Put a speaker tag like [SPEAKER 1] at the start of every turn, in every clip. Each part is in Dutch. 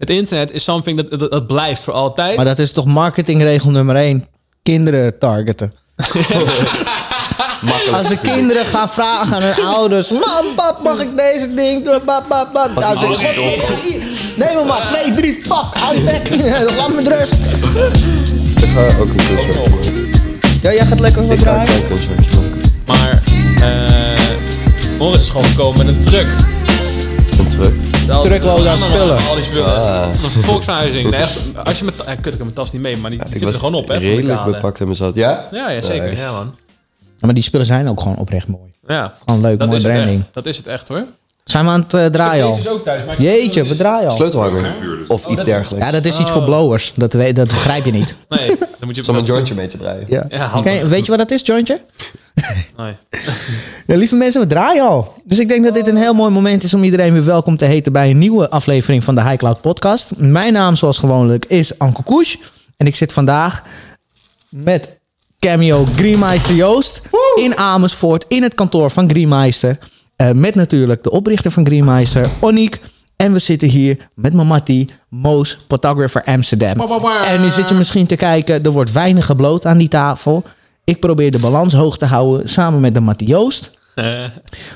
[SPEAKER 1] Het internet is something dat, dat, dat blijft voor altijd.
[SPEAKER 2] Maar dat is toch marketingregel nummer één. Kinderen targeten. Als de kinderen gaan vragen aan hun ouders... Mam, pap, mag ik deze ding? Pap, pap, pap. Nou, zeg, "God. Neem maar. Twee, drie, fuck. Hou weg. Laat me met rust.
[SPEAKER 3] Ik ga ook een maken.
[SPEAKER 2] Ja, jij gaat lekker wat
[SPEAKER 3] Ik ga een
[SPEAKER 2] draaien.
[SPEAKER 3] kunstwerkje maken.
[SPEAKER 1] Maar eh Morris is gewoon gekomen met een truck.
[SPEAKER 3] Een truck.
[SPEAKER 2] Truckload aan
[SPEAKER 1] allemaal-
[SPEAKER 2] spullen.
[SPEAKER 1] Al die spullen.
[SPEAKER 3] Ah.
[SPEAKER 1] Een volksverhuizing. Nee, echt, als je met, eh, kut, ik heb mijn tas niet mee, maar die, zit er gewoon op, hè? van de
[SPEAKER 3] redelijk
[SPEAKER 1] kade.
[SPEAKER 3] bepakt in mijn zat. Ja?
[SPEAKER 1] Ja, ja, zeker.
[SPEAKER 3] Nice.
[SPEAKER 1] Ja, man.
[SPEAKER 2] Ja, maar die spullen zijn ook gewoon oprecht mooi.
[SPEAKER 1] Ja.
[SPEAKER 2] Gewoon leuk,
[SPEAKER 1] Dat
[SPEAKER 2] mooi
[SPEAKER 1] is het
[SPEAKER 2] branding.
[SPEAKER 1] echt. Dat is het echt, hoor.
[SPEAKER 2] Zijn we aan het eh, draaien al?
[SPEAKER 1] Deze is ook thuis. Maar
[SPEAKER 2] Jeetje, we draaien al.
[SPEAKER 3] Sleutelhanger. Of iets dergelijks.
[SPEAKER 2] Ja, dat is iets voor blowers. Dat, weet, dat begrijp je niet.
[SPEAKER 1] Nee, dan moet je...
[SPEAKER 3] Om een jointje mee te draaien.
[SPEAKER 2] Ja.
[SPEAKER 1] Ja,
[SPEAKER 2] weet je wat dat is, jointje?
[SPEAKER 1] Nee.
[SPEAKER 2] Ja, lieve mensen, we draaien al. Dus ik denk dat dit een heel mooi moment is om iedereen weer welkom te heten bij een nieuwe aflevering van de High Cloud Podcast. Mijn naam, zoals gewoonlijk, is Anke Koes. En ik zit vandaag met cameo Greenmeister Joost in Amersfoort in het kantoor van Greenmeister. Eh, met natuurlijk de oprichter van Greenmeister, Oniek. En we zitten hier met Mamati, Moos, photographer Amsterdam. En nu zit je misschien te kijken, er wordt weinig gebloot aan die tafel. Ik probeer de balans hoog te houden samen met de Mattie Joost.
[SPEAKER 1] Eh,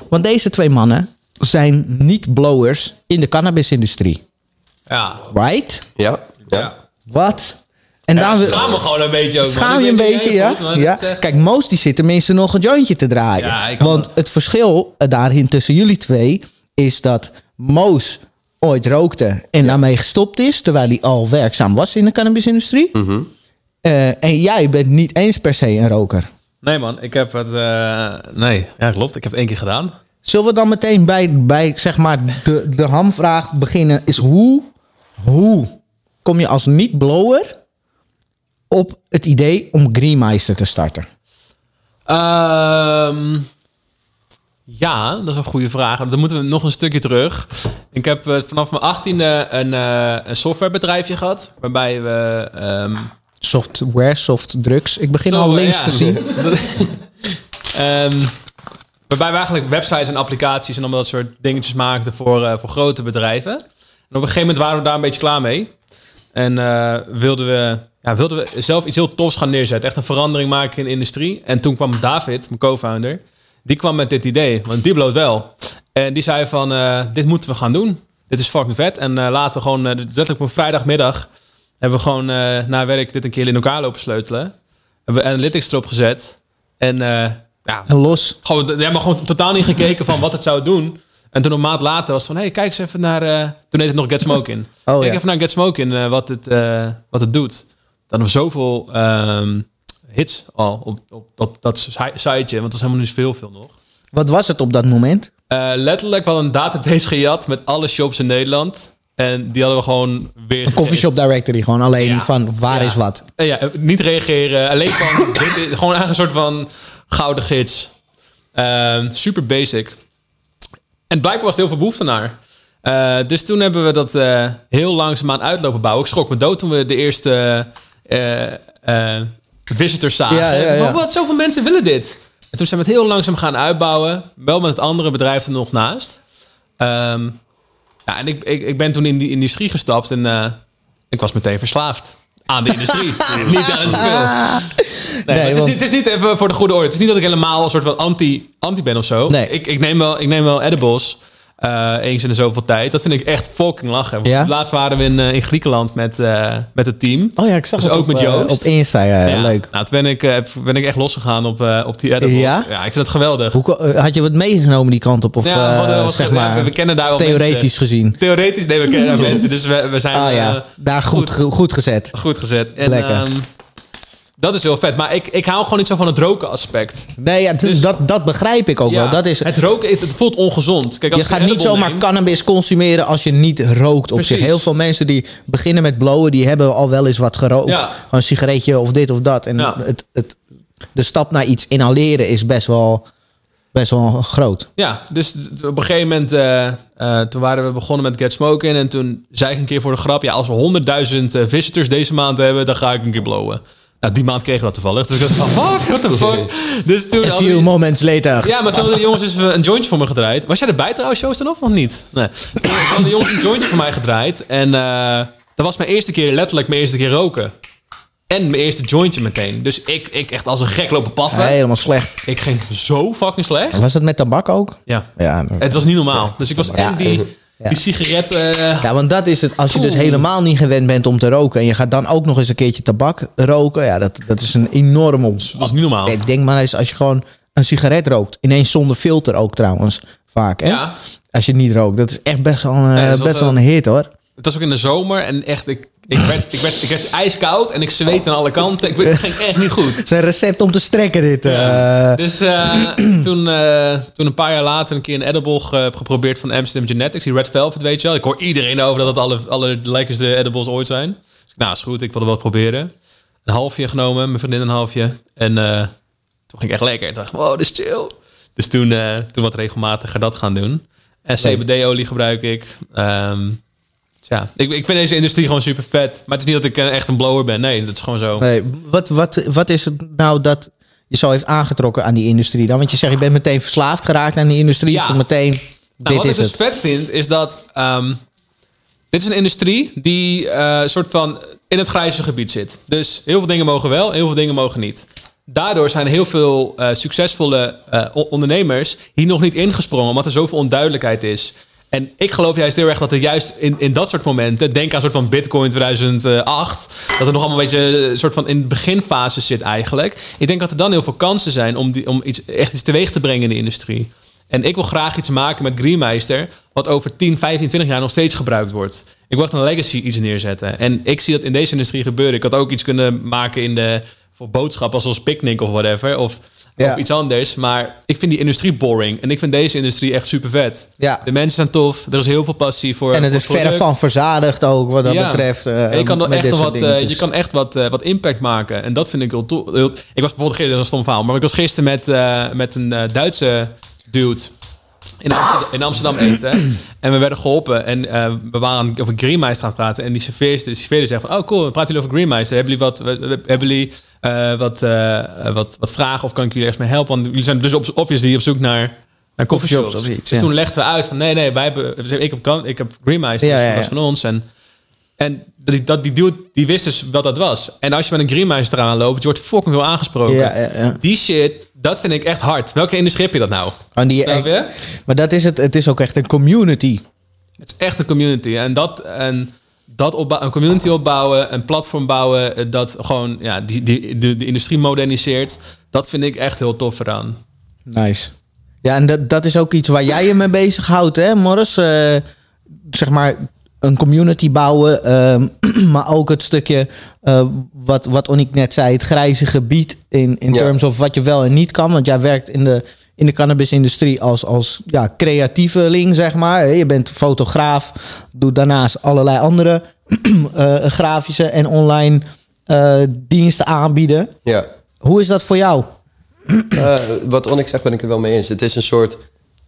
[SPEAKER 2] Want deze twee mannen zijn niet blowers in de cannabisindustrie.
[SPEAKER 1] ja.
[SPEAKER 2] Right?
[SPEAKER 3] Ja. Ja.
[SPEAKER 1] Ja.
[SPEAKER 2] Wat? En
[SPEAKER 1] Ja,
[SPEAKER 2] daar
[SPEAKER 1] schaam me gewoon een beetje ook. man.
[SPEAKER 2] Schaam je een beetje, ja? ja? Kijk, Moos die zit tenminste nog een jointje te draaien.
[SPEAKER 1] Ja, ik kan
[SPEAKER 2] Want
[SPEAKER 1] dat.
[SPEAKER 2] het verschil daarin tussen jullie twee is dat Moos ooit rookte en daarmee gestopt is, terwijl hij al werkzaam was in de cannabisindustrie.
[SPEAKER 1] Mhm.
[SPEAKER 2] Eh, en jij bent niet eens per se een roker.
[SPEAKER 1] Nee, man. Ik heb het... eh, nee. Ja, klopt. Ik heb het één keer gedaan.
[SPEAKER 2] Zullen we dan meteen bij, bij zeg maar de, de hamvraag beginnen? Is hoe, hoe kom je als niet-blower op het idee om Greenmeister te starten?
[SPEAKER 1] Ehm, ja, dat is een goede vraag. Dan moeten we nog een stukje terug. Ik heb eh, vanaf mijn achttiende een, eh, een softwarebedrijfje gehad. Waarbij we... ehm,
[SPEAKER 2] Software, soft drugs. Ik begin al links
[SPEAKER 1] ja.
[SPEAKER 2] te zien.
[SPEAKER 1] Ehm, waarbij we eigenlijk websites en applicaties en allemaal dat soort dingetjes maakten voor, eh, voor grote bedrijven. En op een gegeven moment waren we daar een beetje klaar mee. En eh, wilden, we, ja, wilden we zelf iets heel tofs gaan neerzetten. Echt een verandering maken in de industrie. En toen kwam David, mijn co-founder, die kwam met dit idee. Want die bloot wel. En die zei van, eh, dit moeten we gaan doen. Dit is fucking vet. En eh, laten we gewoon, letterlijk op een vrijdagmiddag... hebben we gewoon na werk dit een keer in elkaar lopen sleutelen. Hebben we analytics erop gezet. En ja,
[SPEAKER 2] En los.
[SPEAKER 1] gewoon, ja, maar gewoon totaal niet gekeken van wat het zou doen. En toen een maand later was het van, hey, kijk eens even naar... eh, toen heette het nog Get Smoke In.
[SPEAKER 2] Oh,
[SPEAKER 1] kijk
[SPEAKER 2] ja.
[SPEAKER 1] even naar Get Smoke In, eh, wat, het, eh, wat het doet. Dan hebben we zoveel ehm, hits al op, op dat, dat si- siteje. Want dat is helemaal niet zoveel veel nog.
[SPEAKER 2] Wat was het op dat moment?
[SPEAKER 1] Letterlijk, we hadden een database gejat met alle shops in Nederland. En die hadden we gewoon weer...
[SPEAKER 2] Coffeeshop directory, gewoon alleen
[SPEAKER 1] Ja.
[SPEAKER 2] van waar
[SPEAKER 1] Ja.
[SPEAKER 2] is wat.
[SPEAKER 1] Ja, niet reageren. Alleen van, dit gewoon eigenlijk een soort van gouden gids. Ehm, super basic. En blijkbaar was er heel veel behoefte naar. Eh, dus toen hebben we dat eh, heel langzaamaan uitlopen bouwen. Ik schrok me dood toen we de eerste eh, eh, visitors zagen.
[SPEAKER 2] Ja, ja, ja.
[SPEAKER 1] Van, Wat, zoveel mensen willen dit. En toen zijn we het heel langzaam gaan uitbouwen. Wel met het andere bedrijf er nog naast. Ehm, ja, en ik, ik, ik ben toen in die industrie gestapt en eh, ik was meteen verslaafd. Aan de industrie. niet aan het speel. Nee, het, is niet, het is niet even voor de goede orde. Het is niet dat ik helemaal een soort van anti, anti ben of zo.
[SPEAKER 2] Nee.
[SPEAKER 1] Ik, ik, neem wel, ik neem wel edibles. eh, eens in de zoveel tijd. Dat vind ik echt fucking lachen.
[SPEAKER 2] Ja?
[SPEAKER 1] Laatst waren we in, eh, in Griekenland met, eh, met het team.
[SPEAKER 2] Oh ja, ik zag
[SPEAKER 1] Dus
[SPEAKER 2] het
[SPEAKER 1] ook
[SPEAKER 2] op,
[SPEAKER 1] met Joost?
[SPEAKER 2] op Insta. Ja,
[SPEAKER 1] Ja.
[SPEAKER 2] leuk.
[SPEAKER 1] Nou, toen ben ik, ben ik echt losgegaan op, op die edibles.
[SPEAKER 2] Ja?
[SPEAKER 1] ik vind het geweldig.
[SPEAKER 2] Hoe, had je wat meegenomen die kant op? Of
[SPEAKER 1] Ja, we wat
[SPEAKER 2] zeg
[SPEAKER 1] ja,
[SPEAKER 2] maar
[SPEAKER 1] we kennen daar wel
[SPEAKER 2] theoretisch
[SPEAKER 1] mensen.
[SPEAKER 2] gezien?
[SPEAKER 1] Theoretisch, nee, we kennen daar mensen. Dus we, we zijn
[SPEAKER 2] Ah ja, daar goed, goed. goed gezet.
[SPEAKER 1] goed gezet. En,
[SPEAKER 2] Lekker.
[SPEAKER 1] ehm, dat is heel vet. Maar ik, ik hou gewoon niet zo van het roken aspect.
[SPEAKER 2] Nee, ja,
[SPEAKER 1] Dus-
[SPEAKER 2] dat, dat begrijp ik ook
[SPEAKER 1] Ja,
[SPEAKER 2] wel. Dat is,
[SPEAKER 1] Het roken, het, het voelt ongezond. Kijk, als
[SPEAKER 2] je gaat niet zomaar cannabis consumeren als je niet rookt op
[SPEAKER 1] Precies.
[SPEAKER 2] zich. Heel veel mensen die beginnen met blowen, die hebben al wel eens wat gerookt.
[SPEAKER 1] Ja.
[SPEAKER 2] Een sigaretje of dit of dat. En het, het, de stap naar iets inhaleren is best wel, best wel groot.
[SPEAKER 1] Ja, dus op een gegeven moment, eh, eh, toen waren we begonnen met Get Smoking. En toen zei ik een keer voor de grap, ja, als we 100.000 eh, visitors deze maand hebben, dan ga ik een keer blowen. Nou, die maand kregen we dat toevallig. Dus ik dacht van, fuck, what the fuck? Dus toen...
[SPEAKER 2] A few
[SPEAKER 1] die-
[SPEAKER 2] moments later.
[SPEAKER 1] ja, maar toen hadden de jongens dus een jointje voor me gedraaid. Was jij erbij trouwens, Joost, dan of nog niet? Nee. Toen hadden de jongens een jointje voor mij gedraaid. En eh, dat was mijn eerste keer, letterlijk mijn eerste keer roken. En mijn eerste jointje meteen. Dus ik, ik echt als een gek lopen paffen.
[SPEAKER 2] Helemaal slecht.
[SPEAKER 1] Ik ging zo fucking slecht.
[SPEAKER 2] Was dat met tabak ook?
[SPEAKER 1] Ja.
[SPEAKER 2] Ja,
[SPEAKER 1] Het was niet normaal. Dus ik was
[SPEAKER 2] Ja.
[SPEAKER 1] en die, die sigaretten... eh,
[SPEAKER 2] Ja, want dat is het. Als je dus helemaal niet gewend bent om te roken... en je gaat dan ook nog eens een keertje tabak roken... ja, dat, dat is een enorme...
[SPEAKER 1] dat was niet normaal.
[SPEAKER 2] Ik denk maar eens als je gewoon een sigaret rookt... ineens zonder filter ook trouwens, vaak. Hè?
[SPEAKER 1] Ja.
[SPEAKER 2] Als je niet rookt. Dat is echt best wel een,
[SPEAKER 1] Nee,
[SPEAKER 2] eh, best wel een hit, hoor.
[SPEAKER 1] Het was ook in de zomer en echt... Ik, ik, werd, ik, werd, ik werd ijskoud en ik zweet aan alle kanten. Ik, het ging echt niet goed.
[SPEAKER 2] Het is een recept om te strekken, dit.
[SPEAKER 1] Ja.
[SPEAKER 2] eh.
[SPEAKER 1] Dus eh, toen, eh, toen een paar jaar later een keer een edible heb geprobeerd van Amsterdam Genetics, die Red Velvet, weet je wel. Ik hoor iedereen over dat het alle, alle lekkerste edibles ooit zijn. Dus ik, nou, is goed, ik wilde wel proberen. Een halfje genomen, mijn vriendin een halfje. En toen ging ik echt lekker. Toen dacht ik, wow, dit is chill. Dus toen, toen wat regelmatiger dat gaan doen. En CBD-olie gebruik ik. Ehm, tja, ik, ik vind deze industrie gewoon super vet. Maar het is niet dat ik echt een blower ben. Nee, dat is gewoon zo.
[SPEAKER 2] Nee, wat, wat, wat is het nou dat je zo heeft aangetrokken aan die industrie dan? Want je zegt, je bent meteen verslaafd geraakt aan die industrie.
[SPEAKER 1] Ja.
[SPEAKER 2] Meteen,
[SPEAKER 1] Nou,
[SPEAKER 2] dit
[SPEAKER 1] wat
[SPEAKER 2] is
[SPEAKER 1] ik dus
[SPEAKER 2] het.
[SPEAKER 1] vet vind, is dat ehm, dit is een industrie die eh soort van in het grijze gebied zit. Dus heel veel dingen mogen wel, heel veel dingen mogen niet. Daardoor zijn heel veel eh, succesvolle eh, ondernemers hier nog niet ingesprongen, omdat er zoveel onduidelijkheid is. En ik geloof juist heel erg dat er juist in, in dat soort momenten, denk aan soort van Bitcoin 2008, dat er nog allemaal een beetje een soort van in de beginfase zit eigenlijk. Ik denk dat er dan heel veel kansen zijn om, die, om iets, echt iets teweeg te brengen in de industrie. En ik wil graag iets maken met Greenmeister, wat over 10, 15, 20 jaar nog steeds gebruikt wordt. Ik wil echt een legacy iets neerzetten. En ik zie dat in deze industrie gebeuren. Ik had ook iets kunnen maken in de, voor boodschappen, zoals Picnic of whatever. Of,
[SPEAKER 2] Ja.
[SPEAKER 1] of iets anders. Maar ik vind die industrie boring. En ik vind deze industrie echt super vet.
[SPEAKER 2] Ja.
[SPEAKER 1] De mensen zijn tof. Er is heel veel passie voor.
[SPEAKER 2] En het
[SPEAKER 1] voor
[SPEAKER 2] is verre van verzadigd ook wat dat
[SPEAKER 1] Ja.
[SPEAKER 2] betreft. eh,
[SPEAKER 1] En je kan, echt wat, eh, je kan echt wat, eh, wat impact maken. En dat vind ik heel tof. Ik was bijvoorbeeld gisteren, een stom verhaal, maar ik was gisteren met, eh, met een eh, Duitse dude in Amsterdam, in Amsterdam eten. En we werden geholpen. En eh, we waren over Greenmeister aan het praten. En die serveerster, die serveerder zegt van... Oh cool, we praten jullie over Greenmeister. Hebben jullie wat, hebben jullie, eh, wat, eh, wat, wat vragen? Of kan ik jullie ergens mee helpen? Want jullie zijn dus op, obviously op zoek naar... Naar coffeeshops.
[SPEAKER 2] Of iets,
[SPEAKER 1] dus toen legden we uit van nee, nee, wij hebben, ik heb, ik heb Greenmeister,
[SPEAKER 2] Ja,
[SPEAKER 1] dus
[SPEAKER 2] ja,
[SPEAKER 1] dat is van ons. En en die, dat, die dude, die wist dus wat dat was. En als je met een Greenmeister eraan loopt, je wordt fucking veel aangesproken. Die shit, dat vind ik echt hard. Welke industrie heb je dat nou?
[SPEAKER 2] Aan die,
[SPEAKER 1] je?
[SPEAKER 2] maar dat is het. Het is ook echt een community.
[SPEAKER 1] Het is echt een community. En dat, en dat opbouw, een community opbouwen, een platform bouwen, eh, dat gewoon ja, die, die, de, de industrie moderniseert. Dat vind ik echt heel tof eraan.
[SPEAKER 2] Nice. Ja, en dat, dat is ook iets waar jij je mee bezighoudt, hè, Morris? Eh, zeg maar een community bouwen, ehm, maar ook het stukje eh, wat, wat Onik net zei, het grijze gebied in, in
[SPEAKER 3] Ja.
[SPEAKER 2] terms of wat je wel en niet kan. Want jij werkt in de, in de cannabisindustrie als, als ja, creatieveling, zeg maar. Je bent fotograaf, doet daarnaast allerlei andere eh, grafische en online eh, diensten aanbieden.
[SPEAKER 3] Ja.
[SPEAKER 2] Hoe is dat voor jou?
[SPEAKER 3] Wat Onyx zegt ben ik er wel mee eens. Het is een soort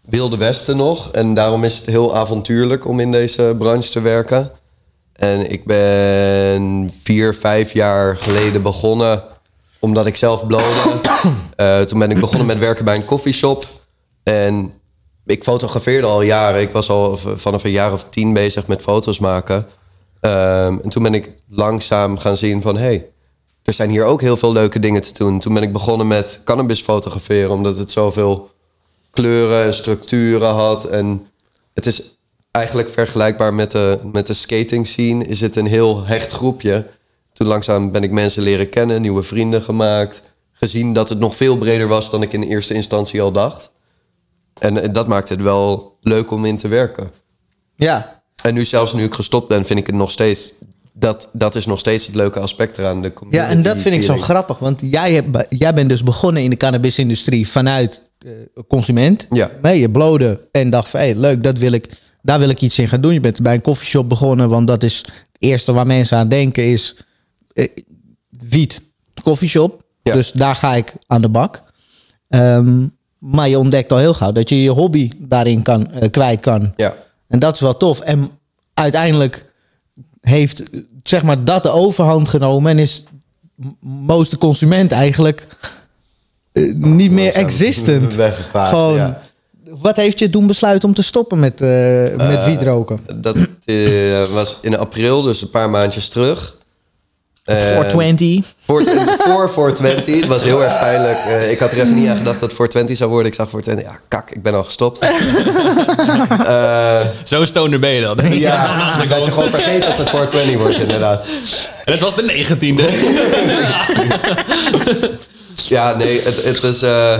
[SPEAKER 3] wilde westen nog. En daarom is het heel avontuurlijk om in deze branche te werken. En ik ben vier, vijf jaar geleden begonnen omdat ik zelf blode. Eh, toen ben ik begonnen met werken bij een koffieshop. En ik fotografeerde al jaren. Ik was al vanaf een jaar of tien bezig met foto's maken. Ehm, en toen ben ik langzaam gaan zien van... hey, er zijn hier ook heel veel leuke dingen te doen. Toen ben ik begonnen met cannabis fotograferen... omdat het zoveel kleuren en structuren had. En het is eigenlijk vergelijkbaar met de, met de skating scene... is het een heel hecht groepje. Toen langzaam ben ik mensen leren kennen, nieuwe vrienden gemaakt... gezien dat het nog veel breder was dan ik in eerste instantie al dacht. En, en dat maakt het wel leuk om in te werken.
[SPEAKER 2] Ja,
[SPEAKER 3] En nu zelfs nu ik gestopt ben, vind ik het nog steeds... Dat, dat is nog steeds het leuke aspect eraan. De
[SPEAKER 2] Ja, en dat vind ik zo grappig. Want jij, hebt, jij bent dus begonnen in de cannabisindustrie vanuit consument.
[SPEAKER 3] Ja.
[SPEAKER 2] Nee, je blode en dacht van, hey, leuk, dat wil ik, daar wil ik iets in gaan doen. Je bent bij een koffieshop begonnen, want dat is het eerste waar mensen aan denken is eh, wiet, koffieshop.
[SPEAKER 3] Ja.
[SPEAKER 2] Dus daar ga ik aan de bak. Ehm, maar je ontdekt al heel gauw dat je je hobby daarin kan, eh, kwijt kan.
[SPEAKER 3] Ja.
[SPEAKER 2] En dat is wel tof. En uiteindelijk heeft zeg maar dat de overhand genomen en is most de consument eigenlijk eh, niet meer existent.
[SPEAKER 3] weggevaagd,
[SPEAKER 2] Gewoon,
[SPEAKER 3] ja.
[SPEAKER 2] Wat heeft je doen besluiten om te stoppen met, eh met wietroken?
[SPEAKER 3] Dat eh, was in april, dus een paar maandjes terug. En
[SPEAKER 2] 420.
[SPEAKER 3] Voor, voor 420. Het was heel erg pijnlijk. Eh, ik had er even niet aan gedacht dat het 420 zou worden. Ik zag 420. Ja, kak, ik ben al gestopt. Eh,
[SPEAKER 1] Zo stoner ben je dan.
[SPEAKER 3] ja, dat je gewoon vergeet dat het 420 wordt, inderdaad.
[SPEAKER 1] En het was de negentiende.
[SPEAKER 3] Ja, nee, het, het is... eh,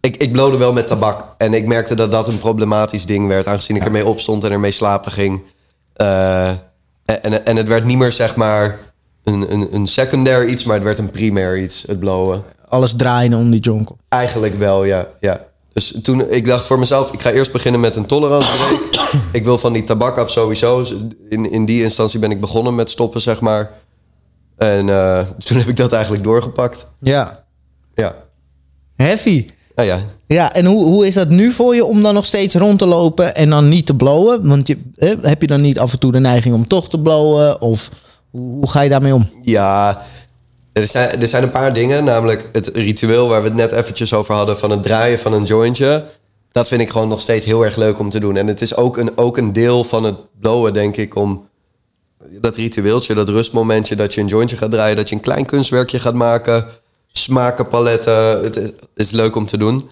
[SPEAKER 3] ik, ik blode wel met tabak. En ik merkte dat dat een problematisch ding werd. Aangezien ik ermee opstond en ermee slapen ging. Eh, en, en het werd niet meer, zeg maar... Een, een, een secundair iets, maar het werd een primair iets, het blowen.
[SPEAKER 2] Alles draaien om die jonkel.
[SPEAKER 3] Eigenlijk wel, ja. ja. Dus toen, ik dacht voor mezelf, ik ga eerst beginnen met een tolerantiebreak. ik wil van die tabak af sowieso. Dus In, in die instantie ben ik begonnen met stoppen, zeg maar. En eh, toen heb ik dat eigenlijk doorgepakt.
[SPEAKER 2] Ja.
[SPEAKER 3] Ja.
[SPEAKER 2] Heavy.
[SPEAKER 3] Nou ja,
[SPEAKER 2] Ja, en hoe, hoe is dat nu voor je om dan nog steeds rond te lopen en dan niet te blowen? Want je, heb je dan niet af en toe de neiging om toch te blowen? Of hoe, hoe ga je daarmee om?
[SPEAKER 3] ja er, zijn, er zijn een paar dingen. Namelijk het ritueel waar we het net eventjes over hadden... van het draaien van een jointje. Dat vind ik gewoon nog steeds heel erg leuk om te doen. En het is ook een, ook een deel van het blowen, denk ik... om dat ritueeltje, dat rustmomentje... dat je een jointje gaat draaien, dat je een klein kunstwerkje gaat maken... smakenpaletten, het is, leuk om te doen.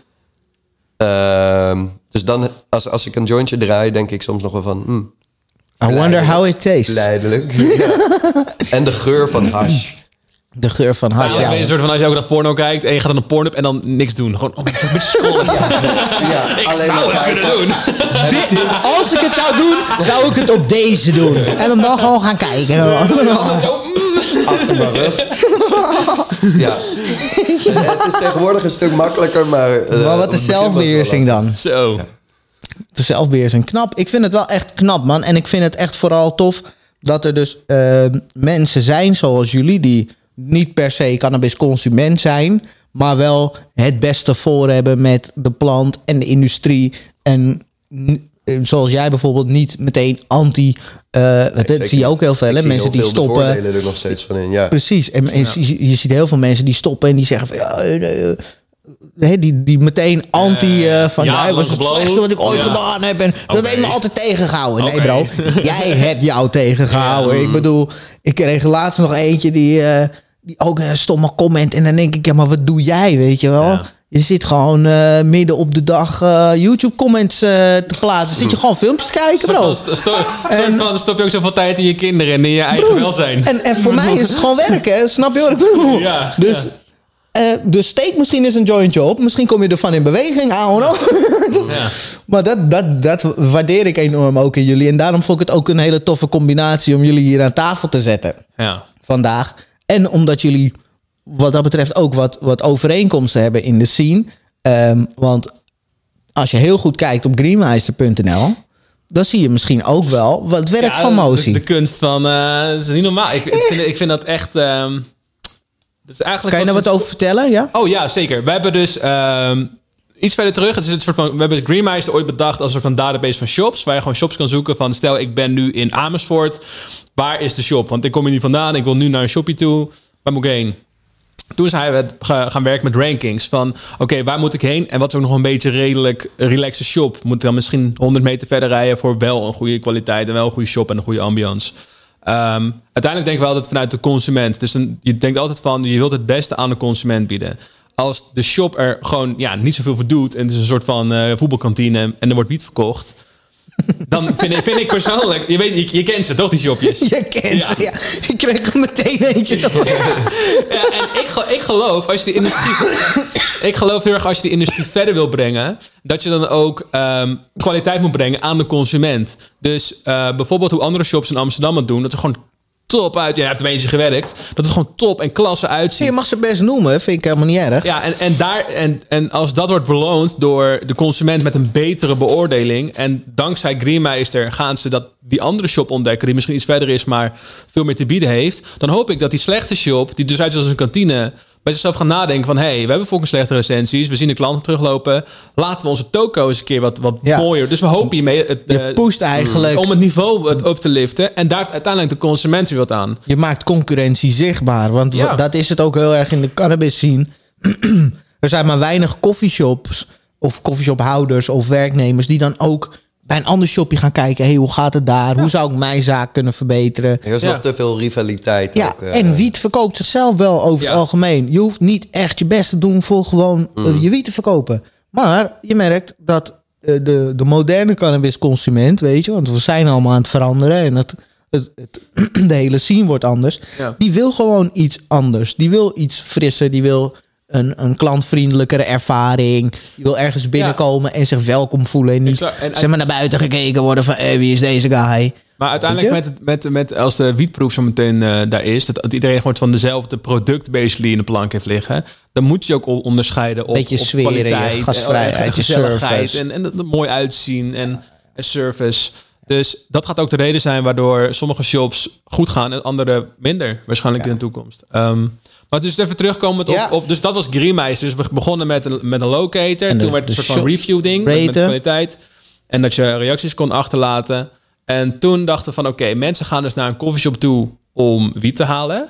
[SPEAKER 3] Ehm, dus dan, als, als ik een jointje draai, denk ik soms nog wel van... hmm,
[SPEAKER 2] I wonder how it tastes.
[SPEAKER 3] Leidelijk. Ja. En de geur van hash.
[SPEAKER 2] De geur van hash.
[SPEAKER 1] Ja,
[SPEAKER 2] Ja,
[SPEAKER 1] een soort van als je ook naar porno kijkt en je gaat naar een porno en dan niks doen. Gewoon oh, een beetje scrollen.
[SPEAKER 3] Ja,
[SPEAKER 1] Ik
[SPEAKER 3] alleen
[SPEAKER 1] zou
[SPEAKER 3] maar
[SPEAKER 1] het kunnen
[SPEAKER 3] kijken.
[SPEAKER 1] doen.
[SPEAKER 2] Als ik het zou doen, zou ik het op deze doen. En hem dan gewoon gaan kijken.
[SPEAKER 1] Anders zo, mm.
[SPEAKER 3] Achter mijn rug. Ja. Het is tegenwoordig een stuk makkelijker, maar... eh,
[SPEAKER 2] Maar wat is zelfbeheersing dan?
[SPEAKER 1] Zo.
[SPEAKER 2] De zelfbeheersing. Knap. Ik vind het wel echt knap, man. En ik vind het echt vooral tof dat er dus eh, mensen zijn zoals jullie... die niet per se cannabisconsument zijn... maar wel het beste voor hebben met de plant en de industrie. En zoals jij bijvoorbeeld niet meteen anti... eh dat zie je ook heel veel,
[SPEAKER 3] Ik
[SPEAKER 2] hè?
[SPEAKER 3] zie
[SPEAKER 2] Mensen
[SPEAKER 3] heel
[SPEAKER 2] die stoppen...
[SPEAKER 3] er nog steeds van in, ja.
[SPEAKER 2] Precies. En, en je, je ziet heel veel mensen die stoppen en die zeggen van ja, eh, eh, hè, die, die meteen anti eh, van ja, het was het slechtste wat ik ooit
[SPEAKER 1] Ja.
[SPEAKER 2] gedaan heb en dat heeft me altijd tegengehouden. Nee bro, jij hebt jou tegengehouden.
[SPEAKER 1] Ja.
[SPEAKER 2] Ik bedoel, ik kreeg laatst nog eentje die, eh, die ook een stomme comment en dan denk ik ja, maar wat doe jij, weet je wel?
[SPEAKER 1] Ja.
[SPEAKER 2] Je zit gewoon eh, midden op de dag eh, YouTube comments eh, te plaatsen. Zit je gewoon filmpjes te kijken, bro.
[SPEAKER 1] Sto- van, stop je ook zoveel tijd in je kinderen en in je eigen
[SPEAKER 2] Broer,
[SPEAKER 1] welzijn.
[SPEAKER 2] En, en voor mij is het gewoon werken, hè? snap je wat ik bedoel?
[SPEAKER 1] Ja,
[SPEAKER 2] dus, dus steek misschien eens een jointje op. Misschien kom je ervan in beweging, aan.
[SPEAKER 1] Ja.
[SPEAKER 2] Maar dat, dat, dat waardeer ik enorm ook in jullie. En daarom vond ik het ook een hele toffe combinatie om jullie hier aan tafel te zetten
[SPEAKER 1] Ja.
[SPEAKER 2] vandaag. En omdat jullie wat dat betreft ook wat, wat overeenkomsten hebben in de scene. Ehm, want als je heel goed kijkt op greenmeister.nl... dan zie je misschien ook wel wat werk
[SPEAKER 1] Ja,
[SPEAKER 2] van
[SPEAKER 1] de-
[SPEAKER 2] Mozi.
[SPEAKER 1] De, kunst van... eh dat is niet normaal. Ik, ik, vind, ik vind dat echt... ehm, dat is eigenlijk
[SPEAKER 2] Kan je daar
[SPEAKER 1] was
[SPEAKER 2] wat
[SPEAKER 1] het-
[SPEAKER 2] over vertellen? Ja?
[SPEAKER 1] Oh ja, zeker. We hebben dus ehm, iets verder terug. Het is een soort van, we hebben Greenmeister ooit bedacht als een soort van database van shops. Waar je gewoon shops kan zoeken van stel ik ben nu in Amersfoort. Waar is de shop? Want ik kom hier niet vandaan. Ik wil nu naar een shoppie toe. Waar moet ik heen? Toen zijn we ga- gaan werken met rankings van... oké, waar moet ik heen? En wat is ook nog een beetje redelijk relaxe shop? Moet ik dan misschien 100 meter verder rijden... voor wel een goede kwaliteit en wel een goede shop en een goede ambiance? Ehm, uiteindelijk denk ik wel altijd vanuit de consument. Dus dan, je denkt altijd van, je wilt het beste aan de consument bieden. Als de shop er gewoon ja, niet zoveel voor doet... en het is een soort van eh, voetbalkantine en er wordt wiet verkocht... dan vind ik, vind ik persoonlijk... Je, weet, je, je kent ze toch, die shopjes?
[SPEAKER 2] Je kent ze, ja. Ik kreeg er meteen eentje zo.
[SPEAKER 1] Ja, en ik, ik geloof als je de industrie. ik geloof heel erg als je de industrie verder wil brengen. dat je dan ook ehm, kwaliteit moet brengen aan de consument. Dus eh, bijvoorbeeld hoe andere shops in Amsterdam het doen. dat er gewoon top uit. Ja, je hebt er eentje gewerkt. Dat het gewoon top en klasse uitziet.
[SPEAKER 2] Je mag ze best noemen, vind ik helemaal niet erg.
[SPEAKER 1] Ja, en, en, daar, en, en als dat wordt beloond door de consument met een betere beoordeling. En dankzij Greenmeister gaan ze dat, die andere shop ontdekken, die misschien iets verder is, maar veel meer te bieden heeft. Dan hoop ik dat die slechte shop, die dus uitziet als een kantine, bij zichzelf gaan nadenken van... hé, hey, we hebben fucking slechte recensies. We zien de klanten teruglopen. Laten we onze toko eens een keer wat, wat
[SPEAKER 2] Ja.
[SPEAKER 1] mooier. Dus we hopen hiermee het,
[SPEAKER 2] Je
[SPEAKER 1] eh,
[SPEAKER 2] pusht eigenlijk,
[SPEAKER 1] om het niveau op te liften. En daar heeft uiteindelijk de consument weer wat aan.
[SPEAKER 2] je maakt concurrentie zichtbaar. Want
[SPEAKER 1] Ja.
[SPEAKER 2] dat is het ook heel erg in de cannabis scene. er zijn maar weinig coffeeshops of coffeeshophouders of werknemers die dan ook bij een ander shopje gaan kijken. Hey, hoe gaat het daar? Hoe zou ik mijn zaak kunnen verbeteren?
[SPEAKER 3] Er is
[SPEAKER 1] Ja.
[SPEAKER 3] nog te veel rivaliteit.
[SPEAKER 2] Ja,
[SPEAKER 3] ook, eh.
[SPEAKER 2] en wiet verkoopt zichzelf wel over
[SPEAKER 1] Ja.
[SPEAKER 2] het algemeen. Je hoeft niet echt je best te doen voor gewoon eh, je wiet te verkopen. Maar je merkt dat eh, de, de moderne cannabisconsument, weet je, want we zijn allemaal aan het veranderen en het, het, het, de hele scene wordt anders.
[SPEAKER 1] Ja.
[SPEAKER 2] Die wil gewoon iets anders. Die wil iets frisser. Die wil een, een klantvriendelijkere ervaring. Die wil ergens binnenkomen en zich welkom voelen. En niet
[SPEAKER 1] Exact. En-
[SPEAKER 2] zeg maar naar buiten gekeken worden van hey, wie is deze guy?
[SPEAKER 1] Maar uiteindelijk met, met, met, als de wietproef zo meteen eh, daar is... Dat, dat iedereen gewoon van dezelfde product basically in de plank heeft liggen... dan moet je ook onderscheiden op,
[SPEAKER 2] Beetje
[SPEAKER 1] op
[SPEAKER 2] sfeer, je
[SPEAKER 1] kwaliteit. en-
[SPEAKER 2] gastvrijheid,
[SPEAKER 1] en
[SPEAKER 2] je
[SPEAKER 1] gezelligheid
[SPEAKER 2] service.
[SPEAKER 1] En, en het er mooi uitzien en, en service. Dus dat gaat ook de reden zijn waardoor sommige shops goed gaan... en andere minder waarschijnlijk in de toekomst. Ehm, maar dus even terugkomend op,
[SPEAKER 2] Ja.
[SPEAKER 1] op... Dus dat was Greenmeister. Dus we begonnen met een, met een locator.
[SPEAKER 2] En de-
[SPEAKER 1] toen werd het een soort van review ding met, kwaliteit. En dat je reacties kon achterlaten. En toen dachten we van oké, mensen gaan dus naar een coffeeshop toe om wiet te halen.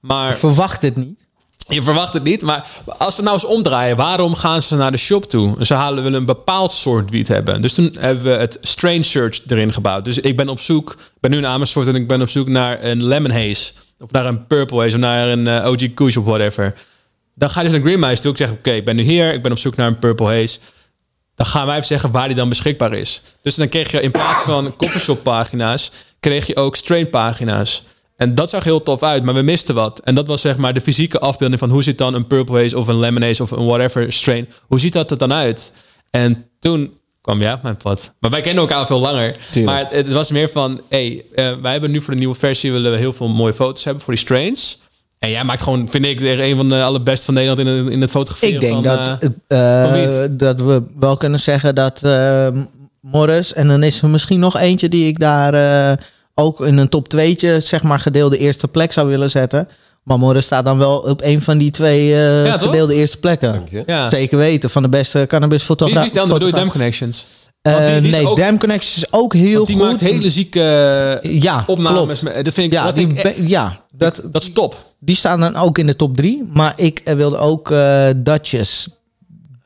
[SPEAKER 1] Maar
[SPEAKER 2] Verwacht het niet.
[SPEAKER 1] je verwacht het niet. Maar als we nou eens omdraaien, waarom gaan ze naar de shop toe? Ze halen willen een bepaald soort wiet hebben. Dus toen hebben we het Strange Search erin gebouwd. Dus ik ben op zoek, ik ben nu in Amersfoort en ik ben op zoek naar een Lemon Haze. Of naar een Purple Haze of naar een eh, OG Kush of whatever. Dan ga je dus naar Greenmeister toe. Ik zeg, oké, ik ben nu hier. Ik ben op zoek naar een Purple Haze. Dan gaan wij even zeggen waar die dan beschikbaar is. Dus dan kreeg je in plaats van coffeeshop pagina's, kreeg je ook strain pagina's. En dat zag heel tof uit, maar we misten wat. En dat was zeg maar de fysieke afbeelding van hoe ziet dan een Purple Haze of een Lemon Haze of een whatever strain. Hoe ziet dat er dan uit? En toen kwam jij op mijn pad. Maar wij kennen elkaar al veel langer.
[SPEAKER 2] Tuurlijk.
[SPEAKER 1] Maar het, het was meer van, hey, eh, wij hebben nu voor de nieuwe versie willen we heel veel mooie foto's hebben voor die strains. En jij maakt gewoon, vind ik, een van de allerbeste van Nederland in het, in het fotograferen
[SPEAKER 2] Ik denk
[SPEAKER 1] van,
[SPEAKER 2] dat,
[SPEAKER 1] eh,
[SPEAKER 2] eh, dat we wel kunnen zeggen dat Morris... en dan is er misschien nog eentje die ik daar ook in een top 2'tje... zeg maar gedeelde eerste plek zou willen zetten. Maar Morris staat dan wel op een van die twee eh,
[SPEAKER 1] Ja, toch?
[SPEAKER 2] gedeelde eerste plekken.
[SPEAKER 3] Dank je.
[SPEAKER 1] ja.
[SPEAKER 2] Zeker weten, van de beste cannabisfotografen.
[SPEAKER 1] wie is dan bedoel je Dam Connections?
[SPEAKER 2] Eh,
[SPEAKER 1] die- die
[SPEAKER 2] nee,
[SPEAKER 1] ook-
[SPEAKER 2] Dam Connections is ook heel
[SPEAKER 1] Want die
[SPEAKER 2] goed.
[SPEAKER 1] maakt hele zieke
[SPEAKER 2] ja,
[SPEAKER 1] opnames.
[SPEAKER 2] klopt.
[SPEAKER 1] met- Dat vind ik,
[SPEAKER 2] Ja,
[SPEAKER 1] dat
[SPEAKER 2] die,
[SPEAKER 1] echt-
[SPEAKER 2] ja dat,
[SPEAKER 1] dat is top.
[SPEAKER 2] die staan dan ook in de top 3. Maar ik eh, wilde ook eh Dutchess.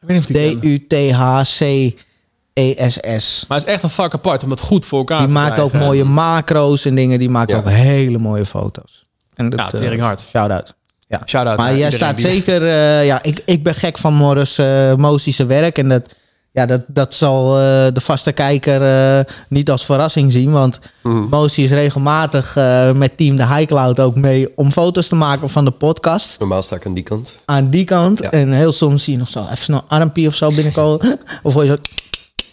[SPEAKER 1] Die ken.
[SPEAKER 2] D-U-T-H-C-E-S-S.
[SPEAKER 1] Maar het is echt een vak apart om dat goed voor elkaar
[SPEAKER 2] Die
[SPEAKER 1] te
[SPEAKER 2] maakt ook mooie macro's en dingen. Die maakt
[SPEAKER 3] Ja.
[SPEAKER 2] ook hele mooie foto's. En dat,
[SPEAKER 1] Ja,
[SPEAKER 2] eh,
[SPEAKER 1] tering hard.
[SPEAKER 2] Shout-out. Ja.
[SPEAKER 1] Shout-out
[SPEAKER 2] Maar jij staat zeker... eh, ja, ik, ik ben gek van Morris uh, Mosie's werk. En dat, ja, dat, dat zal eh, de vaste kijker eh, niet als verrassing zien. Want. Mosie is regelmatig eh, met Team de High Cloud ook mee... om foto's te maken van de podcast.
[SPEAKER 3] Normaal sta ik aan die kant.
[SPEAKER 2] Aan die kant.
[SPEAKER 3] Ja.
[SPEAKER 2] En heel soms zie je nog zo even snel armpje of zo binnenkomen. of hoor je zo...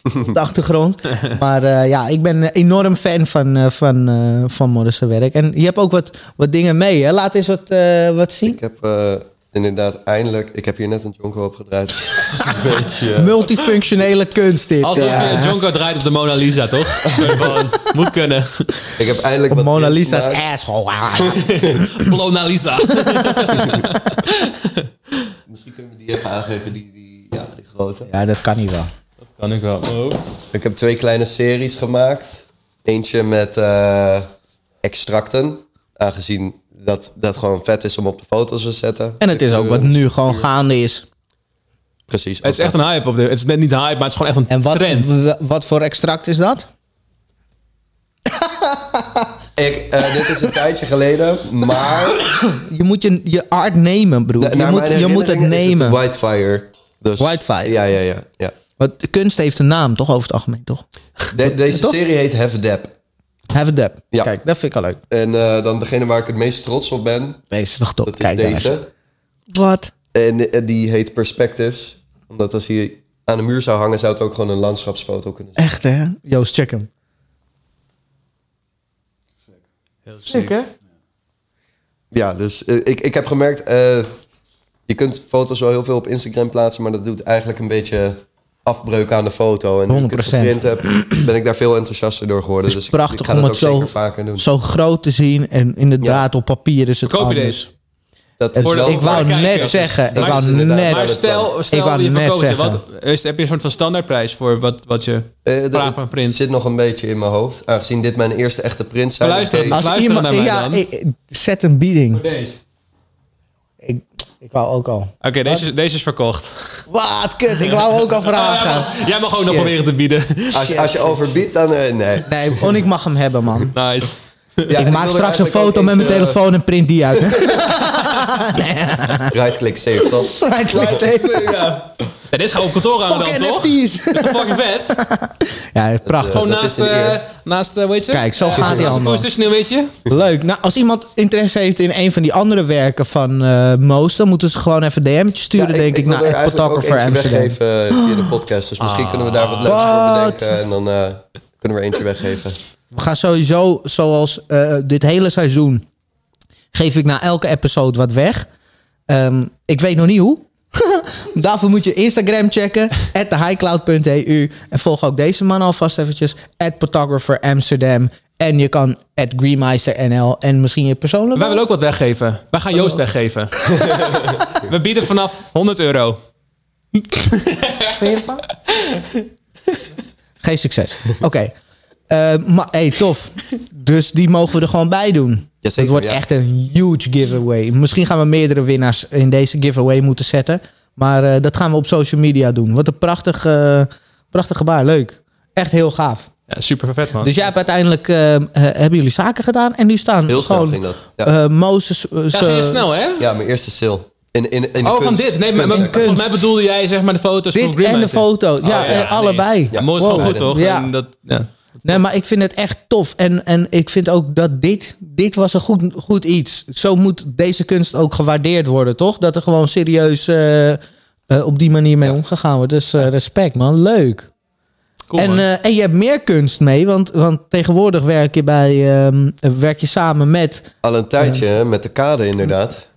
[SPEAKER 2] op de achtergrond. Maar eh, ja, ik ben een enorm fan van, eh, van, eh, van werk. En je hebt ook wat, wat dingen mee, hè? Laat eens wat, eh, wat zien.
[SPEAKER 3] Ik heb eh, inderdaad eindelijk... Ik heb hier net een jonko opgedraaid. Het is een beetje...
[SPEAKER 2] Multifunctionele kunst dit.
[SPEAKER 1] Alsof je Jonko draait op de Mona Lisa, toch? Moet kunnen.
[SPEAKER 3] ik heb eindelijk wat
[SPEAKER 2] Mona Lisa's
[SPEAKER 3] gemaakt.
[SPEAKER 2] asshole.
[SPEAKER 1] Mona Lisa.
[SPEAKER 3] Misschien kunnen we die even aangeven, die, die, ja, die grote.
[SPEAKER 2] Ja, dat kan niet wel.
[SPEAKER 1] Kan ik wel. Oh.
[SPEAKER 3] Ik heb twee kleine series gemaakt. Eentje met eh, extracten. Aangezien dat, dat gewoon vet is om op de foto's te zetten.
[SPEAKER 2] En het is ook wat nu gewoon gaande is.
[SPEAKER 3] Precies.
[SPEAKER 1] Het is echt een hype op dit. Het is net niet hype, maar het is gewoon echt een
[SPEAKER 2] En wat,
[SPEAKER 1] trend.
[SPEAKER 2] wat voor extract is dat?
[SPEAKER 3] Ik, eh, dit is een tijdje geleden, maar...
[SPEAKER 2] Je moet je, je art nemen, broer. Je moet, je moet het nemen.
[SPEAKER 3] Whitefire. Dus,
[SPEAKER 2] Whitefire.
[SPEAKER 3] Ja, ja, ja. ja.
[SPEAKER 2] Want de kunst heeft een naam, toch? Over het algemeen, toch?
[SPEAKER 3] De- deze
[SPEAKER 2] Toch?
[SPEAKER 3] serie heet Have a Dab.
[SPEAKER 2] Have a dab.
[SPEAKER 3] Ja.
[SPEAKER 2] Kijk, dat vind ik al leuk.
[SPEAKER 3] En eh, dan degene waar ik het meest trots op ben,
[SPEAKER 2] Deze is toch top.
[SPEAKER 3] dat is
[SPEAKER 2] Kijk daar eens.
[SPEAKER 3] deze.
[SPEAKER 2] Wat?
[SPEAKER 3] En eh, die heet Perspectives. Omdat als hij aan de muur zou hangen, zou het ook gewoon een landschapsfoto kunnen zijn.
[SPEAKER 2] Echt, hè? Joost, check hem. Sick, hè?
[SPEAKER 3] Ja, dus eh, ik, ik heb gemerkt, eh, je kunt foto's wel heel veel op Instagram plaatsen, maar dat doet eigenlijk een beetje afbreuk aan de foto. En nu ik het
[SPEAKER 2] 100%.
[SPEAKER 3] geprint heb, ben ik daar veel enthousiaster door geworden.
[SPEAKER 2] Het is
[SPEAKER 3] dus ik-
[SPEAKER 2] prachtig
[SPEAKER 3] ik, ga
[SPEAKER 2] om
[SPEAKER 3] dat
[SPEAKER 2] het
[SPEAKER 3] ook
[SPEAKER 2] zo,
[SPEAKER 3] zeker vaker doen.
[SPEAKER 2] zo groot te zien. En inderdaad, op papier is het
[SPEAKER 1] Koop je
[SPEAKER 2] anders.
[SPEAKER 1] deze?
[SPEAKER 3] Dat
[SPEAKER 2] ik wou net
[SPEAKER 1] kijkers.
[SPEAKER 2] zeggen, ik wou net...
[SPEAKER 1] Maar stel,
[SPEAKER 2] Ik
[SPEAKER 1] stel
[SPEAKER 2] wou
[SPEAKER 1] je
[SPEAKER 2] net
[SPEAKER 1] verkoopt het.
[SPEAKER 2] zeggen.
[SPEAKER 1] Wat, is, heb je een soort van standaardprijs voor wat, wat je...
[SPEAKER 3] Eh, dat-
[SPEAKER 1] Vraag van een print.
[SPEAKER 3] zit nog een beetje in mijn hoofd. Aangezien dit mijn eerste echte print zijn.
[SPEAKER 1] Luister,
[SPEAKER 3] ik
[SPEAKER 1] als-
[SPEAKER 2] iemand...
[SPEAKER 1] naar mij
[SPEAKER 2] Ja,
[SPEAKER 1] dan.
[SPEAKER 2] ik- zet een bieding.
[SPEAKER 1] Deze.
[SPEAKER 2] Ik, ik wou ook al.
[SPEAKER 1] Oké, deze, deze is verkocht.
[SPEAKER 2] Wat kut, ik wou ook al vragen.
[SPEAKER 1] Jij mag ook nog proberen te bieden.
[SPEAKER 3] als, je- als je overbiedt, dan eh, nee.
[SPEAKER 2] Nee, On, ik mag hem hebben, man.
[SPEAKER 1] Nice.
[SPEAKER 3] Ja,
[SPEAKER 2] ik maak straks een foto met mijn
[SPEAKER 3] eentje,
[SPEAKER 2] telefoon en print die uit.
[SPEAKER 3] eh, Right-click save, toch?
[SPEAKER 2] Right click save.
[SPEAKER 1] Ja, dit is gewoon op kantoor aan dan, toch?
[SPEAKER 2] NFT's.
[SPEAKER 1] Dat is fucking vet.
[SPEAKER 2] Ja, prachtig.
[SPEAKER 1] Gewoon
[SPEAKER 3] dat
[SPEAKER 1] naast, eh naast eh, weet je?
[SPEAKER 2] Kijk, zo gaat die allemaal.
[SPEAKER 1] PlayStation, weet je?
[SPEAKER 2] Leuk. Nou, als iemand interesse heeft in een van die andere werken van eh Moos, dan moeten ze gewoon even DM'tje sturen,
[SPEAKER 3] Ja,
[SPEAKER 2] denk ik,
[SPEAKER 3] wil
[SPEAKER 2] naar
[SPEAKER 3] er ook
[SPEAKER 2] Photographer Amsterdam.
[SPEAKER 3] weggeven eh, via de podcast. Dus misschien kunnen we daar wat leuks voor bedenken. En dan eh, kunnen we er eentje weggeven.
[SPEAKER 2] We gaan sowieso, zoals eh, dit hele seizoen, geef ik na elke episode wat weg. Ehm, ik weet nog niet hoe. Daarvoor moet je Instagram checken, at thehighcloud.eu. En volg ook deze man alvast eventjes, at photographer Amsterdam. En je kan at greenmeister.nl en misschien je persoonlijk.
[SPEAKER 1] Wij willen ook wat weggeven. Wij gaan Joost weggeven. We bieden vanaf 100 euro.
[SPEAKER 2] Vind je ervan? Geen succes. Oké. Maar hey, tof. Dus die mogen we er gewoon bij doen.
[SPEAKER 3] Jazeker,
[SPEAKER 2] Het wordt
[SPEAKER 3] ja.
[SPEAKER 2] echt een huge giveaway. Misschien gaan we meerdere winnaars in deze giveaway moeten zetten. Maar eh, dat gaan we op social media doen. Wat een prachtig, eh, prachtig gebaar. Leuk. Echt heel gaaf.
[SPEAKER 1] Ja, super vet, man.
[SPEAKER 2] Dus jij hebt uiteindelijk... eh, eh, hebben jullie zaken gedaan? En nu staan
[SPEAKER 3] Heel snel
[SPEAKER 2] gewoon...
[SPEAKER 3] ging dat. Ja,
[SPEAKER 2] eh, Mozes... eh,
[SPEAKER 1] ja, ging je snel, hè?
[SPEAKER 3] ja mijn eerste sale. In, in, in de
[SPEAKER 1] Oh, van dit. Nee, maar,
[SPEAKER 3] kunst-
[SPEAKER 1] maar,
[SPEAKER 2] kunst.
[SPEAKER 1] volgens mij bedoelde jij zeg maar de foto's van
[SPEAKER 2] dit en de foto. Ja,
[SPEAKER 1] Oh,
[SPEAKER 2] eh,
[SPEAKER 1] nee.
[SPEAKER 2] allebei.
[SPEAKER 1] Ja, mooi is gewoon
[SPEAKER 2] Wow.
[SPEAKER 1] goed, toch?
[SPEAKER 2] Ja.
[SPEAKER 1] En dat, ja.
[SPEAKER 2] Nee, maar ik vind het echt tof. En, en ik vind ook dat dit, dit was een goed, goed iets. Zo moet deze kunst ook gewaardeerd worden, toch? Dat er gewoon serieus eh, eh, op die manier mee omgegaan wordt. Dus eh, respect, man. Leuk.
[SPEAKER 1] Cool,
[SPEAKER 2] en,
[SPEAKER 1] man.
[SPEAKER 2] en je hebt meer kunst mee, want, want tegenwoordig werk je, bij, ehm, werk je samen met...
[SPEAKER 3] Al een tijdje met de kade inderdaad.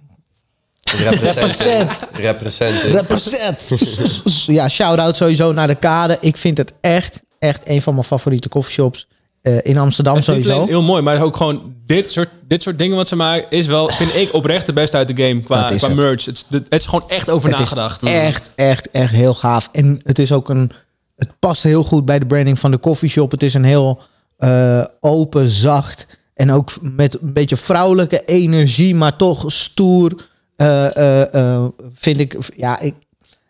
[SPEAKER 3] Represent. Represent.
[SPEAKER 2] Represent. ja, shout-out sowieso naar de kade. Ik vind het echt, echt een van mijn favoriete coffeeshops eh, in Amsterdam
[SPEAKER 1] Het
[SPEAKER 2] sowieso.
[SPEAKER 1] heel mooi, maar ook gewoon dit soort, dit soort dingen wat ze maken is wel, vind ik, oprecht de beste uit de game qua, qua
[SPEAKER 2] het.
[SPEAKER 1] merch. Het is, het is gewoon echt over
[SPEAKER 2] Het
[SPEAKER 1] nagedacht.
[SPEAKER 2] is echt, echt, echt heel gaaf. En het is ook een. Het past heel goed bij de branding van de coffeeshop. Het is een heel eh, open, zacht. En ook met een beetje vrouwelijke energie, maar toch stoer. eh, vind ik. Ja, ik,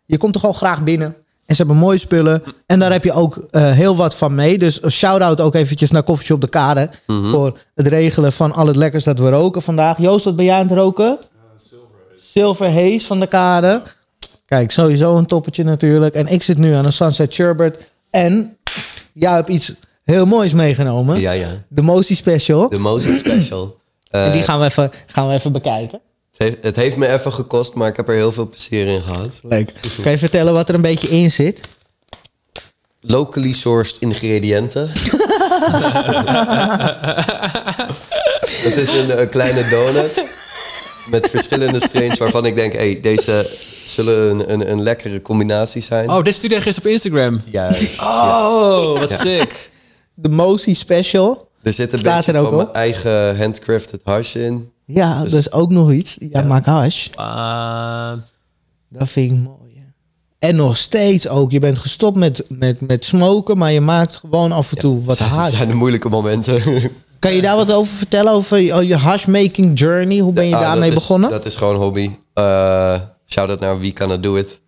[SPEAKER 2] je komt er gewoon graag binnen. En ze hebben mooie spullen. En daar heb je ook eh, heel wat van mee. Dus een shout-out ook eventjes naar Coffeeshop de Kade. Voor het regelen van al het lekkers dat we roken vandaag. Joost, wat ben jij aan het roken? Silver Haze van de Kade. Kijk, sowieso een toppetje natuurlijk. En ik zit nu aan een Sunset Sherbet. En jij hebt iets heel moois meegenomen.
[SPEAKER 3] Ja, ja.
[SPEAKER 2] De Mosi Special.
[SPEAKER 3] De Moses Special. Eh,
[SPEAKER 2] en die gaan we, even, gaan we even bekijken.
[SPEAKER 3] Het, heeft, het heeft me even gekost, maar ik heb er heel veel plezier in gehad.
[SPEAKER 2] Leuk. Kan je vertellen wat er een beetje in zit?
[SPEAKER 3] Locally sourced ingrediënten. het is een, een kleine donut. Met verschillende strains waarvan ik denk... Hey, deze zullen een, een, een lekkere combinatie zijn.
[SPEAKER 1] Oh, dit stuurde je gisteren op Instagram.
[SPEAKER 3] Juist.
[SPEAKER 1] Oh, wat sick.
[SPEAKER 2] De Mosi Special.
[SPEAKER 3] Er zit een
[SPEAKER 2] Staat
[SPEAKER 3] beetje
[SPEAKER 2] er ook
[SPEAKER 3] van mijn eigen handcrafted hash in.
[SPEAKER 2] Ja,
[SPEAKER 3] Dus-
[SPEAKER 2] dat is ook nog iets. Ja, maak hash.
[SPEAKER 1] Wat?
[SPEAKER 2] Dat vind ik mooi. hè. En nog steeds ook. Je bent gestopt met, met, met smoken, maar je maakt gewoon af en toe wat
[SPEAKER 3] Dat
[SPEAKER 2] hash.
[SPEAKER 3] zijn de moeilijke momenten.
[SPEAKER 2] Kan je daar wat over vertellen? Over je, je hashmaking journey? Hoe ben je
[SPEAKER 3] Ah,
[SPEAKER 2] daarmee
[SPEAKER 3] dat is-
[SPEAKER 2] begonnen?
[SPEAKER 3] Dat is gewoon hobby. Uh, Shout-out naar Wie Can It Do It.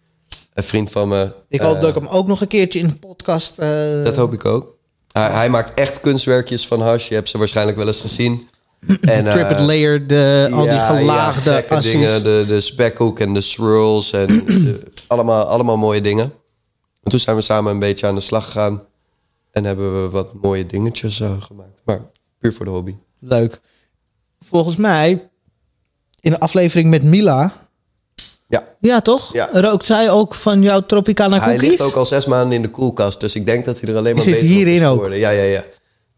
[SPEAKER 3] Een vriend van me.
[SPEAKER 2] ik hoop
[SPEAKER 3] eh,
[SPEAKER 2] dat ik hem ook nog een keertje in de podcast... eh,
[SPEAKER 3] Dat hoop ik ook. Hij, hij maakt echt kunstwerkjes van hash. Je hebt ze waarschijnlijk wel eens gezien. En, eh,
[SPEAKER 2] layer, de, al die gelaagde
[SPEAKER 3] ja, gekke
[SPEAKER 2] assies.
[SPEAKER 3] dingen. De, de spekhoek en de swirls. En de- allemaal, allemaal mooie dingen. En toen zijn we samen een beetje aan de slag gegaan. En hebben we wat mooie dingetjes eh, gemaakt. Maar puur voor de hobby.
[SPEAKER 2] Leuk. Volgens mij, in de aflevering met Mila...
[SPEAKER 3] Ja.
[SPEAKER 2] Ja, toch?
[SPEAKER 3] Ja.
[SPEAKER 2] Rookt zij ook van jouw Tropicana
[SPEAKER 3] Hij
[SPEAKER 2] cookies?
[SPEAKER 3] ligt ook al zes maanden in de koelkast. Dus ik denk dat hij er alleen maar
[SPEAKER 2] zit
[SPEAKER 3] beter
[SPEAKER 2] hierin
[SPEAKER 3] op is
[SPEAKER 2] ook.
[SPEAKER 3] Ja, ja, ja.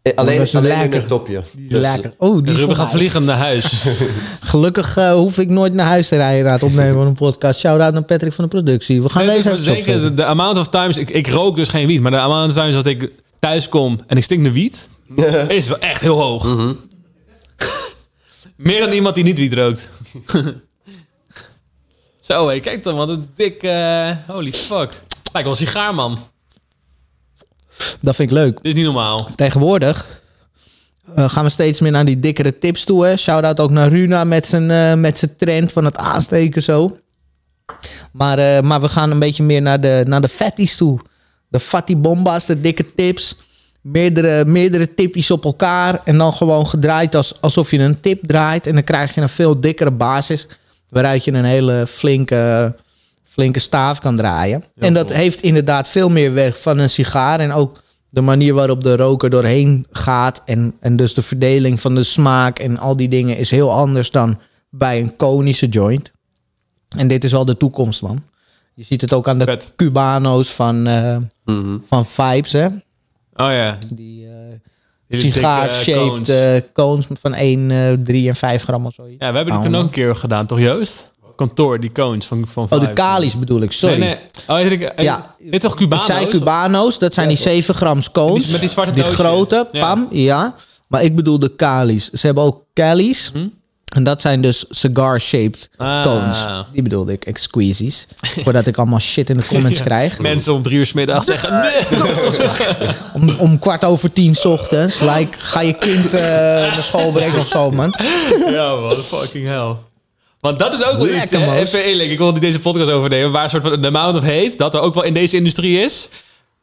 [SPEAKER 3] Eh, Alleen, alleen in
[SPEAKER 2] lekker.
[SPEAKER 3] het topje.
[SPEAKER 2] Die is
[SPEAKER 3] Dus,
[SPEAKER 2] lekker. Oh, die is
[SPEAKER 1] Ruben gaat vliegen naar huis.
[SPEAKER 2] Gelukkig eh, hoef ik nooit naar huis te rijden na het opnemen van een podcast. Shout-out naar Patrick van de productie. We gaan
[SPEAKER 1] Nee,
[SPEAKER 2] deze
[SPEAKER 1] dus
[SPEAKER 2] even
[SPEAKER 1] denken, de, de amount of times... Ik, ik rook dus geen wiet, maar de amount of times dat ik thuis kom en ik stink naar wiet... is wel echt heel hoog.
[SPEAKER 2] Mhm.
[SPEAKER 1] Meer dan iemand die niet wiet rookt. Zo, hé, kijk dan, wat een dik... eh, holy fuck. Lijkt wel een sigaar, man.
[SPEAKER 2] Dat vind ik leuk.
[SPEAKER 1] Dit is niet normaal.
[SPEAKER 2] Tegenwoordig eh, gaan we steeds meer naar die dikkere tips toe. Hè? Shout-out ook naar Runa met zijn, eh, met zijn trend van het aansteken zo. Maar, eh, maar we gaan een beetje meer naar de, naar de fatties toe. De fatty bombas, de dikke tips. Meerdere, meerdere tipjes op elkaar. En dan gewoon gedraaid als, alsof je een tip draait. En dan krijg je een veel dikkere basis. Waaruit je een hele flinke, flinke staaf kan draaien. en dat
[SPEAKER 1] cool.
[SPEAKER 2] heeft inderdaad veel meer weg van een sigaar. En ook de manier waarop de roker doorheen gaat. En, en dus de verdeling van de smaak en al die dingen is heel anders dan bij een konische joint. En dit is al de toekomst, man. Je ziet het ook aan de
[SPEAKER 1] Vet.
[SPEAKER 2] Cubano's van, eh,
[SPEAKER 3] Mhm.
[SPEAKER 2] van Vibes, hè?
[SPEAKER 1] Oh ja.
[SPEAKER 2] Die eh sigaar-shaped
[SPEAKER 1] cones.
[SPEAKER 2] eh, cones van 1, eh 3 en 5 gram of zoiets.
[SPEAKER 1] Ja, we hebben
[SPEAKER 2] Oh,
[SPEAKER 1] toen ook een keer gedaan, toch Joost? Kantoor, die cones van, van
[SPEAKER 2] Oh, de. Kali's bedoel ik, sorry.
[SPEAKER 1] Nee, nee. Oh, ik,
[SPEAKER 2] Ja.
[SPEAKER 1] Heet toch Cubano's?
[SPEAKER 2] Ik zei Cubano's, dat zijn die 7 grams cones.
[SPEAKER 1] Die- met die zwarte
[SPEAKER 2] Die
[SPEAKER 1] doosje.
[SPEAKER 2] grote, pam, ja. Maar ik bedoel de Kali's. Ze hebben ook Cali's. En dat zijn dus cigar-shaped
[SPEAKER 1] Hm? Ah.
[SPEAKER 2] cones. Die bedoelde ik, exquisies. Voordat ik allemaal shit in de comments krijg.
[SPEAKER 1] Mensen om drie uur 's middags zeggen... Nee.
[SPEAKER 2] Om, om kwart over tien 's ochtends. Like, ga je kind eh, naar school brengen of zo, man.
[SPEAKER 1] ja, man. Fucking hell. Want dat is ook wel iets,
[SPEAKER 2] Lekker,
[SPEAKER 1] hè, even eerlijk. Ik wil niet deze podcast overnemen, waar een soort van de amount of hate, dat er ook wel in deze industrie is.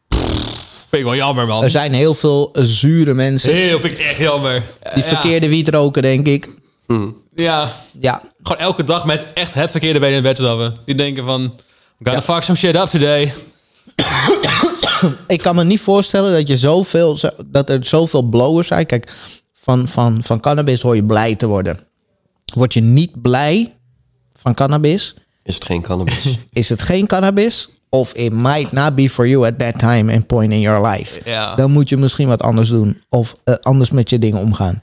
[SPEAKER 1] Pff, vind ik wel jammer, man.
[SPEAKER 2] Er zijn heel veel zure mensen
[SPEAKER 1] Heel, vind ik echt jammer.
[SPEAKER 2] die
[SPEAKER 1] Ja.
[SPEAKER 2] verkeerde wiet roken, denk ik.
[SPEAKER 1] Ja,
[SPEAKER 2] Ja,
[SPEAKER 1] gewoon elke dag met echt het verkeerde been in bed stappen. Die denken van, I'm gonna
[SPEAKER 2] Ja.
[SPEAKER 1] fuck some shit up today.
[SPEAKER 2] ik kan me niet voorstellen dat, je zoveel, zo- dat er zoveel blowers zijn. Kijk, van, van, van cannabis hoor je blij te worden. Word je niet blij van cannabis,
[SPEAKER 3] Is het geen cannabis?
[SPEAKER 2] is het geen cannabis. Of it might not be for you at that time and point in your life.
[SPEAKER 1] Ja.
[SPEAKER 2] Dan moet je misschien wat anders doen. Of eh, anders met je dingen omgaan.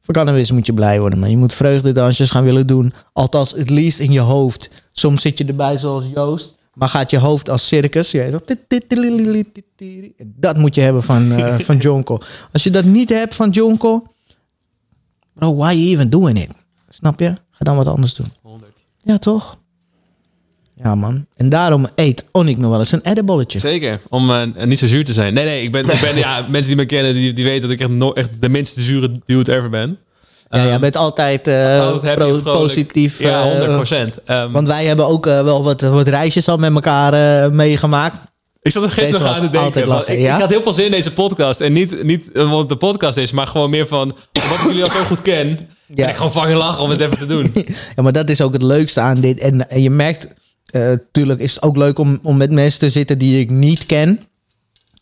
[SPEAKER 2] Voor cannabis moet je blij worden. Maar je moet vreugdedansjes gaan willen doen. Althans, het least in je hoofd. Soms zit je erbij zoals Joost. Maar gaat je hoofd als circus. Je Dat moet je hebben van, eh van Jonko. Als je dat niet hebt van Jonko. Bro, why you even doing it? Snap je? Ga dan wat anders doen.
[SPEAKER 1] 100.
[SPEAKER 2] Ja, toch? Ja, man. En daarom eet Onik nog wel eens een edibletje.
[SPEAKER 1] Zeker, om eh, niet zo zuur te zijn. Nee, nee, ik ben, ik ben ja, mensen die me kennen, die, die weten dat ik echt, no, echt de minste zure dude ever ben.
[SPEAKER 2] Ja, jij bent altijd, eh,
[SPEAKER 1] Altijd happy,
[SPEAKER 2] pro-
[SPEAKER 1] vrolijk.
[SPEAKER 2] positief.
[SPEAKER 1] Ja,
[SPEAKER 2] eh,
[SPEAKER 1] 100 procent. Ehm,
[SPEAKER 2] want wij hebben ook eh, wel wat, wat reisjes al met elkaar eh, meegemaakt.
[SPEAKER 1] ik zat er gisteren nog aan te denken.
[SPEAKER 2] lachen,
[SPEAKER 1] ik,
[SPEAKER 2] ja?
[SPEAKER 1] ik had heel veel zin in deze podcast. En niet, niet eh, wat de podcast is, maar gewoon meer van wat ik jullie al zo goed ken.
[SPEAKER 2] Ja.
[SPEAKER 1] En ik gewoon fucking lachen om het even te doen.
[SPEAKER 2] Ja, maar dat is ook het leukste aan dit. En, en je merkt, eh tuurlijk is het ook leuk om, om met mensen te zitten die ik niet ken.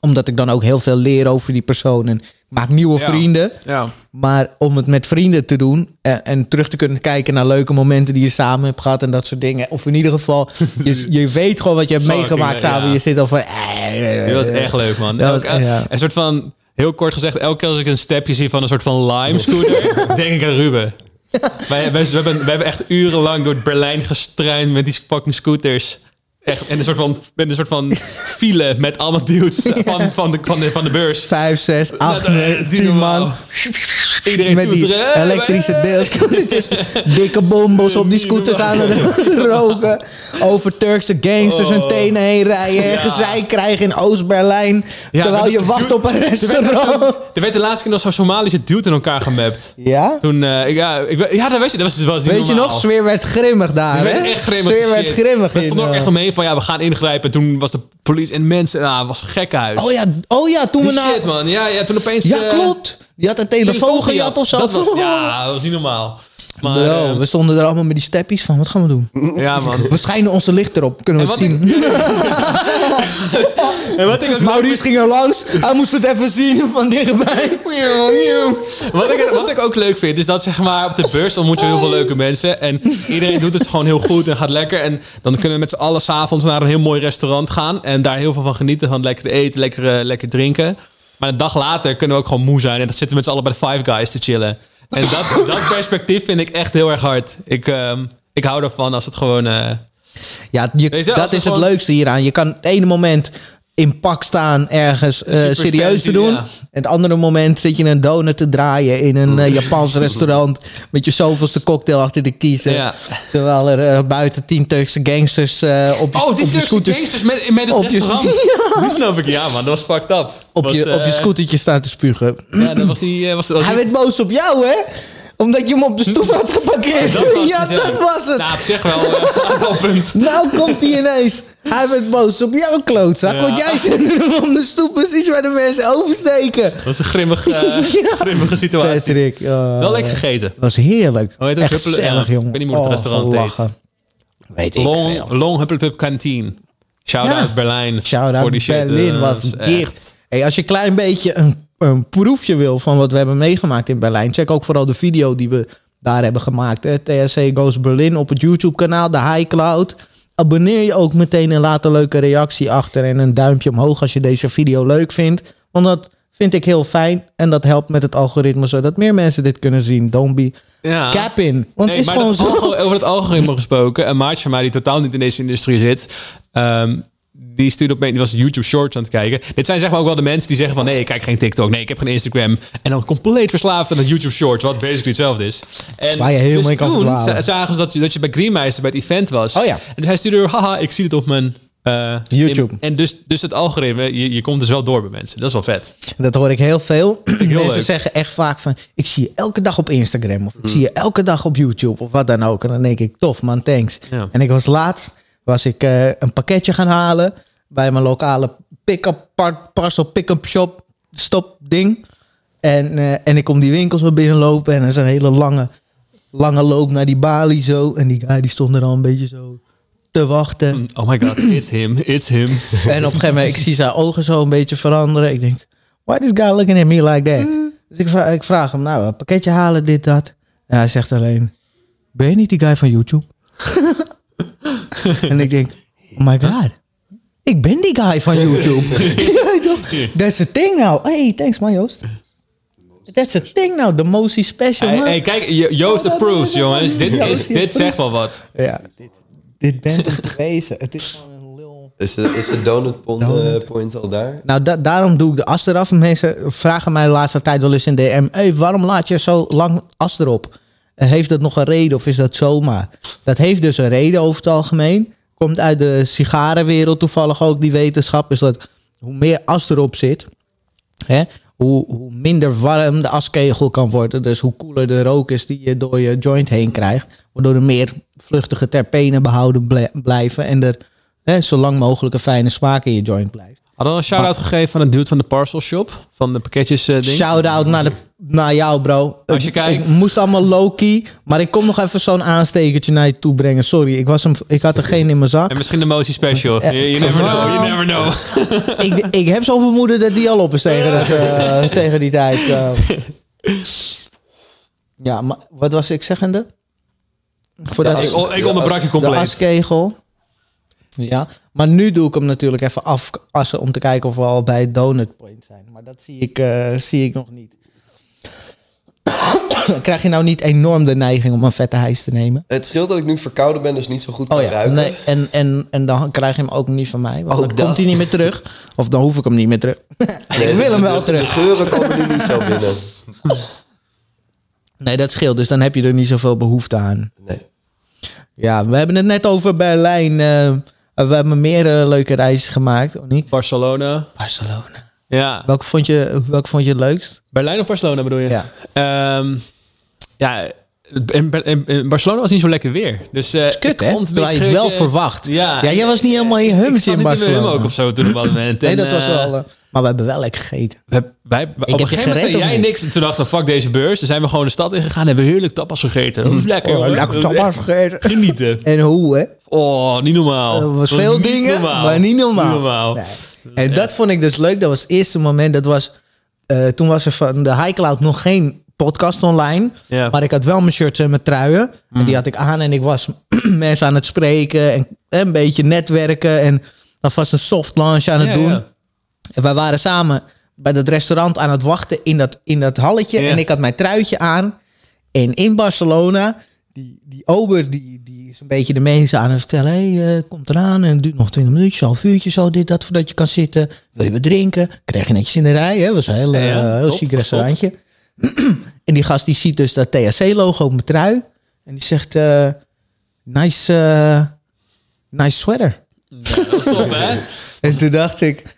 [SPEAKER 2] Omdat ik dan ook heel veel leer over die persoon. En ik maak nieuwe
[SPEAKER 1] Ja.
[SPEAKER 2] vrienden.
[SPEAKER 1] Ja.
[SPEAKER 2] Maar om het met vrienden te doen en, en terug te kunnen kijken naar leuke momenten die je samen hebt gehad en dat soort dingen. Of in ieder geval, je, je weet gewoon wat je hebt meegemaakt samen. Je zit al van. eh,
[SPEAKER 1] Die was echt leuk, man.
[SPEAKER 2] Dat was-.
[SPEAKER 1] Een soort van, heel kort gezegd, elke keer als ik een stepje zie van een soort van lime scooter, denk ik aan Ruben. Wij, wij, we, hebben, we hebben echt urenlang door Berlijn gestruind met die fucking scooters. Echt, en een soort van, een soort van file met allemaal dudes van, van, de, van, de, van de beurs.
[SPEAKER 2] Vijf, zes, acht,
[SPEAKER 1] eh,
[SPEAKER 2] negen, tien
[SPEAKER 1] normaal.
[SPEAKER 2] man.
[SPEAKER 1] Iedereen
[SPEAKER 2] Met die
[SPEAKER 1] toeteren. Eh,
[SPEAKER 2] elektrische
[SPEAKER 1] eh,
[SPEAKER 2] deelscooters. Dikke bombos op die scooters aan het roken. Over Turkse gangsters hun tenen heen rijden. En
[SPEAKER 1] Oh.
[SPEAKER 2] Gezeik krijgen in Oost-Berlijn. Terwijl
[SPEAKER 1] dat
[SPEAKER 2] je wacht op een
[SPEAKER 1] Er werd,
[SPEAKER 2] restaurant.
[SPEAKER 1] er werd de laatste keer nog zo'n Somalische dude in elkaar gemapt.
[SPEAKER 2] Ja?
[SPEAKER 1] Toen, eh, ja, ik, ja, dat weet je, dat was, was niet
[SPEAKER 2] Weet je nog? Sfeer werd grimmig daar, hè?
[SPEAKER 1] werd echt grimmig.
[SPEAKER 2] Sfeer werd grimmig
[SPEAKER 1] We
[SPEAKER 2] in,
[SPEAKER 1] stonden ook echt omheen van ja, we gaan ingrijpen. En toen was de politie en mensen, nou, het was een gekkenhuis.
[SPEAKER 2] Oh ja, oh ja, toen we naar...
[SPEAKER 1] shit, man. Ja, ja, toen opeens...
[SPEAKER 2] Ja, klopt. Die had een telefoon gejat of zo.
[SPEAKER 1] Dat was, ja, dat was niet normaal. Maar,
[SPEAKER 2] Bro,
[SPEAKER 1] eh,
[SPEAKER 2] we stonden er allemaal met die steppies van. Wat gaan we doen?
[SPEAKER 1] ja, man.
[SPEAKER 2] We schijnen onze licht erop. Kunnen we
[SPEAKER 1] En
[SPEAKER 2] het zien?
[SPEAKER 1] En wat ik ook
[SPEAKER 2] Maurice ging er langs. Hij moest het even zien van dichtbij.
[SPEAKER 1] Wat ik, wat ik ook leuk vind, is dat zeg maar op de beurs ontmoet je heel veel leuke mensen. En iedereen doet het gewoon heel goed en gaat lekker. En dan kunnen we met z'n allen s'avonds naar een heel mooi restaurant gaan. En daar heel veel van genieten. Van lekker eten, lekker, eh, lekker drinken. Maar een dag later kunnen we ook gewoon moe zijn. En dan zitten we met z'n allen bij de Five Guys te chillen. En dat, dat perspectief vind ik echt heel erg hard. Ik, ehm, ik hou ervan als het gewoon... eh,
[SPEAKER 2] Ja, je,
[SPEAKER 1] je,
[SPEAKER 2] dat is het leukste hieraan. Je kan het ene moment in pak staan ergens eh, serieus te doen.
[SPEAKER 1] ja.
[SPEAKER 2] En het andere moment zit je een donut te draaien in een eh, Japans restaurant met je zoveelste cocktail achter de kiezen.
[SPEAKER 1] Ja.
[SPEAKER 2] Terwijl er eh, buiten tien Turkse gangsters op je,
[SPEAKER 1] Oh, die
[SPEAKER 2] op je
[SPEAKER 1] Turkse
[SPEAKER 2] scooters
[SPEAKER 1] gangsters met, met het
[SPEAKER 2] Op je-
[SPEAKER 1] restaurant. Die snap ik, ja man, dat was fucked up.
[SPEAKER 2] op
[SPEAKER 1] Was,
[SPEAKER 2] je, op je scootertje staan te spugen.
[SPEAKER 1] Ja, dat was eh, was, was
[SPEAKER 2] Hij werd boos op jou, hè? Omdat je hem op de stoep had geparkeerd.
[SPEAKER 1] Dat was
[SPEAKER 2] ja, dat was het.
[SPEAKER 1] Nou, op zich wel eh.
[SPEAKER 2] Nou komt hij ineens. Hij werd boos op jou, klootzak.
[SPEAKER 1] Ja.
[SPEAKER 2] Want jij zit op de stoep precies waar de mensen oversteken.
[SPEAKER 1] Dat was een grimmig, eh,
[SPEAKER 2] Ja.
[SPEAKER 1] grimmige situatie.
[SPEAKER 2] Patrick. oh,
[SPEAKER 1] Wel lekker gegeten.
[SPEAKER 2] was heerlijk. Echt gezellig, jongen.
[SPEAKER 1] ik weet niet meer hoe het
[SPEAKER 2] Oh,
[SPEAKER 1] restaurant heet.
[SPEAKER 2] gelachen. Weet ik
[SPEAKER 1] Long,
[SPEAKER 2] veel.
[SPEAKER 1] long Hupplepup Kantine. Shout-out
[SPEAKER 2] Ja.
[SPEAKER 1] Berlijn.
[SPEAKER 2] Shout-out. Berlin
[SPEAKER 1] Eh,
[SPEAKER 2] was
[SPEAKER 1] dat
[SPEAKER 2] dicht. Hey, als je een klein beetje een, een proefje wil van wat we hebben meegemaakt in Berlijn... check ook vooral de video die we daar hebben gemaakt. Hè? TSC Goes Berlin op het YouTube-kanaal, de High Cloud. Abonneer je ook meteen en laat een leuke reactie achter... en een duimpje omhoog als je deze video leuk vindt. Want dat vind ik heel fijn en dat helpt met het algoritme... zodat meer mensen dit kunnen zien. Don't be
[SPEAKER 1] Ja.
[SPEAKER 2] cap in. Want
[SPEAKER 1] Nee,
[SPEAKER 2] het is
[SPEAKER 1] maar
[SPEAKER 2] gewoon zo...
[SPEAKER 1] over het algoritme gesproken. Een maatje van mij die totaal niet in deze industrie zit. ehm, die stuurde op me, die was YouTube Shorts aan het kijken. Dit zijn zeg maar ook wel de mensen die zeggen van... nee, ik kijk geen TikTok, nee, ik heb geen Instagram. En dan compleet verslaafd aan het YouTube Shorts, wat basically hetzelfde is. En
[SPEAKER 2] Waar je helemaal
[SPEAKER 1] dus
[SPEAKER 2] kan
[SPEAKER 1] toen zagen ze dat, je- dat je bij Greenmeister bij het event was.
[SPEAKER 2] Oh ja.
[SPEAKER 1] En dus hij stuurde, haha, ik zie het op mijn... eh,
[SPEAKER 2] YouTube.
[SPEAKER 1] in- en dus, dus het algoritme, je, je komt dus wel door bij mensen. Dat is wel vet.
[SPEAKER 2] Dat hoor ik heel veel. Mensen
[SPEAKER 1] leuk.
[SPEAKER 2] zeggen echt vaak van... ik zie je elke dag op Instagram... of ik zie je elke dag op YouTube... of wat dan ook. En dan denk ik, tof man, thanks.
[SPEAKER 1] Ja.
[SPEAKER 2] En ik was laatst... was ik eh, een pakketje gaan halen... bij mijn lokale pick-up par- parcel pick-up shop stop ding. En, eh, en ik kom die winkel zo binnenlopen... en er is een hele lange, lange loop naar die balie zo. En die guy die stond er al een beetje zo te wachten.
[SPEAKER 1] Oh my god, it's him, it's him.
[SPEAKER 2] En op een gegeven moment, ik zie zijn ogen zo een beetje veranderen. Ik denk, why this guy looking at me like that? Dus ik vraag, ik vraag hem, nou, een pakketje halen, dit, dat. En hij zegt alleen, ben je niet die guy van YouTube? en ik denk, oh my god. Ik ben die guy van YouTube. That's the thing now. Hey, thanks man, Joost. That's the thing now. The most special,
[SPEAKER 1] Hey,
[SPEAKER 2] man.
[SPEAKER 1] hey, kijk, Jo- Joost approves, jongens. Dit,
[SPEAKER 2] Joost
[SPEAKER 1] is, dit zegt wel wat.
[SPEAKER 2] Ja, dit, dit bent dus bewezen. Het is gewoon een lul.
[SPEAKER 3] Is de, is de donut eh, point al daar?
[SPEAKER 2] Nou, da- daarom doe ik de as eraf. Mensen vragen mij de laatste tijd wel eens in DM... Hey, waarom laat je zo lang as erop? Heeft dat nog een reden of is dat zomaar? Dat heeft dus een reden over het algemeen. Komt uit de sigarenwereld toevallig ook, die wetenschap. Is dat hoe meer as erop zit... Hè, hoe, hoe minder warm de askegel kan worden. Dus hoe koeler de rook is die je door je joint heen krijgt. Waardoor er meer vluchtige terpenen behouden blijven. En er hè, zo lang mogelijk een fijne smaak in je joint blijft.
[SPEAKER 1] Hadden we een shout-out gegeven van een dude van de parcel shop? Van de pakketjes eh ding?
[SPEAKER 2] Shout-out naar, de, naar jou, bro.
[SPEAKER 1] Als je
[SPEAKER 2] Ik-
[SPEAKER 1] kijkt.
[SPEAKER 2] Ik moest allemaal low-key. Maar ik kom nog even zo'n aanstekertje naar je toe brengen. Sorry, ik, was hem, ik had er geen in mijn zak.
[SPEAKER 1] En misschien de Motie Special.
[SPEAKER 2] Ja.
[SPEAKER 1] You, you never know, you never know.
[SPEAKER 2] ik, ik heb zo'n vermoeden dat die al op is tegen, dat, eh, tegen die tijd. eh. Ja, maar wat was ik zeggende? Voordat
[SPEAKER 1] Ik, ik onderbrak je
[SPEAKER 2] de
[SPEAKER 1] compleet.
[SPEAKER 2] askegel. Ja, maar nu doe ik hem natuurlijk even afassen om te kijken of we al bij donut point zijn. Maar dat zie ik, eh, zie ik nog niet. Krijg je nou niet enorm de neiging om een vette hijs te nemen?
[SPEAKER 3] Het scheelt dat ik nu verkouden ben, dus niet zo goed kan
[SPEAKER 2] Oh ja,
[SPEAKER 3] ruiken.
[SPEAKER 2] nee, en, en, en dan krijg je hem ook niet van mij. Want
[SPEAKER 3] Ook
[SPEAKER 2] dan
[SPEAKER 3] dat.
[SPEAKER 2] komt hij niet meer terug. Of dan hoef ik hem niet meer terug. ik wil hem wel
[SPEAKER 3] de,
[SPEAKER 2] terug.
[SPEAKER 3] De geuren komen nu niet zo binnen.
[SPEAKER 2] Nee, dat scheelt. Dus dan heb je er niet zoveel behoefte aan.
[SPEAKER 3] Nee.
[SPEAKER 2] Ja, we hebben het net over Berlijn. eh, we hebben meer eh, leuke reizen gemaakt, Oniek.
[SPEAKER 1] Barcelona.
[SPEAKER 2] Barcelona.
[SPEAKER 1] Ja.
[SPEAKER 2] Welke vond je, welke vond je het leukst?
[SPEAKER 1] Berlijn of Barcelona bedoel je?
[SPEAKER 2] Ja.
[SPEAKER 1] Ehm, ja, in, Barcelona was niet zo lekker weer. Dus eh
[SPEAKER 2] Kut,
[SPEAKER 1] ik
[SPEAKER 2] hè?
[SPEAKER 1] vond het
[SPEAKER 2] je wel verwacht.
[SPEAKER 1] Ja.
[SPEAKER 2] Ja, jij was niet helemaal in je
[SPEAKER 1] Ik
[SPEAKER 2] hummetje in
[SPEAKER 1] niet
[SPEAKER 2] Barcelona.
[SPEAKER 1] hum ook of zo toen op dat moment.
[SPEAKER 2] Nee,
[SPEAKER 1] En,
[SPEAKER 2] dat was
[SPEAKER 1] eh,
[SPEAKER 2] wel... eh, maar we hebben wel lekker gegeten.
[SPEAKER 1] We, wij, op
[SPEAKER 2] heb
[SPEAKER 1] een gegeven moment zei jij
[SPEAKER 2] niet?
[SPEAKER 1] niks. Toen dachten we, fuck deze beurs. Toen zijn we gewoon de stad ingegaan en hebben we heerlijk tapas gegeten. Dat was lekker.
[SPEAKER 2] Oh, lekker tapas gegeten.
[SPEAKER 1] Genieten.
[SPEAKER 2] En hoe, hè?
[SPEAKER 1] Oh, niet normaal.
[SPEAKER 2] Er was
[SPEAKER 1] Dat
[SPEAKER 2] veel
[SPEAKER 1] niet
[SPEAKER 2] dingen,
[SPEAKER 1] normaal.
[SPEAKER 2] maar niet normaal.
[SPEAKER 1] Niet normaal.
[SPEAKER 2] Nee. En dat vond ik dus leuk. Dat was het eerste moment. Dat was, eh, toen was er van de High Cloud nog geen podcast online.
[SPEAKER 1] Mm.
[SPEAKER 2] Maar ik had wel mijn shirts en mijn truien. En die had ik aan en ik was mensen aan het spreken. En een beetje netwerken. En alvast een soft launch aan het
[SPEAKER 1] Ja,
[SPEAKER 2] doen.
[SPEAKER 1] ja.
[SPEAKER 2] En wij waren samen bij dat restaurant aan het wachten in dat, in dat halletje.
[SPEAKER 1] Ja.
[SPEAKER 2] En ik had mijn truitje aan. En in Barcelona, die, die ober die, die is een beetje de mensen aan het vertellen. Hé, hey, eh, komt eraan en het duurt nog 20 minuutjes, half uurtje, zo dit, dat, voordat je kan zitten. Wil je wat drinken? Krijg je netjes in de rij, hè? was een heel, eh, heel chic
[SPEAKER 1] top.
[SPEAKER 2] en die gast die ziet dus dat THC-logo op mijn trui. En die zegt, eh, nice, eh, nice sweater.
[SPEAKER 1] Dat is top, hè?
[SPEAKER 2] En toen dacht ik,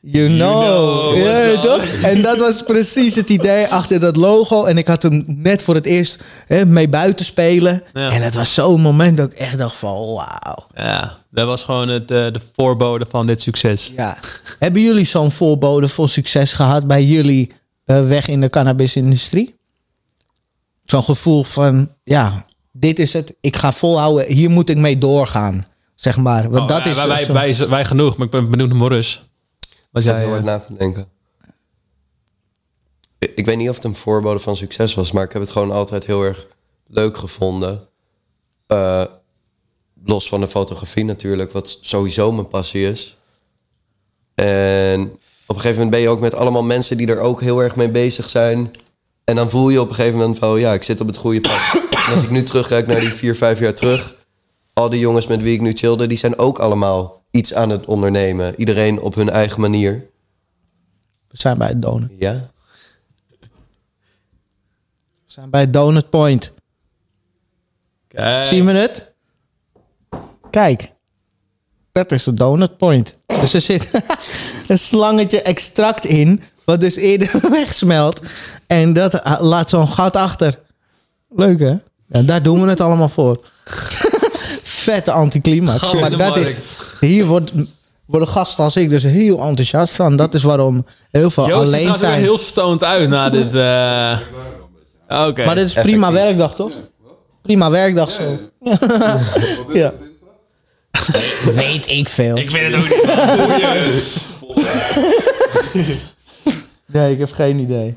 [SPEAKER 2] you know.
[SPEAKER 1] know
[SPEAKER 2] Ja, toch? En dat was precies het idee achter dat logo. En ik had hem net voor het eerst hè, mee buiten spelen.
[SPEAKER 1] Ja.
[SPEAKER 2] En het was zo'n moment dat ik echt dacht van, wauw.
[SPEAKER 1] Ja, dat was gewoon het, eh, de voorbode van dit succes.
[SPEAKER 2] Ja. Hebben jullie zo'n voorbode voor succes gehad bij jullie weg in de cannabisindustrie? Zo'n gevoel van, ja, dit is het. Ik ga volhouden. Hier moet ik mee doorgaan. Zeg maar. Want
[SPEAKER 1] Oh,
[SPEAKER 2] dat
[SPEAKER 1] ja,
[SPEAKER 2] is
[SPEAKER 1] wij, wij,
[SPEAKER 2] zo-
[SPEAKER 1] wij, wij genoeg, maar ik ben benieuwd naar Morris. Wat jij, eh,
[SPEAKER 3] na te denken. Ik, ik weet niet of het een voorbode van succes was, maar ik heb het gewoon altijd heel erg leuk gevonden. Eh, los van de fotografie natuurlijk, wat sowieso mijn passie is. En op een gegeven moment ben je ook met allemaal mensen die er ook heel erg mee bezig zijn. En dan voel je op een gegeven moment wel, ja, ik zit op het goede pad. En als ik nu terugkijk naar die vier, vijf jaar terug, al die jongens met wie ik nu chillde, die zijn ook allemaal iets aan het ondernemen. Iedereen op hun eigen manier.
[SPEAKER 2] We zijn bij het donut.
[SPEAKER 3] Ja?
[SPEAKER 2] We zijn bij het donut point.
[SPEAKER 1] kijk.
[SPEAKER 2] Zie je het? Kijk. Dat is de donut point. Dus er zit een slangetje extract in, wat dus eerder wegsmelt. En dat eh, laat zo'n gat achter. Leuk hè? Ja, daar doen we het allemaal voor. Vette anticlimax. Maar dat is, hier wordt, worden gasten als ik dus heel enthousiast van. Dat is waarom heel veel
[SPEAKER 1] Joost
[SPEAKER 2] alleen
[SPEAKER 1] er
[SPEAKER 2] zijn.
[SPEAKER 1] heel stoned uit na dit. eh, Oké.
[SPEAKER 2] Maar dit is prima
[SPEAKER 3] Effectief.
[SPEAKER 2] werkdag, toch? Prima werkdag zo. Ja. Weet ik veel.
[SPEAKER 1] Ik vind het ook niet.
[SPEAKER 2] Nee, ik heb geen idee.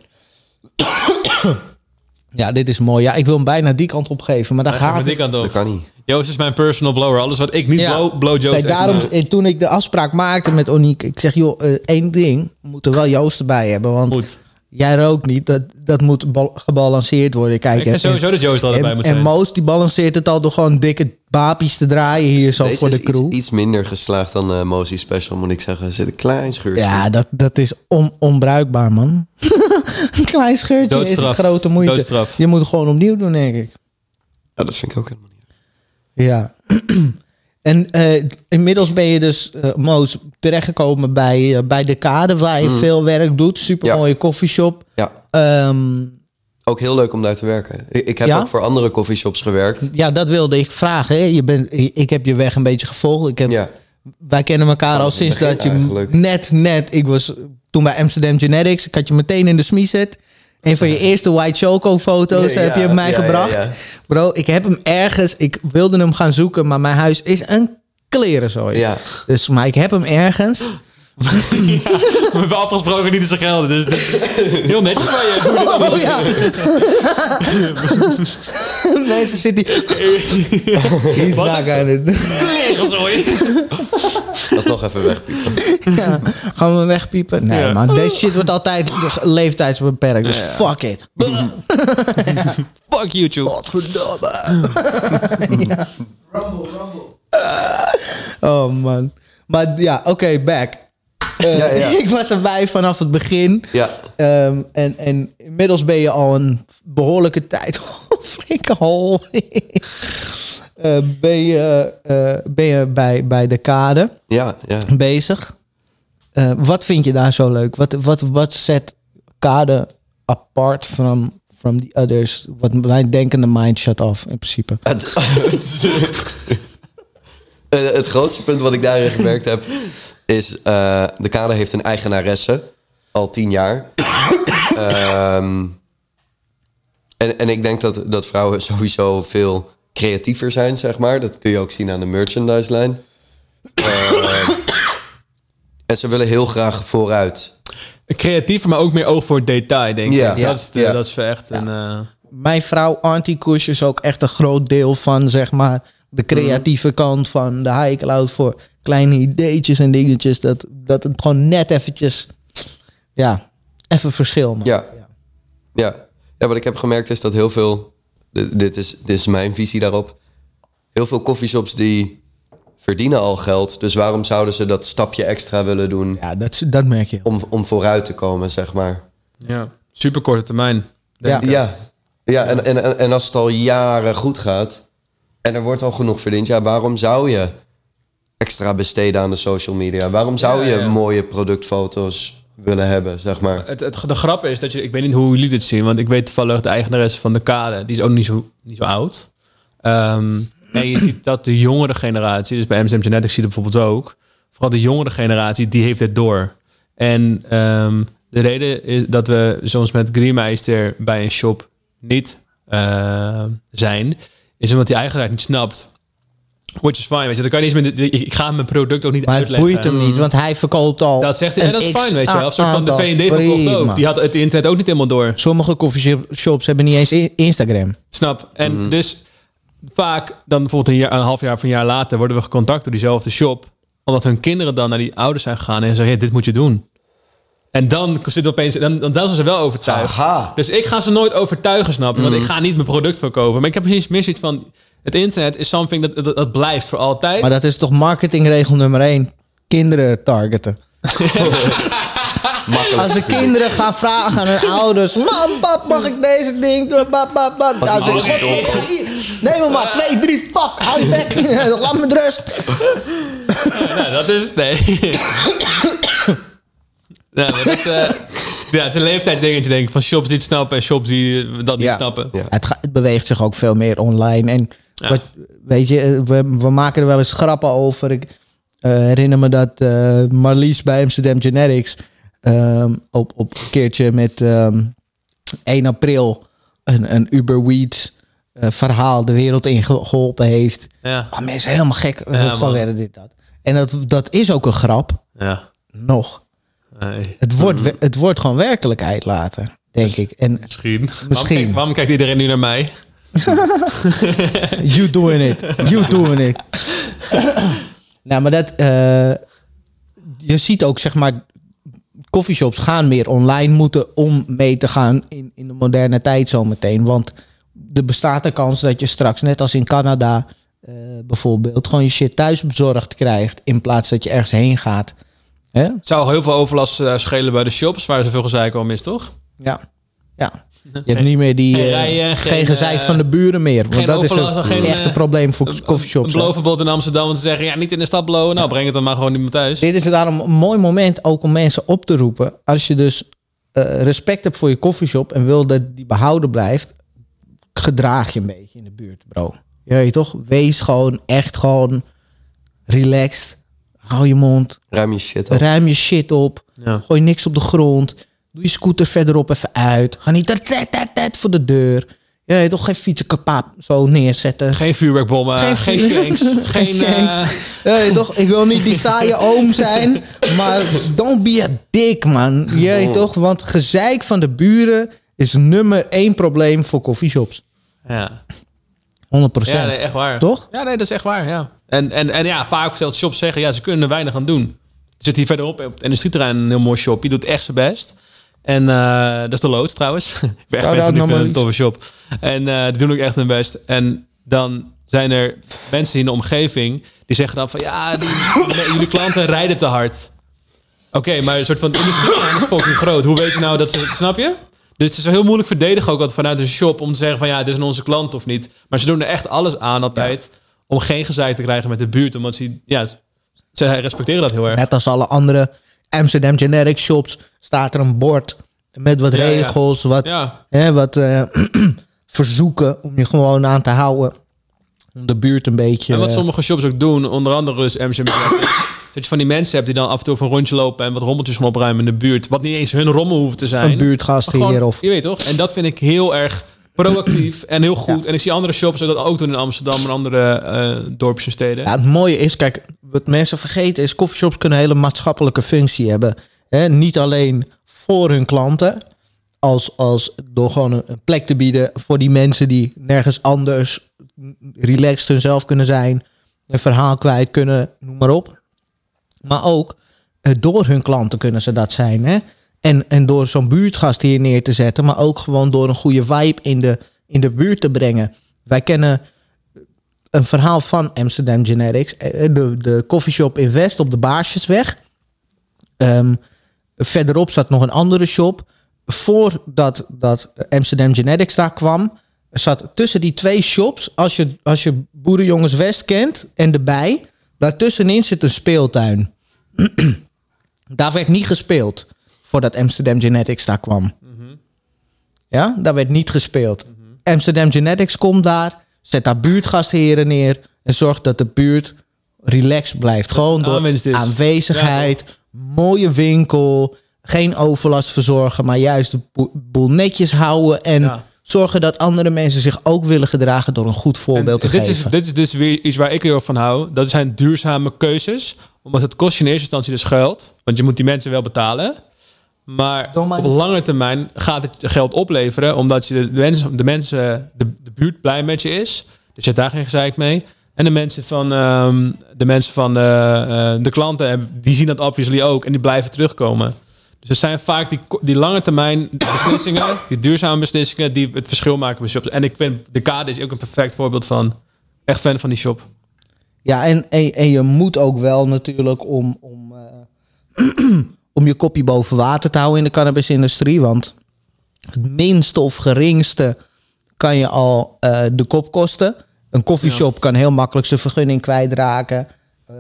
[SPEAKER 2] ja, dit is mooi. Ja, ik wil hem bijna die kant opgeven, maar daar gaat
[SPEAKER 1] die kant
[SPEAKER 3] Dat
[SPEAKER 1] op.
[SPEAKER 3] kan niet.
[SPEAKER 1] Joost is mijn personal blower. Alles wat ik niet
[SPEAKER 2] Ja.
[SPEAKER 1] blow, blow Joost. Echt
[SPEAKER 2] daarom, eh, toen ik de afspraak maakte met Oniek, ik zeg, joh, eh, één ding, we moeten wel Joost erbij hebben, want jij rookt niet, dat, dat moet bal- gebalanceerd worden. Kijk,
[SPEAKER 1] Ik
[SPEAKER 2] en-
[SPEAKER 1] sowieso dat Joost er altijd bij
[SPEAKER 2] en,
[SPEAKER 1] moet
[SPEAKER 2] en
[SPEAKER 1] zijn.
[SPEAKER 2] Moos die balanceert het al door gewoon dikke bapies te draaien hier zo
[SPEAKER 3] Deze
[SPEAKER 2] voor de
[SPEAKER 3] is iets-
[SPEAKER 2] crew.
[SPEAKER 3] Iets, minder geslaagd dan eh Mozi Special, moet ik zeggen. Er zit een klein scheurtje.
[SPEAKER 2] Ja, dat, dat is on, onbruikbaar, man. een klein scheurtje is een grote moeite.
[SPEAKER 1] Doodstraf.
[SPEAKER 2] Je moet het gewoon opnieuw doen, denk ik.
[SPEAKER 3] Ja, dat vind ik ook helemaal niet.
[SPEAKER 2] Ja. en eh, inmiddels ben je dus, eh Moos, terechtgekomen bij, bij de Kade, waar je veel werk doet. Super mooie koffieshop.
[SPEAKER 3] Ja,
[SPEAKER 2] Ehm,
[SPEAKER 3] ook heel leuk om daar te werken. Ik, heb
[SPEAKER 2] Ja?
[SPEAKER 3] ook voor andere coffeeshops gewerkt.
[SPEAKER 2] ja, dat wilde ik vragen. Hè. Je bent, ik heb je weg een beetje gevolgd. Ik heb,
[SPEAKER 3] Ja,
[SPEAKER 2] Wij kennen elkaar al
[SPEAKER 3] het
[SPEAKER 2] sinds dat je
[SPEAKER 3] eigenlijk.
[SPEAKER 2] net, net... Ik was toen bij Amsterdam Genetics. Ik had je meteen in de smie zet. Een van je eerste White Choco foto's
[SPEAKER 3] Ja,
[SPEAKER 2] heb je mij gebracht. Bro, ik heb hem ergens... Ik wilde hem gaan zoeken, maar mijn huis is een klerenzooi.
[SPEAKER 3] ja.
[SPEAKER 2] Dus, maar ik heb hem ergens.
[SPEAKER 1] We hebben afgesproken niet te zeggen gelden. Dus is heel netjes van je. Allemaal
[SPEAKER 2] Oh ja. Mensen zitten hier... He's
[SPEAKER 1] Was
[SPEAKER 2] not
[SPEAKER 1] het?
[SPEAKER 2] gonna-
[SPEAKER 1] Klerenzooi.
[SPEAKER 3] Alsnog even wegpiepen.
[SPEAKER 2] Ja, gaan we wegpiepen? Nee,
[SPEAKER 1] Ja.
[SPEAKER 2] man. Deze shit wordt altijd leeftijdsbeperkt. Dus
[SPEAKER 1] Ja.
[SPEAKER 2] fuck it.
[SPEAKER 1] Fuck YouTube.
[SPEAKER 2] Godverdomme. ja. Oh man. Maar ja, oké, back. Eh,
[SPEAKER 3] Ja, ja.
[SPEAKER 2] Ik was erbij vanaf het begin.
[SPEAKER 3] Ja,
[SPEAKER 2] Ehm, en, en inmiddels ben je al een behoorlijke tijd. Flikke hol. Eh, ben, je, eh, ben je bij, bij de kade
[SPEAKER 3] ja, ja.
[SPEAKER 2] bezig. Wat vind je daar zo leuk? Wat, wat, wat zet kade apart from, from the others? Wat mijn denkende mind shut off in principe.
[SPEAKER 3] Het, het, het grootste punt wat ik daarin gemerkt heb, is eh, de kade heeft een eigenaresse. Al tien jaar. Ehm, en, en ik denk dat, dat vrouwen sowieso veel creatiever zijn, zeg maar. Dat kun je ook zien aan de merchandise-lijn. Ehm, en ze willen heel graag vooruit.
[SPEAKER 1] Creatiever, maar ook meer oog voor detail, denk
[SPEAKER 3] Ja.
[SPEAKER 1] ik.
[SPEAKER 3] Ja.
[SPEAKER 1] Dat is, de,
[SPEAKER 3] Ja.
[SPEAKER 1] dat is echt een... eh,
[SPEAKER 2] Mijn vrouw Auntie Kush is ook echt een groot deel van zeg maar de creatieve kant van de high cloud voor kleine ideetjes en dingetjes. Dat, dat het gewoon net eventjes, ja, even verschil maakt.
[SPEAKER 3] Ja. Ja. ja, wat ik heb gemerkt is dat heel veel dit, is, dit is mijn visie daarop. Heel veel coffeeshops die verdienen al geld. Dus waarom zouden ze dat stapje extra willen doen
[SPEAKER 2] Ja, dat, dat merk je.
[SPEAKER 3] om, om vooruit te komen, zeg maar?
[SPEAKER 1] Ja, super korte termijn.
[SPEAKER 2] Ja.
[SPEAKER 3] Ja, ja en, en, en- en als het al jaren goed gaat en er wordt al genoeg verdiend, ja, waarom zou je extra besteden aan de social media? Waarom zou je mooie productfoto's willen hebben, zeg maar?
[SPEAKER 1] Het, het, de grap is dat je, ik weet niet hoe jullie dit zien, want ik weet toevallig de eigenaresse van de kade, die is ook niet zo, niet zo oud. Ehm, en je ziet dat de jongere generatie, dus bij MSM Genetics zie je dat bijvoorbeeld ook, vooral de jongere generatie, die heeft het door. En ehm, de reden is dat we soms met Greenmeister bij een shop niet eh, zijn, is omdat die eigenaar het niet snapt. Which is fine, weet je. Dan kan je niet eens met, ik ga mijn product ook niet
[SPEAKER 2] Maar het
[SPEAKER 1] uitleggen.
[SPEAKER 2] boeit hem niet, want hij verkoopt al.
[SPEAKER 1] Dat zegt hij, en dat is fijn, weet je wel. Een soort van de. V&D verkocht ook. Die had het internet ook niet helemaal door.
[SPEAKER 2] Sommige coffeeshops hebben niet eens Instagram.
[SPEAKER 1] Snap. En dus vaak, dan bijvoorbeeld een, jaar, een half jaar of een jaar later, worden we gecontact door diezelfde shop. Omdat hun kinderen dan naar die ouders zijn gegaan en zeggen, hey, dit moet je doen. En dan zit opeens, dan, dan, dan zijn ze wel overtuigd.
[SPEAKER 3] Aha.
[SPEAKER 1] Dus ik ga ze nooit overtuigen, snap je? Want ik ga niet mijn product verkopen. Maar ik heb precies meer zoiets van, het internet is something dat, dat, dat blijft voor altijd.
[SPEAKER 2] Maar dat is toch marketingregel nummer één. Kinderen targeten. Als de kinderen gaan vragen aan hun ouders... Mam, pap, mag ik deze ding? doen? Pap, pap, pap. Nou, zeg,
[SPEAKER 1] niet
[SPEAKER 2] "God, nee, hier. Neem maar. Twee, drie, fuck. Hou je bek. Laat me rust.
[SPEAKER 1] Ja, dat is nee. ja, maar dat, eh, ja, het is een leeftijdsdingetje, denk ik. Van shops die het snappen en shops die dat niet
[SPEAKER 2] Ja.
[SPEAKER 1] snappen.
[SPEAKER 3] Ja.
[SPEAKER 2] Het, ga- het beweegt zich ook veel meer online. En
[SPEAKER 1] Ja.
[SPEAKER 2] wat, weet je, eh, we, we maken er wel eens grappen over. Ik eh, herinner me dat eh, Marlies bij Amsterdam Genetics... ehm, op, op een keertje met ehm 1 april... een, een Uber Weeds eh, verhaal de wereld in ge- geholpen heeft.
[SPEAKER 1] Ja.
[SPEAKER 2] Oh, mensen helemaal gek eh,
[SPEAKER 1] Ja,
[SPEAKER 2] van
[SPEAKER 1] man.
[SPEAKER 2] werden dit dat. En dat, dat is ook een grap.
[SPEAKER 1] ja.
[SPEAKER 2] Nog.
[SPEAKER 1] Nee.
[SPEAKER 2] Het wordt, we- het wordt gewoon werkelijkheid later, denk ik. En
[SPEAKER 1] Misschien.
[SPEAKER 2] Misschien.
[SPEAKER 1] Waarom, kijkt- waarom kijkt iedereen nu naar mij?
[SPEAKER 2] You doing it. You doing it. nou, maar dat... eh, je ziet ook, zeg maar... Coffeeshops gaan meer online moeten om mee te gaan in, in de moderne tijd zometeen. Want er bestaat de kans dat je straks, net als in Canada eh, bijvoorbeeld... gewoon je shit thuis bezorgd krijgt in plaats dat je ergens heen gaat. Hè?
[SPEAKER 1] Het zou heel veel overlast eh, schelen bij de shops waar zoveel gezeik om is, toch?
[SPEAKER 2] Ja. ja. Je hebt niet meer die...
[SPEAKER 1] geen rijen,
[SPEAKER 2] geen,
[SPEAKER 1] geen,
[SPEAKER 2] gezeik
[SPEAKER 1] eh,
[SPEAKER 2] van de buren meer. Want
[SPEAKER 1] geen
[SPEAKER 2] dat is
[SPEAKER 1] overlast,
[SPEAKER 2] een,
[SPEAKER 1] geen,
[SPEAKER 2] echt een probleem voor
[SPEAKER 1] Een
[SPEAKER 2] coffeeshops. hè.
[SPEAKER 1] belovenbod in Amsterdam om te zeggen, ja, niet in de stad blowen. Nou, breng het dan maar gewoon niet meer thuis.
[SPEAKER 2] Dit is daarom een mooi moment ook om mensen op te roepen. Als je dus respect hebt voor je koffieshop en wil dat die behouden blijft, gedraag je een beetje in de buurt, bro. Je weet toch? Wees gewoon echt gewoon relaxed. Hou je mond.
[SPEAKER 3] Ruim je shit op.
[SPEAKER 2] Ruim je shit op.
[SPEAKER 1] Ja.
[SPEAKER 2] Gooi niks op de grond. Doe je scooter verderop even uit. Ga niet tet, tet, tet, tet voor de deur. Je weet toch? Geen fietsen kapot zo neerzetten.
[SPEAKER 1] Geen vuurwerkbommen, geen, geen shanks, geen...
[SPEAKER 2] shanks.
[SPEAKER 1] eh,
[SPEAKER 2] Ja, toch? Ik wil niet die saaie oom zijn, maar don't be a dick, man. Je weet toch? Want gezeik van de buren is nummer één probleem voor coffeeshops. 100%.
[SPEAKER 1] ja. Ja, nee, echt waar.
[SPEAKER 2] Toch?
[SPEAKER 1] Ja, nee, dat is echt waar, ja. En, en, en ja, vaak zelfs shops zeggen, ja, ze kunnen er weinig aan doen. Zit hier verderop op het industrieterrein een heel mooi shop. Die doet echt zijn best. En eh, dat is de loods trouwens. ik ben echt van een toffe shop. En eh, die doen ook echt hun best. En dan zijn er mensen in de omgeving die zeggen dan van, ja, die, jullie klanten rijden te hard. Oké, maar een soort van industrieterrein is fucking groot. Hoe weet je nou dat ze, snap je? Dus het is heel moeilijk verdedigen ook altijd vanuit een shop om te zeggen van ja, dit is onze klant of niet. Maar ze doen er echt alles aan altijd om geen gezeik te krijgen met de buurt. Omdat ze, ja, ze respecteren dat heel erg.
[SPEAKER 2] Net als alle andere Amsterdam Generic shops staat er een bord met wat
[SPEAKER 1] Ja, ja.
[SPEAKER 2] regels, wat,
[SPEAKER 1] Ja,
[SPEAKER 2] hè, wat eh, verzoeken om je gewoon aan te houden. Om de buurt een beetje...
[SPEAKER 1] en wat
[SPEAKER 2] eh,
[SPEAKER 1] sommige shops ook doen, onder andere dus MCM, dat je van die mensen hebt die dan af en toe een rondje lopen en wat rommeltjes gaan opruimen in de buurt. Wat niet eens hun rommel hoeft te zijn.
[SPEAKER 2] een buurtgast hier of...
[SPEAKER 1] Je weet toch? En dat vind ik heel erg proactief en heel goed. En ik zie andere shops dat ook doen in Amsterdam en andere dorpjes en steden.
[SPEAKER 2] Ja, het mooie is, kijk, wat mensen vergeten is, coffeeshops kunnen een hele maatschappelijke functie hebben. Niet alleen voor hun klanten, als, als door gewoon een, een plek te bieden voor die mensen die nergens anders relaxed hunzelf kunnen zijn, een verhaal kwijt kunnen, noem maar op. Maar ook eh, door hun klanten kunnen ze dat zijn. Hè? En, en door zo'n buurtgast hier neer te zetten, maar ook gewoon door een goede vibe in de in de buurt te brengen. Wij kennen een verhaal van Amsterdam Genetics. Eh, De, de coffeeshop in West op de Baarsjesweg. Ehm, verderop zat nog een andere shop. Voordat dat Amsterdam Genetics daar kwam, zat tussen die twee shops, als je, als je Boerenjongens West kent en de bij, daartussenin zit een speeltuin. daar werd niet gespeeld voordat Amsterdam Genetics daar kwam. Ja, daar werd niet gespeeld. Amsterdam Genetics komt daar, zet daar buurtgastheren neer en zorgt dat de buurt relaxed blijft. Gewoon door
[SPEAKER 1] is.
[SPEAKER 2] aanwezigheid, mooie winkel, geen overlast verzorgen, maar juist de boel- netjes houden en
[SPEAKER 1] Ja.
[SPEAKER 2] zorgen dat andere mensen zich ook willen gedragen door een goed voorbeeld te
[SPEAKER 1] dit
[SPEAKER 2] geven.
[SPEAKER 1] Is, dit is dus weer iets waar ik heel erg van hou. Dat zijn duurzame keuzes. Omdat het kost je in eerste instantie dus geld. Want je moet die mensen wel betalen. Maar op lange termijn gaat het geld opleveren. Omdat je de mensen, de, mensen de, de buurt blij met je is. Dus je hebt daar geen gezeik mee. En de mensen van, ehm, de, mensen van eh, eh, de klanten, die zien dat obviously ook. En die blijven terugkomen. Dus het zijn vaak die, die lange termijn beslissingen, die duurzame beslissingen, die het verschil maken bij shops. En ik vind de Kade is ook een perfect voorbeeld van. Echt fan van die shop.
[SPEAKER 2] Ja, en, en, en je moet ook wel natuurlijk om, om, eh, om je kopje boven water te houden in de cannabisindustrie. Want het minste of geringste kan je al eh, de kop kosten. Een koffieshop kan heel makkelijk zijn vergunning kwijtraken.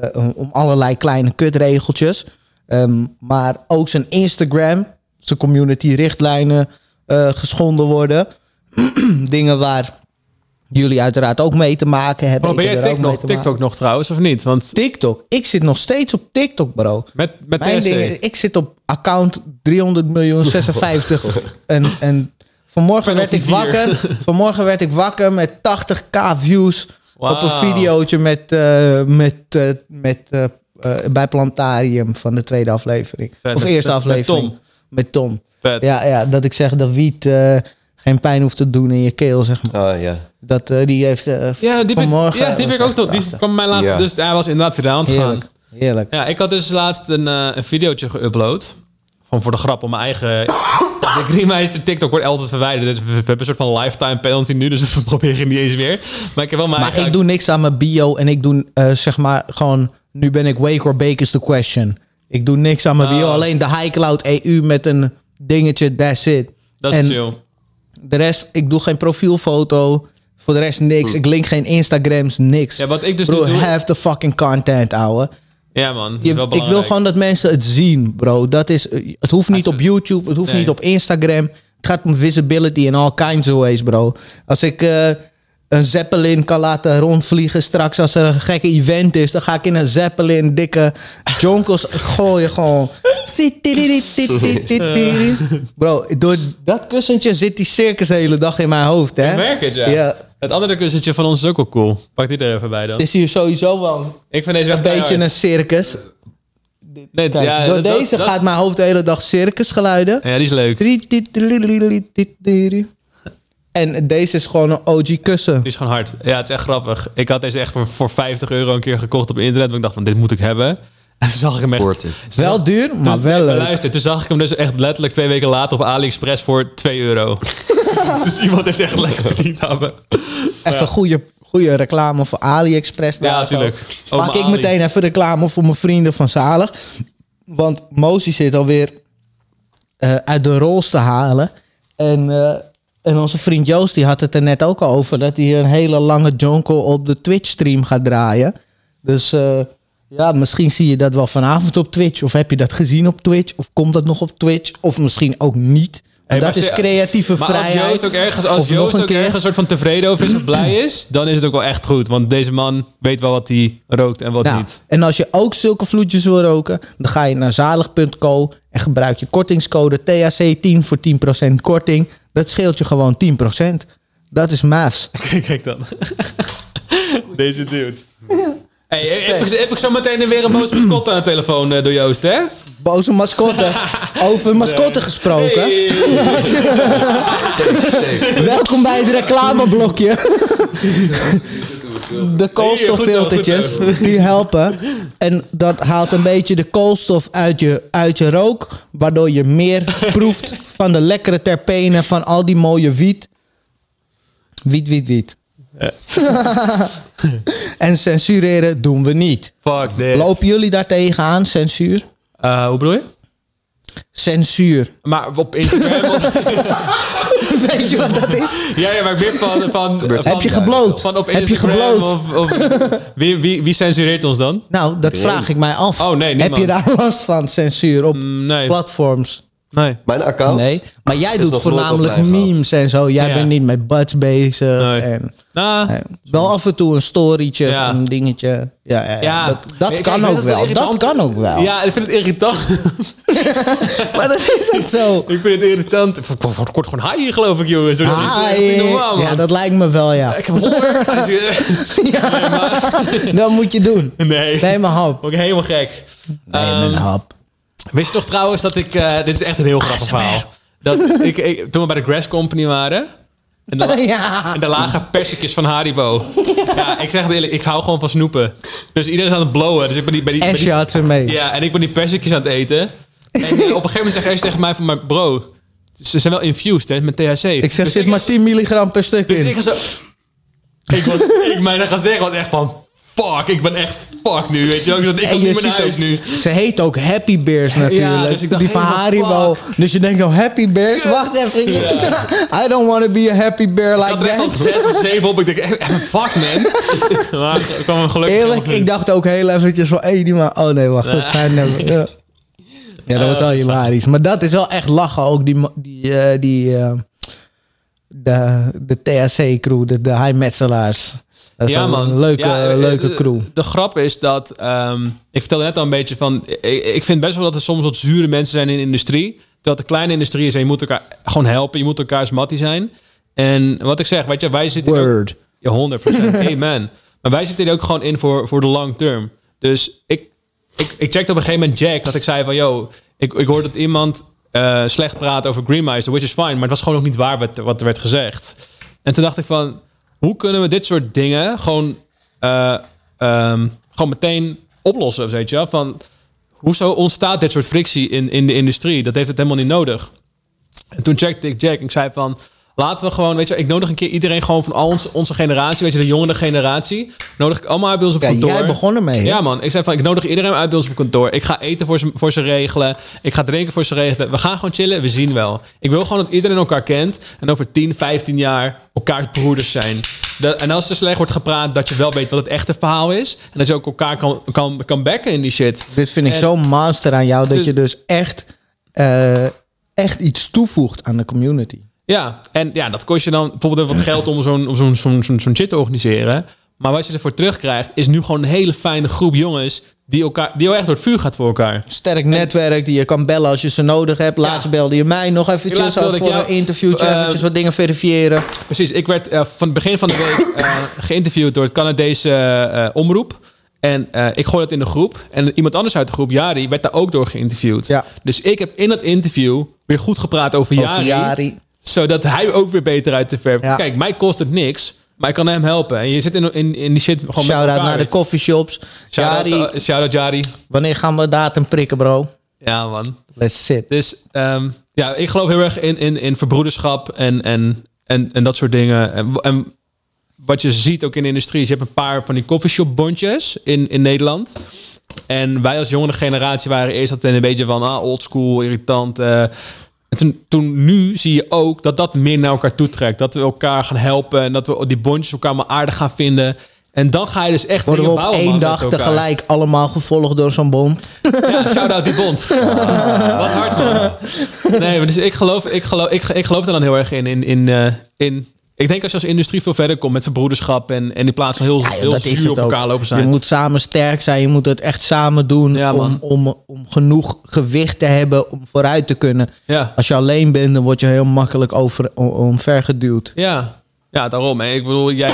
[SPEAKER 2] eh, om- allerlei kleine kutregeltjes. Ehm, maar ook zijn Instagram, zijn community richtlijnen eh, geschonden worden. Dingen waar jullie uiteraard ook mee te maken hebben.
[SPEAKER 1] Oh, ben jij TikTok,
[SPEAKER 2] maken.
[SPEAKER 1] TikTok nog trouwens, of niet? Want
[SPEAKER 2] TikTok. Ik zit nog steeds op TikTok, bro.
[SPEAKER 1] met, met
[SPEAKER 2] Mijn ik zit op account 300 miljoen 56. en, en vanmorgen werd ik wakker. Vanmorgen werd ik wakker met 80k views op een videootje met, eh, met, eh, met eh, bij Plantarium van de tweede aflevering.
[SPEAKER 1] Vet.
[SPEAKER 2] Of
[SPEAKER 1] Met-
[SPEAKER 2] eerste
[SPEAKER 1] met
[SPEAKER 2] aflevering.
[SPEAKER 1] Tom.
[SPEAKER 2] Met Tom.
[SPEAKER 1] Vet.
[SPEAKER 2] Ja, ja, dat ik zeg dat wiet geen pijn hoeft te doen in je keel, zeg maar.
[SPEAKER 3] Ah, ja.
[SPEAKER 2] Dat, eh, die heeft eh,
[SPEAKER 1] Ja, die, ben,
[SPEAKER 2] vanmorgen...
[SPEAKER 1] ja, die ben ik ook nog. Die kwam mijn laatste.
[SPEAKER 3] Ja.
[SPEAKER 1] Dus hij was inderdaad weer aan het gaan.
[SPEAKER 2] Heerlijk.
[SPEAKER 1] Ja, ik had dus laatst een, eh een videootje geüpload. Van voor de grap om mijn eigen... de Greenmeister TikTok wordt altijd verwijderd. Dus we, we hebben een soort van lifetime penalty nu. Dus we proberen niet eens meer. Maar ik heb wel mijn
[SPEAKER 2] Maar
[SPEAKER 1] eigen...
[SPEAKER 2] ik doe niks aan mijn bio en ik doe eh, zeg maar gewoon... Nu ben ik wake or bake is the question. Ik doe niks aan mijn bio.
[SPEAKER 1] Oh.
[SPEAKER 2] Alleen de iCloud EU met een dingetje, that's it.
[SPEAKER 1] Dat is chill.
[SPEAKER 2] De rest, ik doe geen profielfoto. Voor de rest niks. Ik link geen Instagrams, niks.
[SPEAKER 1] Ja, wat ik dus
[SPEAKER 2] bro,
[SPEAKER 1] doe...
[SPEAKER 2] have the fucking content, ouwe.
[SPEAKER 1] Ja man,
[SPEAKER 2] Je- ik wil gewoon dat mensen het zien, bro. Dat is, het hoeft niet op YouTube, het hoeft
[SPEAKER 1] Nee.
[SPEAKER 2] niet op Instagram. Het gaat om visibility in all kinds of ways, bro. Als ik eh, een Zeppelin kan laten rondvliegen straks als er een gekke event is, dan ga ik in een Zeppelin dikke jonkels gooien gewoon. Bro, door dat kussentje zit die circus de hele dag in mijn hoofd, hè?
[SPEAKER 1] Ik merk het, ja.
[SPEAKER 2] Ja.
[SPEAKER 1] Het andere kussentje van ons is ook wel cool. Pak die er even bij dan.
[SPEAKER 2] Het is hier sowieso wel
[SPEAKER 1] Ik vind deze
[SPEAKER 2] een beetje een circus.
[SPEAKER 1] Nee,
[SPEAKER 2] Kijk,
[SPEAKER 1] ja,
[SPEAKER 2] door
[SPEAKER 1] dat-
[SPEAKER 2] deze
[SPEAKER 1] dat-
[SPEAKER 2] gaat mijn hoofd de hele dag circusgeluiden.
[SPEAKER 1] Ja, die is leuk.
[SPEAKER 2] En deze is gewoon een OG kussen.
[SPEAKER 1] Die is gewoon hard. Ja, het is echt grappig. Ik had deze echt voor, voor 50 euro een keer gekocht op internet. Want ik dacht van, dit moet ik hebben. En toen zag ik hem echt...
[SPEAKER 2] Wel duur, maar
[SPEAKER 1] Toen-
[SPEAKER 2] wel leuk.
[SPEAKER 1] Luister, toen zag ik hem dus echt letterlijk twee weken later op AliExpress voor 2 euro. dus iemand heeft echt lekker verdiend hebben.
[SPEAKER 2] Even goede, goede reclame voor AliExpress.
[SPEAKER 1] Ja, natuurlijk. maar
[SPEAKER 2] ik
[SPEAKER 1] Ali.
[SPEAKER 2] meteen even reclame voor mijn vrienden van Zalig. Want Mozi zit alweer eh uit de rols te halen. En, eh, en onze vriend Joost die had het er net ook al over... dat hij een hele lange jonko op de Twitch-stream gaat draaien. Dus eh, ja, misschien zie je dat wel vanavond op Twitch. Of heb je dat gezien op Twitch? Of komt dat nog op Twitch? Of misschien ook niet.
[SPEAKER 1] Hey,
[SPEAKER 2] dat is creatieve
[SPEAKER 1] Maar
[SPEAKER 2] vrijheid.
[SPEAKER 1] als Joost ook ergens, als Joost ook ergens een soort van tevreden over is of blij is, dan is het ook wel echt goed. Want deze man weet wel wat hij rookt en wat
[SPEAKER 2] Nou,
[SPEAKER 1] niet.
[SPEAKER 2] En als je ook zulke vloedjes wil roken, dan ga je naar zalig.co en gebruik je kortingscode THC10 voor 10% korting. Dat scheelt je gewoon 10%. Dat is MAFs.
[SPEAKER 1] Kijk, kijk dan. Deze dude. Hey, heb, ik, heb ik zo meteen weer een boze mascotte aan de telefoon eh, door Joost, hè?
[SPEAKER 2] Boze mascotte. Over mascotte gesproken.
[SPEAKER 1] Hey.
[SPEAKER 2] Welkom bij het reclameblokje. De koolstoffiltertjes, die helpen. En dat haalt een beetje de koolstof uit je, uit je rook. Waardoor je meer proeft van de lekkere terpenen van al die mooie wiet. Wiet, wiet, wiet. en censureren doen we niet.
[SPEAKER 1] Fuck dit.
[SPEAKER 2] Lopen jullie daar tegenaan, censuur?
[SPEAKER 1] Eh, hoe bedoel je?
[SPEAKER 2] Censuur.
[SPEAKER 1] Maar op Instagram...
[SPEAKER 2] Weet je wat dat is?
[SPEAKER 1] ja, ja, maar ik ben van... van, van
[SPEAKER 2] Heb je gebloot?
[SPEAKER 1] Van op
[SPEAKER 2] Heb je gebloot?
[SPEAKER 1] Of, of, wie, wie, wie censureert ons dan?
[SPEAKER 2] Nou, dat vraag ik mij af.
[SPEAKER 1] Oh, nee,
[SPEAKER 2] Heb
[SPEAKER 1] niemand.
[SPEAKER 2] je daar last van, censuur op
[SPEAKER 1] Mm, Nee,
[SPEAKER 2] platforms?
[SPEAKER 1] Nee.
[SPEAKER 3] Mijn account?
[SPEAKER 2] Nee. Maar jij doet voornamelijk memes en zo. Jij
[SPEAKER 1] Ja.
[SPEAKER 2] bent niet met buds bezig.
[SPEAKER 1] Nee.
[SPEAKER 2] En,
[SPEAKER 1] Nou,
[SPEAKER 2] wel af en toe een storytje,
[SPEAKER 1] Ja.
[SPEAKER 2] een dingetje. Ja, ja,
[SPEAKER 1] ja.
[SPEAKER 2] dat, dat kan ook wel. Dat kan ook wel.
[SPEAKER 1] Ja, ik vind het irritant.
[SPEAKER 2] Maar dat is ook zo.
[SPEAKER 1] ik vind het irritant. Ik word- word word gewoon high geloof ik, jongens. Normaal, man.
[SPEAKER 2] ja, dat lijkt me wel, ja.
[SPEAKER 1] Ik heb honger.
[SPEAKER 2] Dat moet je doen.
[SPEAKER 1] nee.
[SPEAKER 2] Neem een hap.
[SPEAKER 1] Ik helemaal gek.
[SPEAKER 2] Neem
[SPEAKER 1] Ehm,
[SPEAKER 2] een hap.
[SPEAKER 1] Wist je toch trouwens dat ik... eh, dit is echt een heel grappig verhaal. Dat ik, ik, toen we bij de Grass Company waren... En daar,
[SPEAKER 2] Ja.
[SPEAKER 1] en daar lagen persicjes van Haribo. Ja. ik zeg het eerlijk, ik hou gewoon van snoepen. Dus iedereen is aan het blowen. Dus ik ben die, bij die, bij die-
[SPEAKER 2] had ze mee.
[SPEAKER 1] Ja, en ik ben die persicjes aan het eten. En eh, op een gegeven moment zegt Ash tegen mij van... Maar bro, ze zijn wel infused hè, met THC.
[SPEAKER 2] Ik zeg,
[SPEAKER 1] dus
[SPEAKER 2] zit
[SPEAKER 1] ik,
[SPEAKER 2] maar 10 milligram per stuk
[SPEAKER 1] Dus
[SPEAKER 2] in.
[SPEAKER 1] ik ga zo... Ik, was, ik mijn zeggen was echt van... Fuck, ik ben echt fuck nu, weet je wel. Ik
[SPEAKER 2] je
[SPEAKER 1] niet meer naar huis
[SPEAKER 2] ook-
[SPEAKER 1] nu.
[SPEAKER 2] Ze heet ook Happy Bears natuurlijk.
[SPEAKER 1] dus ik dacht
[SPEAKER 2] die van Haribo. Dus je denkt, oh, Happy Bears? Wacht even. I don't want to be a happy bear
[SPEAKER 1] Ik
[SPEAKER 2] like
[SPEAKER 1] had er echt al
[SPEAKER 2] that.
[SPEAKER 1] zes of zeven op. Ik denk, fuck man. maar ik kwam hem gelukkig
[SPEAKER 2] Eerlijk,
[SPEAKER 1] helemaal
[SPEAKER 2] ik dacht ook heel eventjes van, hé, die man. Oh nee, wacht, dat zijn... ja. Ja, dat was wel hilarisch. Maar dat is wel echt lachen ook, die... die, eh, die eh, de, de THC-crew, de, de high-metselaars. Dat is
[SPEAKER 1] Ja, man.
[SPEAKER 2] een leuke,
[SPEAKER 1] Ja, eh,
[SPEAKER 2] leuke crew.
[SPEAKER 1] De, grap is dat... ehm, ik vertelde net al een beetje van... Ik, ik vind best wel dat er soms wat zure mensen zijn in de industrie. Terwijl de kleine industrie is en je moet elkaar gewoon helpen. Je moet elkaars mattie zijn. En wat ik zeg, weet je, wij zitten... ook-
[SPEAKER 2] Word.
[SPEAKER 1] Ja, 100%. Amen. Maar wij zitten er ook gewoon in voor, voor de long term. Dus ik, ik, ik checkte op een gegeven moment Jack. Dat ik zei van, yo, ik, ik hoorde dat iemand eh, slecht praat over Greenmeister. Which is fine. Maar het was gewoon ook niet waar wat, wat er werd gezegd. En toen dacht ik van, hoe kunnen we dit soort dingen gewoon, eh, ehm, gewoon meteen oplossen? Weet je? Van, hoezo ontstaat dit soort frictie in, in de industrie? Dat heeft het helemaal niet nodig. En toen checkte ik Jack en ik zei van... Laten we gewoon, weet je, ik nodig een keer iedereen gewoon van al onze, onze generatie, weet je, de jongere generatie, nodig ik allemaal uit bij ons op
[SPEAKER 2] Ja,
[SPEAKER 1] kantoor.
[SPEAKER 2] jij begon ermee, hè?
[SPEAKER 1] Ja, man. Ik zei van, ik nodig iedereen uit bij ons op kantoor. Ik ga eten voor ze, voor ze regelen. Ik ga drinken voor ze regelen. We gaan gewoon chillen. We zien wel. Ik wil gewoon dat iedereen elkaar kent en over 10, 15 jaar elkaar broeders zijn. Dat- en als er slecht wordt gepraat, dat je wel weet wat het echte verhaal is. En dat je ook elkaar kan, kan, kan backen in die shit.
[SPEAKER 2] Dit vind ik
[SPEAKER 1] En-
[SPEAKER 2] zo'n master aan jou, dat
[SPEAKER 1] Dus-
[SPEAKER 2] je dus echt, eh, echt iets toevoegt aan de community.
[SPEAKER 1] Ja, en ja, dat kost je dan bijvoorbeeld wat geld om zo'n om zo'n zo'n zo'n zo'n shit te organiseren. Maar wat je ervoor terugkrijgt, is nu gewoon een hele fijne groep jongens die elkaar, die heel echt door het vuur gaat voor elkaar.
[SPEAKER 2] Sterk netwerk die je kan bellen als je ze nodig hebt. Laatst belde je mij nog eventjes over voor
[SPEAKER 1] jou.
[SPEAKER 2] een interviewtje,
[SPEAKER 1] Eh,
[SPEAKER 2] eventjes wat dingen verifiëren.
[SPEAKER 1] Precies, ik werd eh, van het begin van de week eh, geïnterviewd door het Canadese omroep. En ik gooi dat in de groep. En iemand anders uit de groep, Jari, werd daar ook door geïnterviewd.
[SPEAKER 2] Ja.
[SPEAKER 1] Dus ik heb in dat interview weer goed gepraat over,
[SPEAKER 2] Over
[SPEAKER 1] Jari.
[SPEAKER 2] Jari.
[SPEAKER 1] Zodat hij ook weer beter uit de verf.
[SPEAKER 2] Ja.
[SPEAKER 1] Kijk, mij kost het niks. Maar ik kan hem helpen. En je zit in, in, in die shit gewoon met
[SPEAKER 2] Shout-out
[SPEAKER 1] elkaar.
[SPEAKER 2] naar de coffeeshops.
[SPEAKER 1] Shout-out,
[SPEAKER 2] Jari,
[SPEAKER 1] eh, shout-out Jari.
[SPEAKER 2] wanneer gaan we datum prikken, bro?
[SPEAKER 1] Ja, man.
[SPEAKER 2] Let's sit.
[SPEAKER 1] Dus ehm, ja, ik geloof heel erg in, in, in verbroederschap en, en, en, en dat soort dingen. En, en wat je ziet ook in de industrie is, je hebt een paar van die coffeeshop bondjes in, in Nederland. En wij als jongere generatie waren eerst altijd een beetje van ah, old school, irritant. eh. En toen, toen nu zie je ook dat dat meer naar elkaar toe trekt. Dat we elkaar gaan helpen en dat we die bondjes elkaar maar aardig gaan vinden. En dan ga je dus echt
[SPEAKER 2] Worden we op
[SPEAKER 1] bouwen,
[SPEAKER 2] één
[SPEAKER 1] man,
[SPEAKER 2] dag tegelijk allemaal gevolgd door zo'n bond?
[SPEAKER 1] Ja, shout-out die bond. Wat hard, man. Nee, maar dus ik geloof, ik geloof, ik, ik geloof er dan heel erg in. in, in, eh, in ik denk als je als industrie veel verder komt met verbroederschap en, en in plaats van heel,
[SPEAKER 2] Ja,
[SPEAKER 1] heel zuur op
[SPEAKER 2] het ook.
[SPEAKER 1] elkaar lopen
[SPEAKER 2] Je
[SPEAKER 1] zijn.
[SPEAKER 2] moet samen sterk zijn. Je moet het echt samen doen
[SPEAKER 1] Ja,
[SPEAKER 2] om, om, om genoeg gewicht te hebben om vooruit te kunnen.
[SPEAKER 1] Ja.
[SPEAKER 2] Als je alleen bent, dan word je heel makkelijk over, om, omvergeduwd.
[SPEAKER 1] Ja. ja, daarom. En ik bedoel, jij,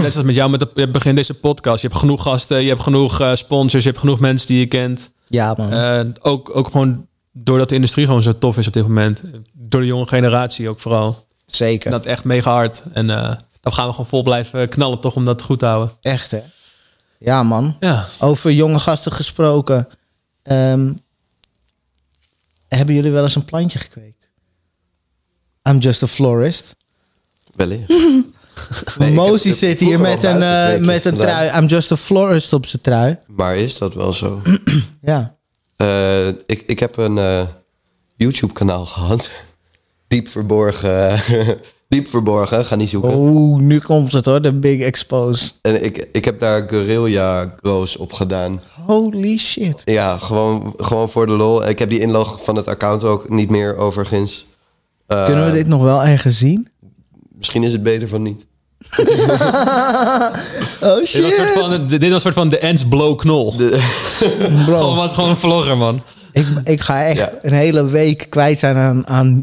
[SPEAKER 1] net zoals met jou met de, je begin deze podcast. Je hebt genoeg gasten, je hebt genoeg eh, sponsors, je hebt genoeg mensen die je kent.
[SPEAKER 2] Ja, man.
[SPEAKER 1] Eh, ook, ook gewoon doordat de industrie gewoon zo tof is op dit moment. Door de jonge generatie ook vooral.
[SPEAKER 2] Zeker.
[SPEAKER 1] En dat echt mega hard. En eh, dan gaan we gewoon vol blijven knallen toch om dat goed te houden.
[SPEAKER 2] Echt, hè? Ja, man.
[SPEAKER 1] Ja.
[SPEAKER 2] Over jonge gasten gesproken. Ehm, hebben jullie wel eens een plantje gekweekt? I'm just a florist.
[SPEAKER 3] Wellicht. Nee, heb
[SPEAKER 2] Mozi zit hier met een, eh, met een
[SPEAKER 3] gedaan.
[SPEAKER 2] trui. I'm just a florist op zijn trui.
[SPEAKER 3] Maar is dat wel zo?
[SPEAKER 2] Ja.
[SPEAKER 3] Eh, ik, ik heb een eh, YouTube-kanaal gehad. Diep verborgen. Diep verborgen, ga niet zoeken.
[SPEAKER 2] Oeh, nu komt het hoor, de big expose.
[SPEAKER 3] En ik, ik heb daar guerrilla grows op gedaan.
[SPEAKER 2] Holy shit.
[SPEAKER 3] Ja, gewoon, gewoon voor de lol. Ik heb die inlog van het account ook niet meer overigens. Eh,
[SPEAKER 2] Kunnen we dit nog wel ergens zien?
[SPEAKER 3] Misschien is het beter van niet.
[SPEAKER 2] Oh
[SPEAKER 1] Dit was, een soort
[SPEAKER 2] shit.
[SPEAKER 1] van, dit was een soort van de Ends Blow knol.
[SPEAKER 3] De,
[SPEAKER 1] Gewoon
[SPEAKER 2] Bro,
[SPEAKER 1] was gewoon een vlogger, man.
[SPEAKER 2] ik, ik ga echt
[SPEAKER 3] Ja.
[SPEAKER 2] een hele week kwijt zijn aan, aan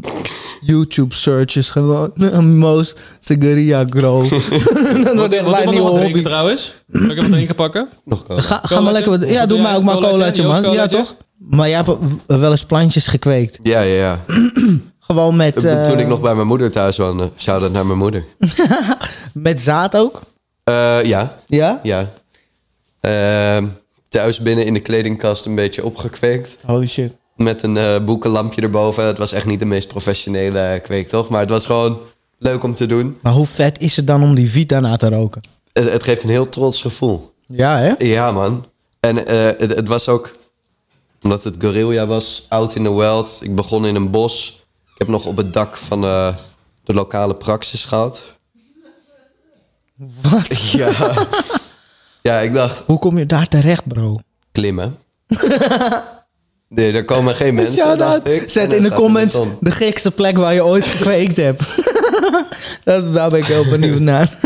[SPEAKER 2] YouTube searches. Gewoon Moos Seguria Grow. dat wordt echt mijn nieuwe hobby.
[SPEAKER 1] trouwens? Zal ik even wat drinken pakken?
[SPEAKER 3] nog wel.
[SPEAKER 2] Ga, ga maar lekker... wat- Ja, doe mij ook maar een colaatje, man. Ja, toch? Maar jij hebt wel eens plantjes gekweekt.
[SPEAKER 3] Ja, ja, ja.
[SPEAKER 2] Gewoon met, eh,
[SPEAKER 3] Toen ik nog bij mijn moeder thuis woonde. Shout out naar mijn moeder.
[SPEAKER 2] met zaad ook.
[SPEAKER 3] Eh, ja,
[SPEAKER 2] Ja?
[SPEAKER 3] ja. Ehm, thuis binnen in de kledingkast een beetje opgekweekt.
[SPEAKER 2] Holy shit.
[SPEAKER 3] Met een eh, boekenlampje erboven. Het was echt niet de meest professionele kweek, toch? Maar het was gewoon leuk om te doen.
[SPEAKER 2] Maar hoe vet is het dan om die Vita na te roken?
[SPEAKER 3] Het, het geeft een heel trots gevoel.
[SPEAKER 2] Ja, hè?
[SPEAKER 3] Ja, man. En eh, het, het was ook... Omdat het guerrilla was, out in the wild. Ik begon in een bos. Ik heb nog op het dak van eh, de lokale praxis gehad.
[SPEAKER 2] Wat?
[SPEAKER 3] Ja. ja, ik dacht,
[SPEAKER 2] Hoe kom je daar terecht, bro?
[SPEAKER 3] klimmen. Nee, er komen geen mensen,
[SPEAKER 2] Zet in de comments de gekste plek waar je ooit gekweekt hebt. Dat, daar ben ik heel benieuwd naar.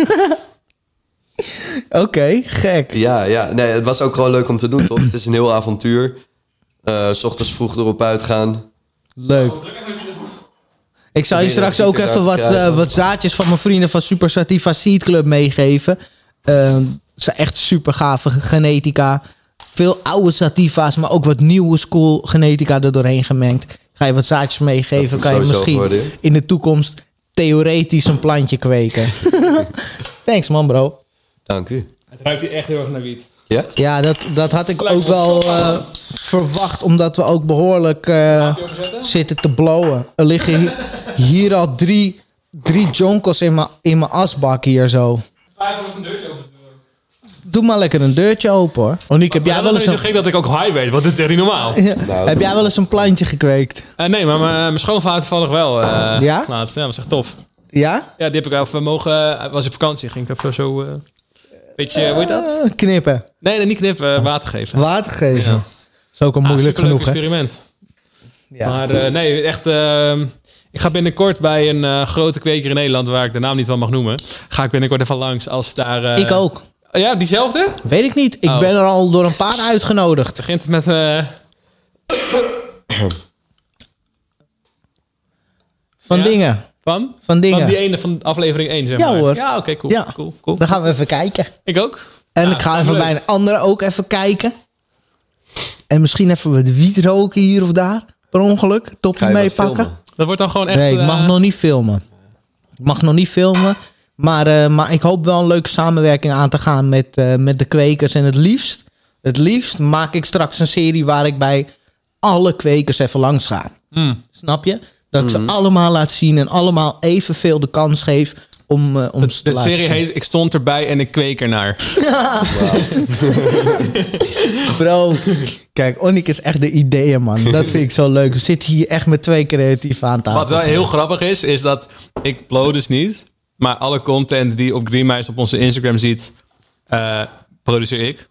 [SPEAKER 2] Oké, gek.
[SPEAKER 3] Ja, ja. Nee, het was ook gewoon leuk om te doen, toch? Het is een heel avontuur. Eh, s ochtends vroeg erop uitgaan.
[SPEAKER 2] Leuk. Ik zal je straks ook even
[SPEAKER 3] daar
[SPEAKER 2] wat, eh, wat zaadjes van mijn vrienden van Super Sativa Seed Club meegeven. Eh, ze zijn echt super gave genetica. Veel oude sativa's, maar ook wat nieuwe school genetica er doorheen gemengd. Ga je wat zaadjes meegeven, kan je misschien
[SPEAKER 3] worden.
[SPEAKER 2] in de toekomst theoretisch een plantje kweken. Thanks man bro.
[SPEAKER 3] Dank u.
[SPEAKER 1] Het ruikt hier echt heel erg naar wiet.
[SPEAKER 3] Ja?
[SPEAKER 2] Ja, dat, dat had ik ook wel eh, verwacht, omdat we ook behoorlijk eh, zitten te blowen. Er liggen hi- hier al drie, drie jonkels in mijn in mijn asbak hier zo.
[SPEAKER 1] een deurtje open
[SPEAKER 2] Doe maar lekker een deurtje open hoor. Oniek, heb jij wel eens
[SPEAKER 1] zo
[SPEAKER 2] een,
[SPEAKER 1] gek dat ik ook high weet, want dit is echt niet normaal.
[SPEAKER 2] Ja.
[SPEAKER 3] Nou,
[SPEAKER 2] heb jij wel eens een plantje gekweekt?
[SPEAKER 1] Eh, nee, maar mijn, mijn schoonvader toevallig wel. eh
[SPEAKER 2] Ja?
[SPEAKER 1] Laatst. Ja, dat was echt tof.
[SPEAKER 2] Ja?
[SPEAKER 1] Ja, die heb ik even mogen... eh, was op vakantie, ging ik even zo... eh beetje, hoe heet dat?
[SPEAKER 2] Knippen.
[SPEAKER 1] Nee, nee, niet knippen, water geven.
[SPEAKER 2] Water geven.
[SPEAKER 1] Ja.
[SPEAKER 2] Is ook al
[SPEAKER 1] Ah,
[SPEAKER 2] moeilijk genoeg hè?
[SPEAKER 1] experiment.
[SPEAKER 2] Ja.
[SPEAKER 1] Maar eh, nee, echt... eh, ik ga binnenkort bij een eh, grote kweker in Nederland, waar ik de naam niet van mag noemen, ga ik binnenkort even langs als daar... eh,
[SPEAKER 2] Ik ook.
[SPEAKER 1] Ja, diezelfde?
[SPEAKER 2] Weet ik niet. Ik
[SPEAKER 1] Oh.
[SPEAKER 2] ben er al door een paar uitgenodigd.
[SPEAKER 1] Begint het met... eh,
[SPEAKER 2] Van
[SPEAKER 1] Ja?
[SPEAKER 2] dingen.
[SPEAKER 1] van?
[SPEAKER 2] Van dingen.
[SPEAKER 1] Van die ene van aflevering 1, zeg
[SPEAKER 2] Ja,
[SPEAKER 1] maar.
[SPEAKER 2] hoor.
[SPEAKER 1] Ja, oké, cool,
[SPEAKER 2] Ja.
[SPEAKER 1] cool, cool.
[SPEAKER 2] Dan gaan we even kijken.
[SPEAKER 1] Ik ook.
[SPEAKER 2] En
[SPEAKER 1] Ja,
[SPEAKER 2] ik ga
[SPEAKER 1] leuk.
[SPEAKER 2] even bij een andere ook even kijken. En misschien even wat wiet roken hier of daar. Per ongeluk. Topje meepakken.
[SPEAKER 1] Dat wordt dan gewoon echt...
[SPEAKER 2] Nee, ik mag
[SPEAKER 1] eh,
[SPEAKER 2] nog niet filmen. Ik mag nog niet filmen. Maar, eh, maar ik hoop wel een leuke samenwerking aan te gaan met, eh, met de kwekers. En het liefst, het liefst maak ik straks een serie waar ik bij alle kwekers even langs ga.
[SPEAKER 1] mm.
[SPEAKER 2] Snap je? Dat ik ze allemaal laat zien en allemaal evenveel de kans geef om, eh, om ze te
[SPEAKER 1] De
[SPEAKER 2] laten
[SPEAKER 1] serie
[SPEAKER 2] zien.
[SPEAKER 1] heet Ik stond erbij en ik kweek ernaar.
[SPEAKER 2] Bro, kijk, Onik is echt de ideeën, man. Dat vind ik zo leuk. We zitten hier echt met twee creatief aan tafel.
[SPEAKER 1] Wat wel heel grappig is, is dat ik blow dus niet. Maar alle content die op Greenmeis op onze Instagram ziet, eh, produceer ik.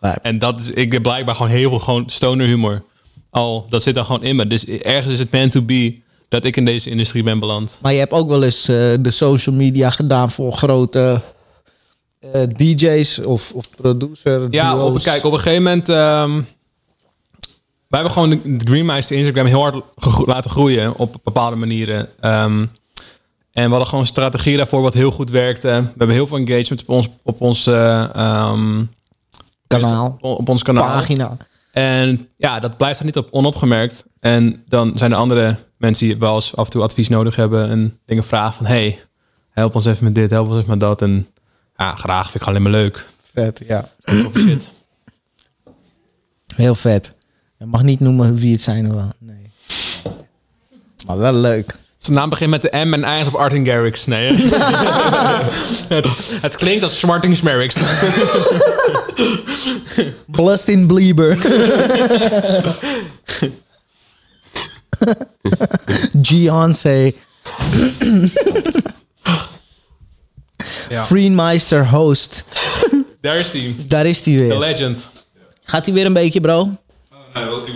[SPEAKER 2] Lijp.
[SPEAKER 1] En dat is, ik heb blijkbaar gewoon heel veel gewoon stoner humor. Al, dat zit dan gewoon in me. Dus ergens is het meant to be dat ik in deze industrie ben beland.
[SPEAKER 2] Maar je hebt ook wel eens eh, de social media gedaan voor grote eh, DJ's of, of producer.
[SPEAKER 1] Ja,
[SPEAKER 2] duo's.
[SPEAKER 1] op, kijk, op een gegeven moment... ehm wij hebben gewoon de, de Greenmeister Instagram heel hard gegro- laten groeien op bepaalde manieren. Ehm, en we hadden gewoon een strategie daarvoor wat heel goed werkte. We hebben heel veel engagement op ons, op ons, eh, ehm,
[SPEAKER 2] Kanaal.
[SPEAKER 1] op, op ons kanaal.
[SPEAKER 2] Pagina.
[SPEAKER 1] En ja, dat blijft er niet op onopgemerkt. En dan zijn er andere mensen die wel eens af en toe advies nodig hebben en dingen vragen van hey, help ons even met dit, help ons even met dat. En ja, graag vind ik gewoon alleen maar leuk.
[SPEAKER 2] Vet, ja.
[SPEAKER 1] Shit.
[SPEAKER 2] Heel vet. Je mag niet noemen wie het zijn. Hoor. Nee. Maar wel leuk.
[SPEAKER 1] Zijn naam begint met de M en eindigt op Artin Garrix. Nee. het, het klinkt als Smarting Smerix.
[SPEAKER 2] Blustin Blieber. Beyoncé.
[SPEAKER 1] Ja.
[SPEAKER 2] Friedmeister host.
[SPEAKER 1] Daar is hij.
[SPEAKER 2] Daar is hij
[SPEAKER 1] The
[SPEAKER 2] weer.
[SPEAKER 1] legend.
[SPEAKER 2] Gaat hij weer een beetje, bro?
[SPEAKER 1] Nee, wel, ik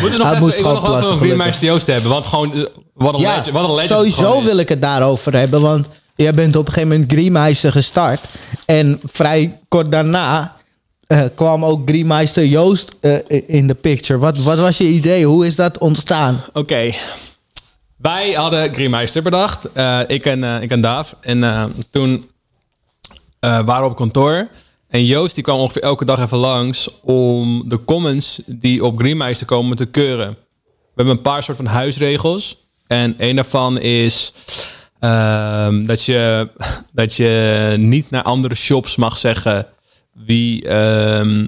[SPEAKER 1] moet nog even,
[SPEAKER 2] moest
[SPEAKER 1] ik wil
[SPEAKER 2] gewoon
[SPEAKER 1] nog
[SPEAKER 2] plassen,
[SPEAKER 1] wel
[SPEAKER 2] gelukkig.
[SPEAKER 1] Joost hebben. Want gewoon, eh, wat een,
[SPEAKER 2] Ja,
[SPEAKER 1] legend, wat een legend het
[SPEAKER 2] sowieso
[SPEAKER 1] gewoon is.
[SPEAKER 2] wil ik het daarover hebben. Want jij bent op een gegeven moment Griemeister gestart. En vrij kort daarna eh, kwam ook Griemeister Joost eh, in de picture. Wat, wat was je idee? Hoe is dat ontstaan?
[SPEAKER 1] Oké. Wij hadden Greenmeister bedacht. Eh, ik, en, eh, ik en Daaf. En eh, toen eh, waren we op kantoor. En Joost die kwam ongeveer elke dag even langs om de comments die op Greenmeister komen te keuren. We hebben een paar soort van huisregels. En een daarvan is ehm, dat, je, dat je niet naar andere shops mag zeggen wie... ehm,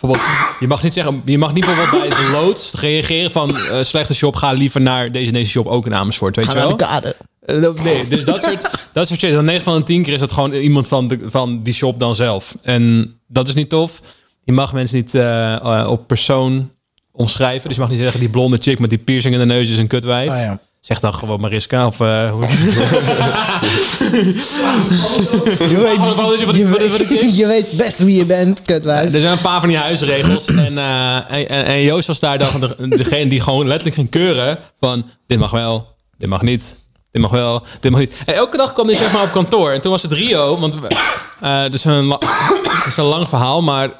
[SPEAKER 1] Bijvoorbeeld, je mag niet zeggen, je mag niet bijvoorbeeld bij de loods reageren van eh, slechte shop, ga liever naar deze en deze shop ook in Amersfoort, weet
[SPEAKER 2] Ga
[SPEAKER 1] je
[SPEAKER 2] naar
[SPEAKER 1] wel?
[SPEAKER 2] de kade.
[SPEAKER 1] Eh, nee, dus dat soort, dat soort shit. Dan 9 van de 10 keer is dat gewoon iemand van, de, van die shop dan zelf. En dat is niet tof. Je mag mensen niet eh, eh, op persoon omschrijven. Dus je mag niet zeggen die blonde chick met die piercing in de neus is een kutwijf.
[SPEAKER 2] Ah, ja.
[SPEAKER 1] Zeg dan gewoon Mariska of...
[SPEAKER 2] Je weet, best wie je bent, kutwijf.
[SPEAKER 1] Er zijn een paar van die huisregels. en, en, en, en Joost was daar dan de, degene die gewoon letterlijk ging keuren van... Dit mag wel, dit mag niet, dit mag wel, dit mag niet. En elke dag kwam hij zeg maar op kantoor. En toen was het Rio, want het is een, het is een lang verhaal, maar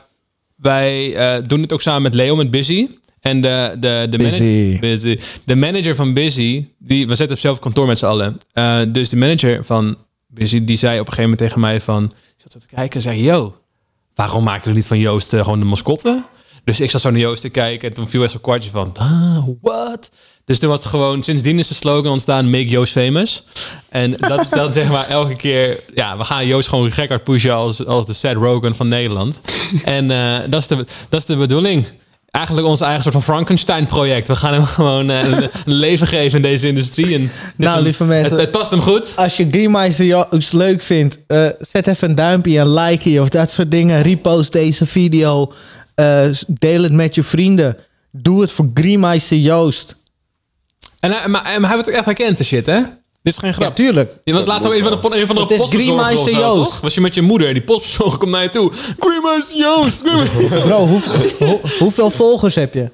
[SPEAKER 1] wij eh, doen het ook samen met Leo, met Busy. En de, de, de,
[SPEAKER 2] Busy.
[SPEAKER 1] manager, Busy. de manager van Busy, die, we zitten op hetzelfde kantoor met z'n allen. Eh, dus de manager van Busy, die zei op een gegeven moment tegen mij van... Ik zat te kijken en zei, yo, waarom maken we niet van Joost gewoon de mascotte? Dus ik zat zo naar Joost te kijken en toen viel echt zo'n kwartje van, ah, what? Dus toen was het gewoon, sindsdien is de slogan ontstaan, make Joost famous. En dat is dan zeg maar elke keer, ja, we gaan Joost gewoon gek hard pushen als, als de Seth Rogen van Nederland. En eh, dat, is de, dat is de bedoeling. Eigenlijk ons eigen soort van Frankenstein-project. We gaan hem gewoon eh, een, een leven geven in deze industrie. En
[SPEAKER 2] Nou,
[SPEAKER 1] een-
[SPEAKER 2] lieve mensen.
[SPEAKER 1] Het, het past hem goed.
[SPEAKER 2] Als je Greenmeister Joost leuk vindt, eh, zet even een duimpje, een likeje of dat soort dingen. Repost deze video. Eh, deel het met je vrienden. Doe het voor Greenmeister Joost.
[SPEAKER 1] En, hij- maar, maar hij wordt ook echt herkend, de shit, hè? Dit is geen grap.
[SPEAKER 2] Ja, tuurlijk.
[SPEAKER 1] Je was laatst ook een van de, een van de
[SPEAKER 2] Het is
[SPEAKER 1] postbezorgers
[SPEAKER 2] Griemeister
[SPEAKER 1] of zo,
[SPEAKER 2] Joost.
[SPEAKER 1] toch? Was je met je moeder, die postbezorger komt naar je toe. Griemeister Joost! Griemeister-
[SPEAKER 2] Bro, hoe, hoe- hoeveel volgers heb je?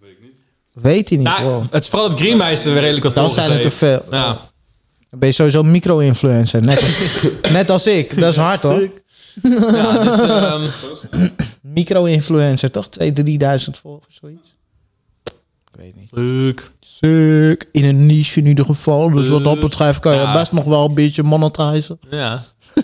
[SPEAKER 2] Weet ik niet. Weet hij niet,
[SPEAKER 1] Nou,
[SPEAKER 2] bro.
[SPEAKER 1] het is vooral dat Griemeister weer redelijk wat
[SPEAKER 2] Dan
[SPEAKER 1] volgers
[SPEAKER 2] zijn het te
[SPEAKER 1] heeft.
[SPEAKER 2] veel.
[SPEAKER 1] Ja.
[SPEAKER 2] Dan ben je sowieso een micro-influencer. Net als, net als ik. Dat is hard, hoor.
[SPEAKER 1] Ja, dus, ehm,
[SPEAKER 2] Micro-influencer, toch? 2.000, 3.000 volgers, zoiets. Ik weet niet.
[SPEAKER 1] leuk.
[SPEAKER 2] Suk. In een niche in ieder geval. Dus wat dat betreft kan je
[SPEAKER 1] Ja.
[SPEAKER 2] best nog wel een beetje monetizen.
[SPEAKER 1] Ja.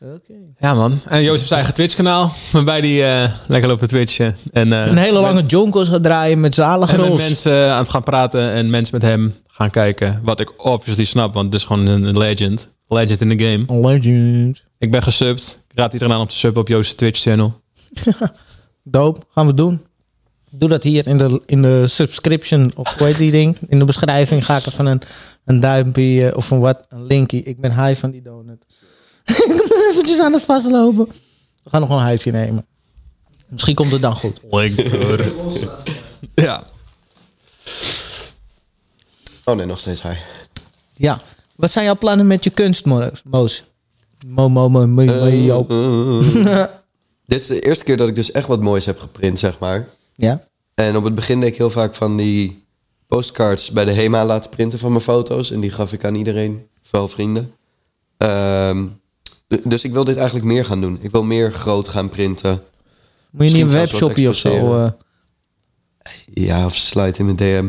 [SPEAKER 2] Oké.
[SPEAKER 1] ja, man. En heeft zijn eigen Twitch-kanaal. Waarbij die eh, lekker loopt te twitchen. En, eh,
[SPEAKER 2] Een hele lange jonkels gaan draaien met zalige
[SPEAKER 1] En met mensen aan het gaan praten en mensen met hem gaan kijken. Wat ik obviously snap, want het is gewoon een legend. Legend in the game.
[SPEAKER 2] Legend.
[SPEAKER 1] Ik ben gesubt. Ik raad iedereen aan om te subben op Joost's Twitch-channel.
[SPEAKER 2] Dope. Gaan we doen. Doe dat hier in de, in de subscription. Of hoe heet die ding? In de beschrijving ga ik even een, een duimpje eh, of een wat. Een linkje. Ik ben high van die donut. ik ben eventjes aan het vastlopen. We gaan nog een huisje nemen. Misschien komt het dan goed.
[SPEAKER 1] Lekker. ja.
[SPEAKER 3] Oh nee, nog steeds hij.
[SPEAKER 2] Ja. Wat zijn jouw plannen met je kunst, Moos? Mo, mo, mo, mo, mo, yo.
[SPEAKER 3] Dit is de eerste keer dat ik dus echt wat moois heb geprint, zeg maar.
[SPEAKER 2] Ja?
[SPEAKER 3] En op het begin deed ik heel vaak van die postcards bij de HEMA laten printen van mijn foto's. En die gaf ik aan iedereen, vooral vrienden. D- dus ik wil dit eigenlijk meer gaan doen. Ik wil meer groot gaan printen.
[SPEAKER 2] Moet je niet een webshopje of zo? eh,
[SPEAKER 3] Ja, of slide in mijn DM.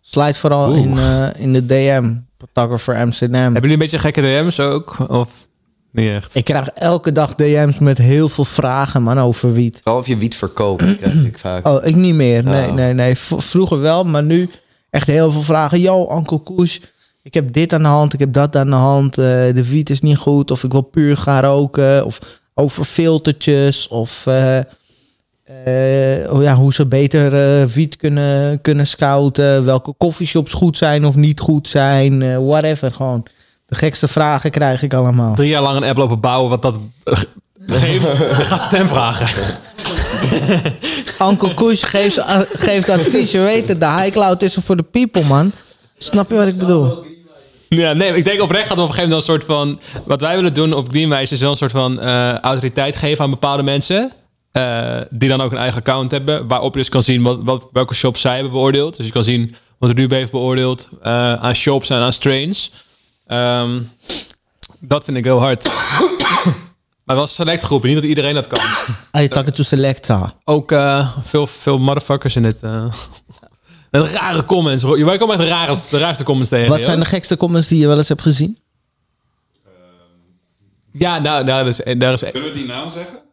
[SPEAKER 2] slide vooral
[SPEAKER 3] Oeh.
[SPEAKER 2] in, eh, in de DM. Photographer Amsterdam.
[SPEAKER 1] Hebben jullie een beetje gekke DM's ook? Of niet echt?
[SPEAKER 2] Ik krijg elke dag DM's met heel veel vragen, man, over wiet.
[SPEAKER 3] Vooral of je wiet verkoopt, krijg ik vaak.
[SPEAKER 2] Oh, ik niet meer. Nee,
[SPEAKER 3] Oh.
[SPEAKER 2] nee, nee. V- vroeger wel, maar nu echt heel veel vragen. Yo, Uncle Koes, ik heb dit aan de hand, ik heb dat aan de hand. eh, de wiet is niet goed, of ik wil puur gaan roken. Of over filtertjes, of... eh, oh ja, hoe ze beter eh, wiet kunnen, kunnen scouten. Welke coffeeshops goed zijn of niet goed zijn. eh, whatever, gewoon. De gekste vragen krijg ik allemaal.
[SPEAKER 1] Drie jaar lang een app lopen bouwen wat dat eh, geeft. Ik ga stem vragen.
[SPEAKER 2] Uncle Kush geeft, eh, geeft advies. Je weet het, de high cloud is er voor de people, man. Snap je wat ik bedoel?
[SPEAKER 1] Ja, nee, ik denk oprecht dat we op een gegeven moment een soort van... Wat wij willen doen op Greenwise is wel een soort van eh, autoriteit geven aan bepaalde mensen. Eh, die dan ook een eigen account hebben. Waarop je dus kan zien wat, wat, welke shops zij hebben beoordeeld. Dus je kan zien wat Ruben heeft beoordeeld eh, aan shops en aan strains. Ehm, dat vind ik heel hard. maar wel een select groep. Niet dat iedereen dat kan.
[SPEAKER 2] Are you talking to Selecta?
[SPEAKER 1] Ook eh, veel, veel motherfuckers in dit... eh met rare comments. Wij komen echt de, rare, de raarste comments tegen.
[SPEAKER 2] Wat
[SPEAKER 1] joh.
[SPEAKER 2] zijn de gekste comments die je wel eens hebt gezien?
[SPEAKER 1] Ja, nou, nou daar is
[SPEAKER 4] Kunnen we die naam zeggen?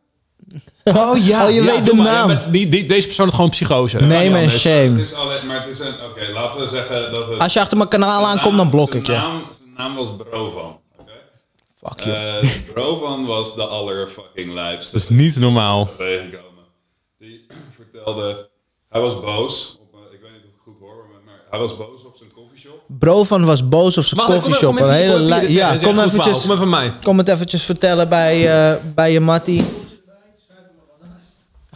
[SPEAKER 1] Oh ja,
[SPEAKER 2] Oh, je weet de
[SPEAKER 1] maar.
[SPEAKER 2] naam.
[SPEAKER 1] Ja, maar die, die, deze persoon had gewoon psychose.
[SPEAKER 2] Nee, man, shame.
[SPEAKER 4] Het is alleen, maar het is een... Oké, laten we zeggen dat het...
[SPEAKER 2] Als je achter mijn kanaal aankomt, dan blok ik je.
[SPEAKER 4] Naam, zijn naam was Brovan. Oké?
[SPEAKER 2] Fuck you.
[SPEAKER 4] Eh, Brovan was de allerfucking lijpste.
[SPEAKER 1] Dat is niet normaal.
[SPEAKER 4] Die vertelde... Hij was boos. Op, ik weet niet of ik goed hoor, maar, maar hij was boos op zijn coffeeshop.
[SPEAKER 2] Bro van was boos op zijn
[SPEAKER 1] kom,
[SPEAKER 2] koffieshop.
[SPEAKER 1] kom
[SPEAKER 2] Een
[SPEAKER 1] even,
[SPEAKER 2] hele
[SPEAKER 1] kom even dit
[SPEAKER 2] Ja, kom
[SPEAKER 1] is
[SPEAKER 2] eventjes.
[SPEAKER 1] Kom even van mij.
[SPEAKER 2] kom het eventjes vertellen bij, eh, bij je Mattie.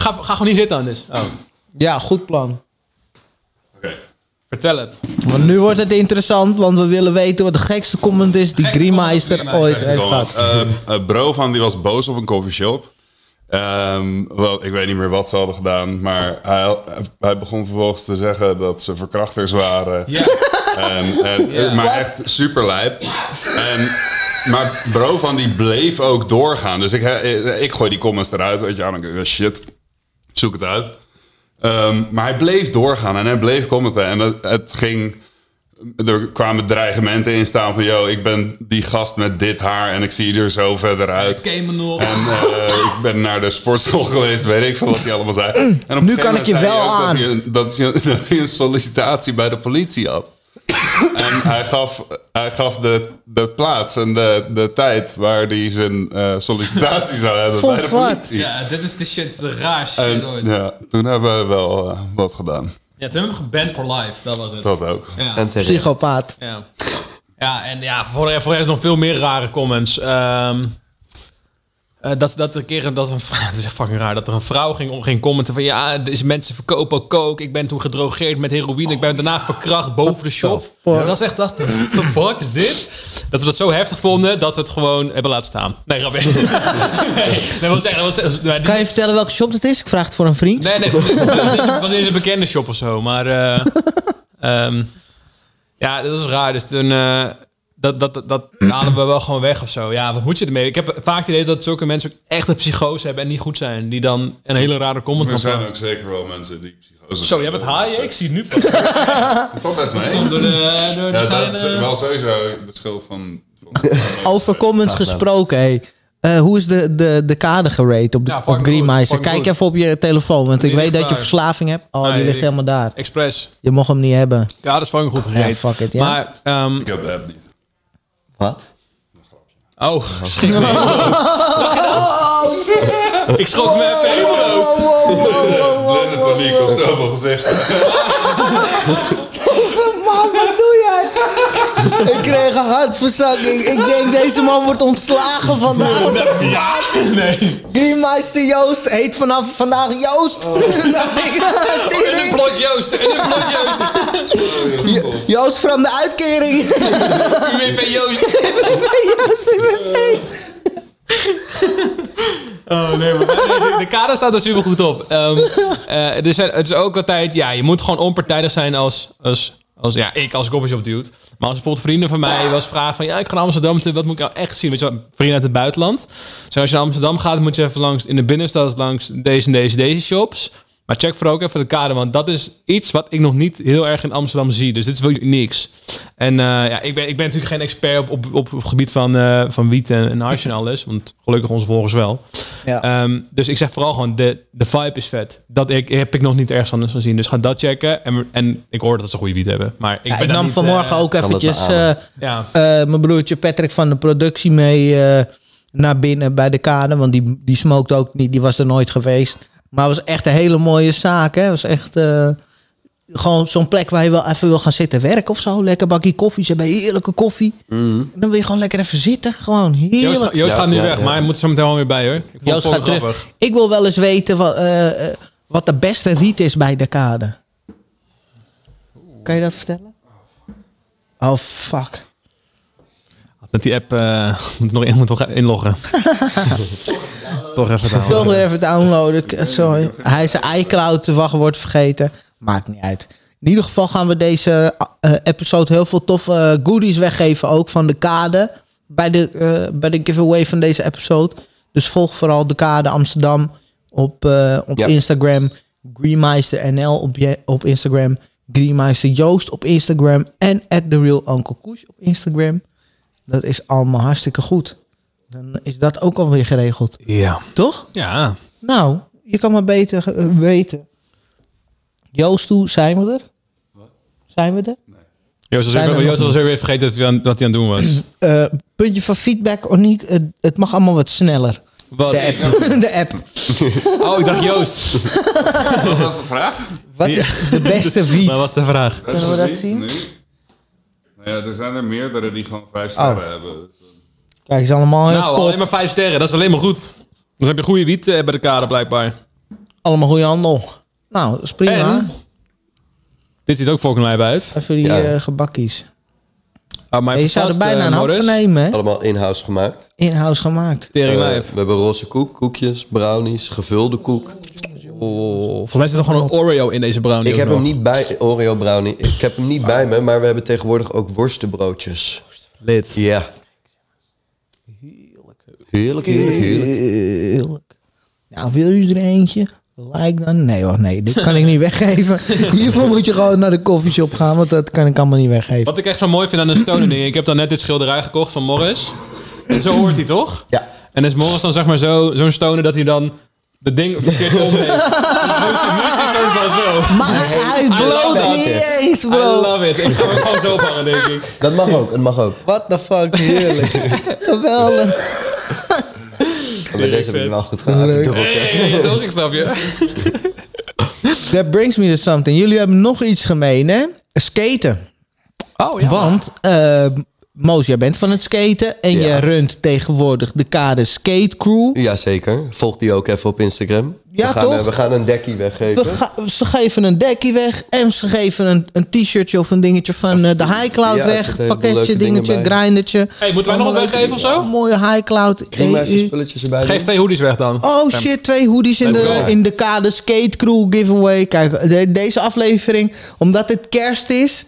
[SPEAKER 1] Ga, ga gewoon niet zitten anders. Oh.
[SPEAKER 2] Ja, goed plan.
[SPEAKER 4] Oké.
[SPEAKER 1] Vertel het.
[SPEAKER 2] Want nu wordt het interessant, want we willen weten wat de gekste comment is die
[SPEAKER 1] die
[SPEAKER 2] ooit heeft gehad.
[SPEAKER 4] op. Eh, bro van die was boos op een coffeeshop. Ehm, wel, ik weet niet meer wat ze hadden gedaan, maar hij, hij begon vervolgens te zeggen dat ze verkrachters waren.
[SPEAKER 1] Ja.
[SPEAKER 4] En, en,
[SPEAKER 1] Ja.
[SPEAKER 4] Maar echt super lijp. En, maar bro van die bleef ook doorgaan. Dus ik, ik gooi die comments eruit. Weet je, oh, shit, zoek het uit. Ehm, maar hij bleef doorgaan en hij bleef commenten. En het, het ging... Er kwamen dreigementen in staan van... Yo, ik ben die gast met dit haar en ik zie er zo verder uit.
[SPEAKER 1] Ken me nog.
[SPEAKER 4] En eh, ik ben naar de sportschool geweest, weet ik veel wat hij allemaal zei. En op
[SPEAKER 2] Nu kan ik je wel aan.
[SPEAKER 4] Dat hij, een- dat, hij, dat hij een sollicitatie bij de politie had. en hij gaf, hij gaf de, de plaats en de, de tijd waar hij zijn eh, sollicitatie zou hebben bij de politie.
[SPEAKER 1] Ja, dit is de shit, de raarste
[SPEAKER 4] En,
[SPEAKER 1] shit ooit.
[SPEAKER 4] ja, toen hebben we wel eh, wat gedaan.
[SPEAKER 1] Ja, toen hebben we geband for life. Dat was het.
[SPEAKER 4] Dat ook.
[SPEAKER 1] Ja.
[SPEAKER 3] En.
[SPEAKER 2] Psychopaat.
[SPEAKER 1] Ja, ja en ja, voor, voor de rest nog veel meer rare comments. Ehm, eh, dat, dat een keer dat een vrouw, is echt fucking raar, dat er een vrouw ging, ging commenten van ja, deze mensen verkopen ook coke. Ik ben toen gedrogeerd met heroïne. Ik ben daarna verkracht boven de shop. Ja, dat is echt, dat, what the fuck is dit? Dat we dat zo heftig vonden dat we het gewoon hebben laten staan. Nee, grapje. nee, dat was echt, dat was,
[SPEAKER 2] Kan je vertellen welke shop het is? Ik vraag het voor een vriend.
[SPEAKER 1] Nee, nee, het was- eens een bekende shop of zo. Maar eh, ehm, ja, dat is raar. Dus toen, eh, dat, dat, dat, dat halen we wel gewoon weg of zo. Ja, wat moet je ermee? Ik heb vaak het idee dat zulke mensen ook echt een psychose hebben en niet goed zijn. Die dan een hele rare comment
[SPEAKER 4] Er zijn ook zeker wel mensen die psychose
[SPEAKER 1] Zo, jij bent haaien? Ik zie het nu pas.
[SPEAKER 4] Dat valt best mee.
[SPEAKER 1] Door de, door de
[SPEAKER 4] Ja,
[SPEAKER 1] zijn,
[SPEAKER 4] dat is
[SPEAKER 1] eh,
[SPEAKER 4] wel sowieso de schuld van... van
[SPEAKER 2] Over comments gesproken, hey. Eh, hoe is de, de, de kade gerate op,
[SPEAKER 1] Ja,
[SPEAKER 2] op Greenmeister? Kijk
[SPEAKER 1] goed.
[SPEAKER 2] even op je telefoon, want
[SPEAKER 1] Die
[SPEAKER 2] ik weet dat je verslaving hebt. Oh,
[SPEAKER 1] Nee,
[SPEAKER 2] die ligt helemaal daar.
[SPEAKER 1] Express.
[SPEAKER 2] Je mocht hem niet hebben.
[SPEAKER 1] Ja, dat is fucking goed gereed.
[SPEAKER 2] Ja, fuck it, ja.
[SPEAKER 1] Maar, ehm,
[SPEAKER 4] Ik heb de app niet.
[SPEAKER 3] Wat?
[SPEAKER 1] oh, schrik me. Dat? Ik schrok me even helemaal dood.
[SPEAKER 4] Blinde paniek op zoveel gezichten.
[SPEAKER 2] ik kreeg een hartverzakking. Ik denk, deze man wordt ontslagen vandaag. What the fuck?
[SPEAKER 1] Nee.
[SPEAKER 2] Greenmeister Joost heet vanaf vandaag Joost. ik,
[SPEAKER 1] En een blok Joost. En een blok Joost.
[SPEAKER 2] Jo- Joost van de uitkering.
[SPEAKER 1] UWV Joost.
[SPEAKER 2] Joost, ik ben fake.
[SPEAKER 1] Oh nee, maar de, de kader staat er super goed op. Ehm, eh, er zijn, het is ook altijd, ja, je moet gewoon onpartijdig zijn als, als, als ja, ik als coffeeshop dude. Maar als bijvoorbeeld vrienden van mij was vragen van, ja, ik ga naar Amsterdam wat moet ik nou echt zien? Weet je wel, vrienden uit het buitenland. Dus als je naar Amsterdam gaat, moet je even langs, in de binnenstad langs deze en deze, deze shops. Maar check vooral ook even de kader, want dat is iets wat ik nog niet heel erg in Amsterdam zie. Dus dit is wel unieks. En eh, ja, ik ben, ik ben natuurlijk geen expert op, op, op, het gebied van, eh, van wiet en, en hash en alles. Want gelukkig onze volgers wel.
[SPEAKER 2] Ja.
[SPEAKER 1] Ehm, dus ik zeg vooral gewoon, de, de vibe is vet. Dat ik, heb ik nog niet ergens anders gezien. Dus ga dat checken. En, en ik hoor dat ze goede wiet hebben. Maar ik,
[SPEAKER 2] Ja,
[SPEAKER 1] ben
[SPEAKER 2] ik nam
[SPEAKER 1] niet,
[SPEAKER 2] vanmorgen
[SPEAKER 1] eh,
[SPEAKER 2] ook eventjes eh,
[SPEAKER 1] Ja,
[SPEAKER 2] eh, mijn broertje Patrick van de productie mee eh, naar binnen bij de kade. Want die, die smoked ook niet, die was er nooit geweest. Maar het was echt een hele mooie zaak. Hè? Het was echt eh, gewoon zo'n plek waar je wel even wil gaan zitten werken of zo. Lekker bakje koffie. Ze hebben heerlijke koffie. En dan wil je gewoon lekker even zitten. Gewoon heerlijk.
[SPEAKER 1] Joost, Joost
[SPEAKER 3] Ja,
[SPEAKER 1] gaat nu
[SPEAKER 3] ja,
[SPEAKER 1] weg,
[SPEAKER 3] ja.
[SPEAKER 1] maar hij moet zo meteen wel weer bij hoor. Ik vond
[SPEAKER 2] Joost
[SPEAKER 1] het
[SPEAKER 2] gaat
[SPEAKER 1] wel
[SPEAKER 2] terug.
[SPEAKER 1] grappig.
[SPEAKER 2] Ik wil wel eens weten wat, eh, eh, wat de beste wiet is bij de kade. Kan je dat vertellen? Oh, fuck.
[SPEAKER 1] Met die app moet nog in, moet nog inloggen. toch even
[SPEAKER 2] Toch
[SPEAKER 1] downloaden.
[SPEAKER 2] weer even downloaden. Sorry. Hij is zijn iCloud wachtwoord vergeten. Maakt niet uit. In ieder geval gaan we deze eh, episode heel veel toffe eh, goodies weggeven. Ook van de kade. Bij de, eh, bij de giveaway van deze episode. Dus volg vooral de kade Amsterdam op, eh, op
[SPEAKER 3] Ja.
[SPEAKER 2] Instagram. Greenmeister NL op, je- op Instagram. Greenmeister Joost op Instagram. En at The Real Uncle Koes op Instagram. Dat is allemaal hartstikke goed. Dan is dat ook alweer geregeld.
[SPEAKER 1] Ja.
[SPEAKER 2] Toch?
[SPEAKER 1] Ja.
[SPEAKER 2] Nou, je kan maar beter eh, weten. Joost, hoe zijn we er? Zijn we er?
[SPEAKER 1] Joost was,
[SPEAKER 2] nog
[SPEAKER 1] Joost was weer vergeten dat hij aan, wat hij aan het doen was.
[SPEAKER 2] Eh, puntje van feedback, Oniek. Het, het mag allemaal wat sneller.
[SPEAKER 1] Wat?
[SPEAKER 2] De app. de app.
[SPEAKER 1] Oh, ik dacht Joost.
[SPEAKER 4] Wat was de vraag?
[SPEAKER 2] Wat is de beste wiet?
[SPEAKER 1] Dat was de vraag.
[SPEAKER 2] Kunnen we dat zien?
[SPEAKER 4] Nee. Nou ja, er zijn er meerdere die gewoon vijf sterren hebben.
[SPEAKER 2] Kijk, is allemaal heel
[SPEAKER 1] Nou,
[SPEAKER 2] top.
[SPEAKER 1] alleen maar vijf sterren. Dat is alleen maar goed. Dan heb je goede wiet eh, bij de kade blijkbaar.
[SPEAKER 2] Allemaal goede handel. Nou, dat is prima.
[SPEAKER 1] En? Dit ziet ook fucking lijp uit.
[SPEAKER 2] Even die
[SPEAKER 3] Ja.
[SPEAKER 2] eh, gebakkies.
[SPEAKER 1] Oh, maar
[SPEAKER 2] je
[SPEAKER 1] even
[SPEAKER 2] zou er
[SPEAKER 1] vast,
[SPEAKER 2] bijna
[SPEAKER 1] eh,
[SPEAKER 2] een hap van nemen, hè?
[SPEAKER 3] Allemaal in-house gemaakt.
[SPEAKER 2] In-house gemaakt.
[SPEAKER 1] Tering
[SPEAKER 3] Eh,
[SPEAKER 1] lijp.
[SPEAKER 3] we hebben roze koek, koekjes, brownies, gevulde koek.
[SPEAKER 1] Oh, volgens mij zit er gewoon een Oreo in deze brownie.
[SPEAKER 3] Ik
[SPEAKER 1] ook
[SPEAKER 3] heb
[SPEAKER 1] nog.
[SPEAKER 3] hem niet bij, Oreo brownie. Ik heb hem niet bij me, maar we hebben tegenwoordig ook worstenbroodjes.
[SPEAKER 1] Lid.
[SPEAKER 3] Ja. Heerlijk, heerlijk, heerlijk.
[SPEAKER 2] Heerlijk. Nou, wil je er eentje? Like dan? Nee hoor, nee. Dit kan ik niet weggeven. Hiervoor moet je gewoon naar de koffieshop gaan, want dat kan ik allemaal niet weggeven.
[SPEAKER 1] Wat ik echt zo mooi vind aan een stoner ding. Ik heb dan net dit schilderij gekocht van Morris. En zo hoort hij toch?
[SPEAKER 3] Ja.
[SPEAKER 1] En is Morris dan zeg maar zo- zo'n stoner dat hij dan de ding verkeerd om heeft. Nu is soort van zo.
[SPEAKER 2] Maar hij bloot niet eens,
[SPEAKER 1] I
[SPEAKER 2] bro.
[SPEAKER 1] love it. Ik ga hem gewoon zo ophangen, denk ik.
[SPEAKER 3] Dat mag ook, dat mag ook.
[SPEAKER 2] What the fuck, heerlijk. Geweldig.
[SPEAKER 3] Maar deze heb ik wel goed gedaan.
[SPEAKER 1] Hey, toch? Ik snap je.
[SPEAKER 2] That brings me to something. Jullie hebben nog iets gemeen, hè? Skaten.
[SPEAKER 1] Oh ja.
[SPEAKER 2] Want, eh Moos, jij bent van het skaten. En je runt tegenwoordig de kade Skate Crew.
[SPEAKER 3] Jazeker. Volg die ook even op Instagram.
[SPEAKER 2] Ja,
[SPEAKER 3] we, gaan,
[SPEAKER 2] toch?
[SPEAKER 3] eh, we gaan een dekkie weggeven.
[SPEAKER 2] We ga- ze geven een dekkie weg en ze geven een, een t-shirtje of een dingetje van eh, de High Cloud
[SPEAKER 3] Ja,
[SPEAKER 2] weg. Pakketje, dingetje, grindertje.
[SPEAKER 1] Hey, moeten wij nog wat weggeven of zo?
[SPEAKER 2] Mooie High Cloud. EU.
[SPEAKER 3] spulletjes erbij.
[SPEAKER 1] Geef twee hoodies weg dan.
[SPEAKER 2] Oh shit, twee hoodies in de, in de kade Skate Crew giveaway. Kijk, de- deze aflevering, omdat het kerst is.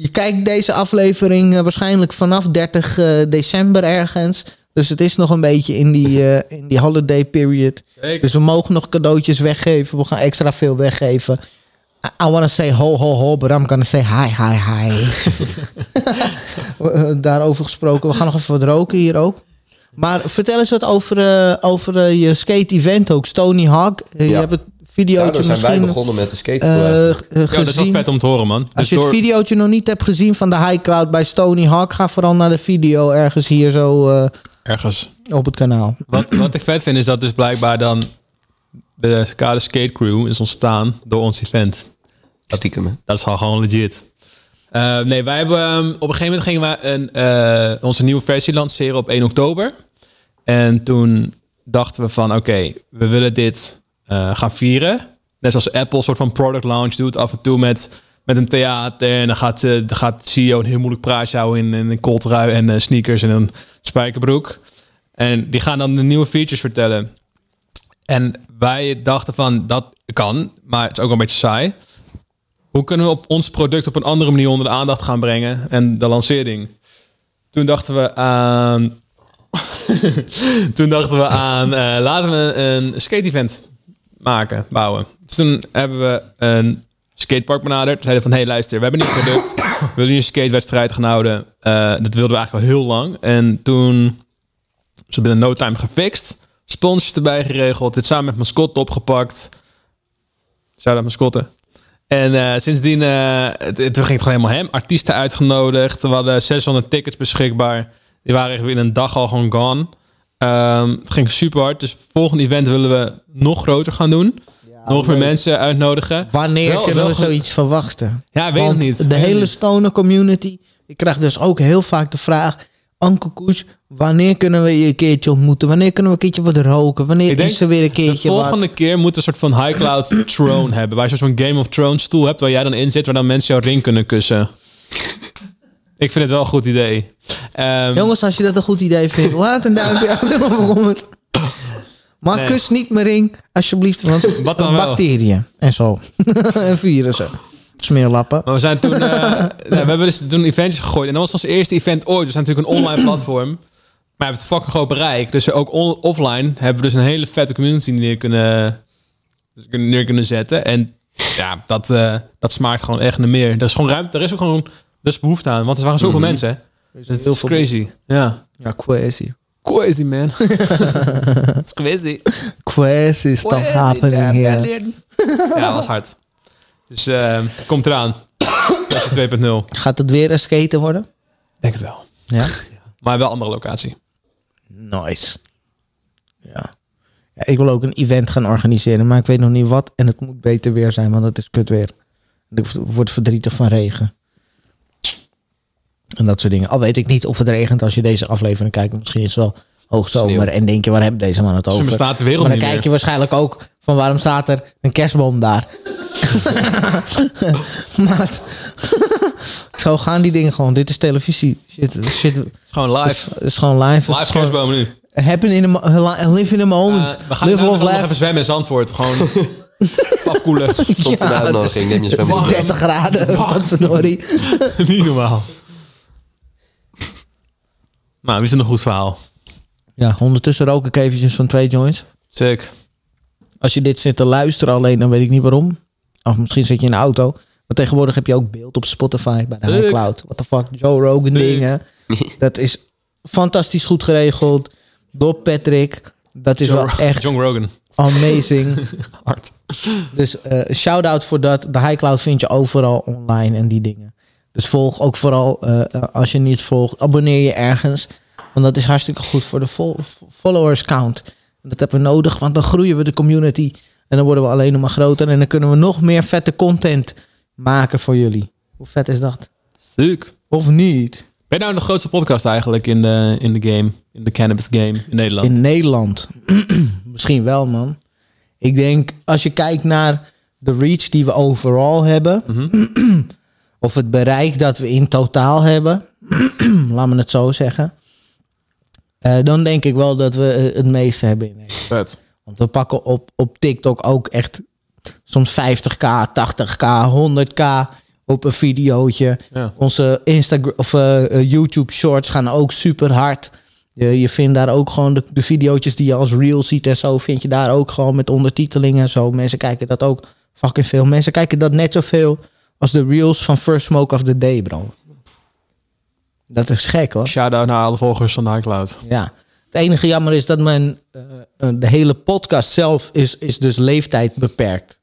[SPEAKER 2] Je kijkt deze aflevering eh, waarschijnlijk vanaf 30 eh, december ergens. Dus het is nog een beetje in die, eh, in die holiday period.
[SPEAKER 1] Zeker.
[SPEAKER 2] Dus we mogen nog cadeautjes weggeven. We gaan extra veel weggeven. I, I want to say ho ho ho, but I'm gonna say hi hi hi. Daarover gesproken. We gaan nog even wat roken hier ook. Maar vertel eens wat over, over je skate-event ook. Stony Hawk. Je
[SPEAKER 3] Ja.
[SPEAKER 2] hebt het videootje
[SPEAKER 3] Daardoor zijn wij
[SPEAKER 2] misschien
[SPEAKER 3] begonnen met de
[SPEAKER 2] eh,
[SPEAKER 3] skatecrew.
[SPEAKER 2] eh,
[SPEAKER 1] Ja, dat is wel vet om te horen, man.
[SPEAKER 2] Als
[SPEAKER 1] Dus
[SPEAKER 2] je het videootje nog niet hebt gezien van de High Cloud bij Stony Hawk, ga vooral naar de video ergens hier zo eh,
[SPEAKER 1] Ergens.
[SPEAKER 2] op het kanaal.
[SPEAKER 1] Wat, wat ik vet vind is dat dus blijkbaar dan de Kade Skate Crew is ontstaan door ons event.
[SPEAKER 3] Stiekem, hè?
[SPEAKER 1] Dat is al gewoon legit. Eh, nee, wij hebben ehm, op een gegeven moment gingen we een, eh, onze nieuwe versie lanceren op 1 oktober. En toen dachten we van oké, we willen dit eh, gaan vieren. Net zoals Apple een soort van product launch doet af en toe met, met een theater. En dan gaat, eh, dan gaat de CEO een heel moeilijk praatje houden in, een kooltrui en eh, sneakers en een spijkerbroek. En die gaan dan de nieuwe features vertellen. En wij dachten van dat kan, maar het is ook een beetje saai. Hoe kunnen we op ons product op een andere manier onder de aandacht gaan brengen en de lancering? Toen dachten we aan. toen dachten we aan. laten we een skate-event maken, bouwen. Dus toen hebben we een skatepark benaderd. Zeiden van: hey, luister, we hebben nieuw product. We willen een skatewedstrijd gaan houden. Eh, dat wilden we eigenlijk al heel lang. En toen ze binnen no time gefixt. Sponsors erbij geregeld. Dit samen met mascotte opgepakt. Shout-out mascotte. En eh, sindsdien, eh, het, ging het gewoon helemaal hem. Artiesten uitgenodigd. We hadden 600 tickets beschikbaar. Die waren binnen een dag al gewoon gone. Ehm, het ging super hard. Dus volgende event willen we nog groter gaan doen. Nog meer mensen uitnodigen.
[SPEAKER 2] Wanneer
[SPEAKER 1] Wel-
[SPEAKER 2] kunnen
[SPEAKER 1] wel
[SPEAKER 2] we zoiets verwachten?
[SPEAKER 1] Ja, weet
[SPEAKER 2] Want
[SPEAKER 1] ik niet.
[SPEAKER 2] de hele stoner community. Ik krijg dus ook heel vaak de vraag... Anke Koes, wanneer kunnen we je een keertje ontmoeten? Wanneer kunnen we een keertje wat roken? Wanneer is er weer een
[SPEAKER 1] De
[SPEAKER 2] keertje
[SPEAKER 1] volgende
[SPEAKER 2] wat?
[SPEAKER 1] keer moet een soort van high cloud throne hebben. Waar je van Game of Thrones stoel hebt waar jij dan in zit, waar dan mensen jouw ring kunnen kussen. Ik vind het wel een goed idee. Ehm,
[SPEAKER 2] Jongens, als je dat een goed idee vindt, laat een duimpje achter comment. Maar
[SPEAKER 1] Nee.
[SPEAKER 2] kus niet mijn ring, alsjeblieft. Want
[SPEAKER 1] Wat dan
[SPEAKER 2] bacteriën en zo. en virussen. Smeerlappen.
[SPEAKER 1] Maar we zijn toen, eh, nou, we hebben dus toen eventjes gegooid. En dat was ons eerste event ooit. We zijn natuurlijk een online platform. Maar we hebben het fucking groot bereik. Dus ook offline hebben we dus een hele vette community neer kunnen, dus kunnen- neer kunnen zetten. En ja, dat, eh, dat smaakt gewoon echt naar meer. Er is gewoon ruimte. Er is ook gewoon dus behoefte aan. Want er waren zoveel mensen. hè. Dat
[SPEAKER 2] heel
[SPEAKER 1] is
[SPEAKER 2] veel
[SPEAKER 1] crazy. Ja.
[SPEAKER 2] Ja, crazy.
[SPEAKER 1] Crazy, man. It's crazy.
[SPEAKER 2] Crazy stuff happening here.
[SPEAKER 1] Ja, dat was hard. Dus eh, komt eraan. Versie 2.0.
[SPEAKER 2] Gaat het weer een skaten worden?
[SPEAKER 1] Denk het wel.
[SPEAKER 2] Ja.
[SPEAKER 1] Maar wel andere locatie.
[SPEAKER 2] Nice. Ja. ja. Ik wil ook een event gaan organiseren, maar ik weet nog niet wat. En het moet beter weer zijn, want het is kut weer. Ik word verdrietig van regen. En dat soort dingen. Al weet ik niet of het regent als je deze aflevering kijkt. Misschien is het wel hoogzomer.
[SPEAKER 3] Sneeuw.
[SPEAKER 2] En denk je, waar heb deze man het over?
[SPEAKER 1] bestaat de wereld
[SPEAKER 2] maar dan
[SPEAKER 1] niet
[SPEAKER 2] kijk
[SPEAKER 1] meer.
[SPEAKER 2] je waarschijnlijk ook van waarom staat er een kerstboom daar. Maat. Zo gaan die dingen gewoon. Dit is televisie. Shit, shit.
[SPEAKER 1] Het is gewoon
[SPEAKER 2] Het is,
[SPEAKER 1] live.
[SPEAKER 2] het is gewoon live. Het
[SPEAKER 1] Live
[SPEAKER 2] is gewoon
[SPEAKER 1] kerstboom nu.
[SPEAKER 2] happen in a, mo- live in a moment.
[SPEAKER 1] Eh, we gaan
[SPEAKER 2] Live
[SPEAKER 1] nog even zwemmen in Zandvoort. Gewoon afkoelen.
[SPEAKER 3] Stond de uitnodiging, neem je
[SPEAKER 2] is
[SPEAKER 3] zwembad.
[SPEAKER 2] 30 graden. Wat verdorie.
[SPEAKER 1] Niet normaal. Nou, wie is nog een goed verhaal?
[SPEAKER 2] Ja, ondertussen rook ik eventjes van twee joints.
[SPEAKER 1] Sick.
[SPEAKER 2] Als je dit zit te luisteren alleen, dan weet ik niet waarom. Of misschien zit je in de auto. Maar tegenwoordig heb je ook beeld op Spotify bij de iCloud. What the fuck, Joe Rogan dingen. Dat is fantastisch goed geregeld. Door Patrick. Dat is
[SPEAKER 1] John,
[SPEAKER 2] wel echt
[SPEAKER 1] John Rogan.
[SPEAKER 2] amazing.
[SPEAKER 1] Hard.
[SPEAKER 2] Dus eh shout-out voor dat. De iCloud vind je overal online en die dingen. Dus volg ook vooral, eh, eh, als je niet volgt, abonneer je ergens. Want dat is hartstikke goed voor de fol- followers count. En dat hebben we nodig, want dan groeien we de community. En dan worden we alleen nog maar groter. En dan kunnen we nog meer vette content maken voor jullie. Hoe vet is dat?
[SPEAKER 1] Sick.
[SPEAKER 2] Of niet?
[SPEAKER 1] Ben je nou de grootste podcast eigenlijk in de, in de game? In de cannabis game in Nederland?
[SPEAKER 2] In Nederland. Misschien wel, man. Ik denk, als je kijkt naar de reach die we overal hebben, of het bereik dat we in totaal hebben, laat me het zo zeggen, eh, dan denk ik wel dat we eh, het meeste hebben in Nederland.
[SPEAKER 1] Vet.
[SPEAKER 2] Want we pakken op, op TikTok ook echt soms 50k, 80k, 100k op een videootje.
[SPEAKER 1] Ja.
[SPEAKER 2] Onze Instagram of eh, YouTube shorts gaan ook super hard. Je, je vindt daar ook gewoon de, de videootjes die je als reel ziet en zo, vind je daar ook gewoon met ondertiteling en zo. Mensen kijken dat ook fucking veel. Mensen kijken dat net zoveel als de reels van First Smoke of the Day, bro. Dat is gek hoor.
[SPEAKER 1] Shout-out naar alle volgers van de iCloud.
[SPEAKER 2] Ja. Het enige jammer is dat men eh, eh, de hele podcast zelf is, is dus leeftijd beperkt.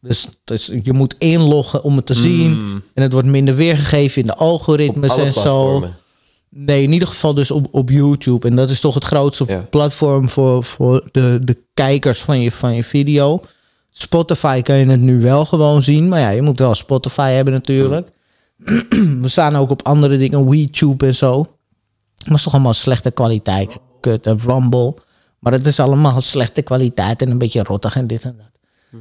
[SPEAKER 2] Dus, dus je moet inloggen om het te zien. En het wordt minder weergegeven in de algoritmes en zo. Nee, in ieder geval dus op, op YouTube. En dat is toch het grootste
[SPEAKER 3] Ja.
[SPEAKER 2] platform voor, voor de, de kijkers van je, van je video. Spotify kan je het nu wel gewoon zien. Maar ja, je moet wel Spotify hebben natuurlijk. We staan ook op andere dingen, WeTube en zo. Maar het is toch allemaal slechte kwaliteit. Kut en Rumble. Maar het is allemaal slechte kwaliteit en een beetje rottig en dit en dat.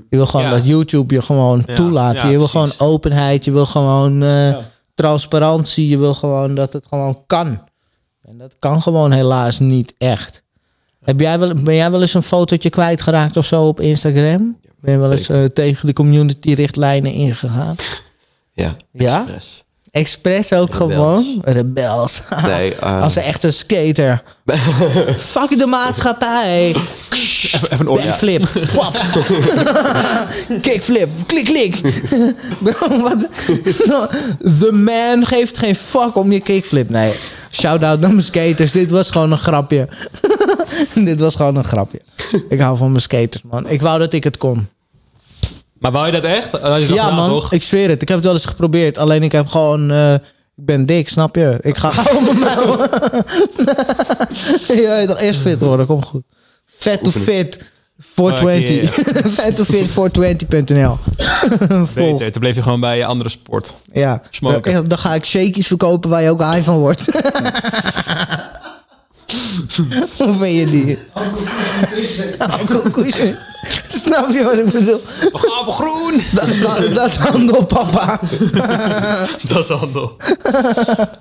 [SPEAKER 2] Je wil gewoon
[SPEAKER 1] Ja.
[SPEAKER 2] dat YouTube je gewoon
[SPEAKER 1] Ja,
[SPEAKER 2] toelaat.
[SPEAKER 1] ja,
[SPEAKER 2] je wil
[SPEAKER 1] precies.
[SPEAKER 2] gewoon openheid. Je wil gewoon eh, transparantie. Je wil gewoon dat het gewoon kan. En dat kan gewoon helaas niet echt. Heb jij wel, ben jij wel eens een fotootje kwijtgeraakt of zo op Instagram? Ben wel eens eh, tegen de community-richtlijnen ingegaan?
[SPEAKER 3] Ja,
[SPEAKER 2] Ja?
[SPEAKER 3] expres.
[SPEAKER 2] Expres ook
[SPEAKER 3] Rebels.
[SPEAKER 2] gewoon? Rebels.
[SPEAKER 3] Nee, eh,
[SPEAKER 2] Als een echte skater. Fuck de maatschappij.
[SPEAKER 1] Even, even een.
[SPEAKER 2] Backflip. Pwap. Kickflip. Klik, klik. The man geeft geen fuck om je kickflip. Nee. Shout-out naar mijn skaters. Dit was gewoon een grapje. Dit was gewoon een grapje. Ik hou van mijn skaters, man. Ik wou dat ik het kon.
[SPEAKER 1] Maar wou je dat echt? Je
[SPEAKER 2] Ja, man.
[SPEAKER 1] toch?
[SPEAKER 2] Ik zweer het. Ik heb het wel eens geprobeerd. Alleen ik heb gewoon... eh, ik ben dik, snap je? Ik ga gauw mijn muil. ja, toch eerst fit worden. Kom goed. Vet to fit. 420. Fantomfit420.nl. Volg.
[SPEAKER 1] Beter, toen bleef je gewoon bij je andere sport.
[SPEAKER 2] Ja.
[SPEAKER 1] Smoken.
[SPEAKER 2] Dan, dan ga ik shakies verkopen waar je ook high van wordt. Hoe vind je die? Alcoholkoesje. Snap je wat ik bedoel?
[SPEAKER 1] We gaan voor groen!
[SPEAKER 2] Dat, dat, dat handel, papa.
[SPEAKER 1] Dat is handel.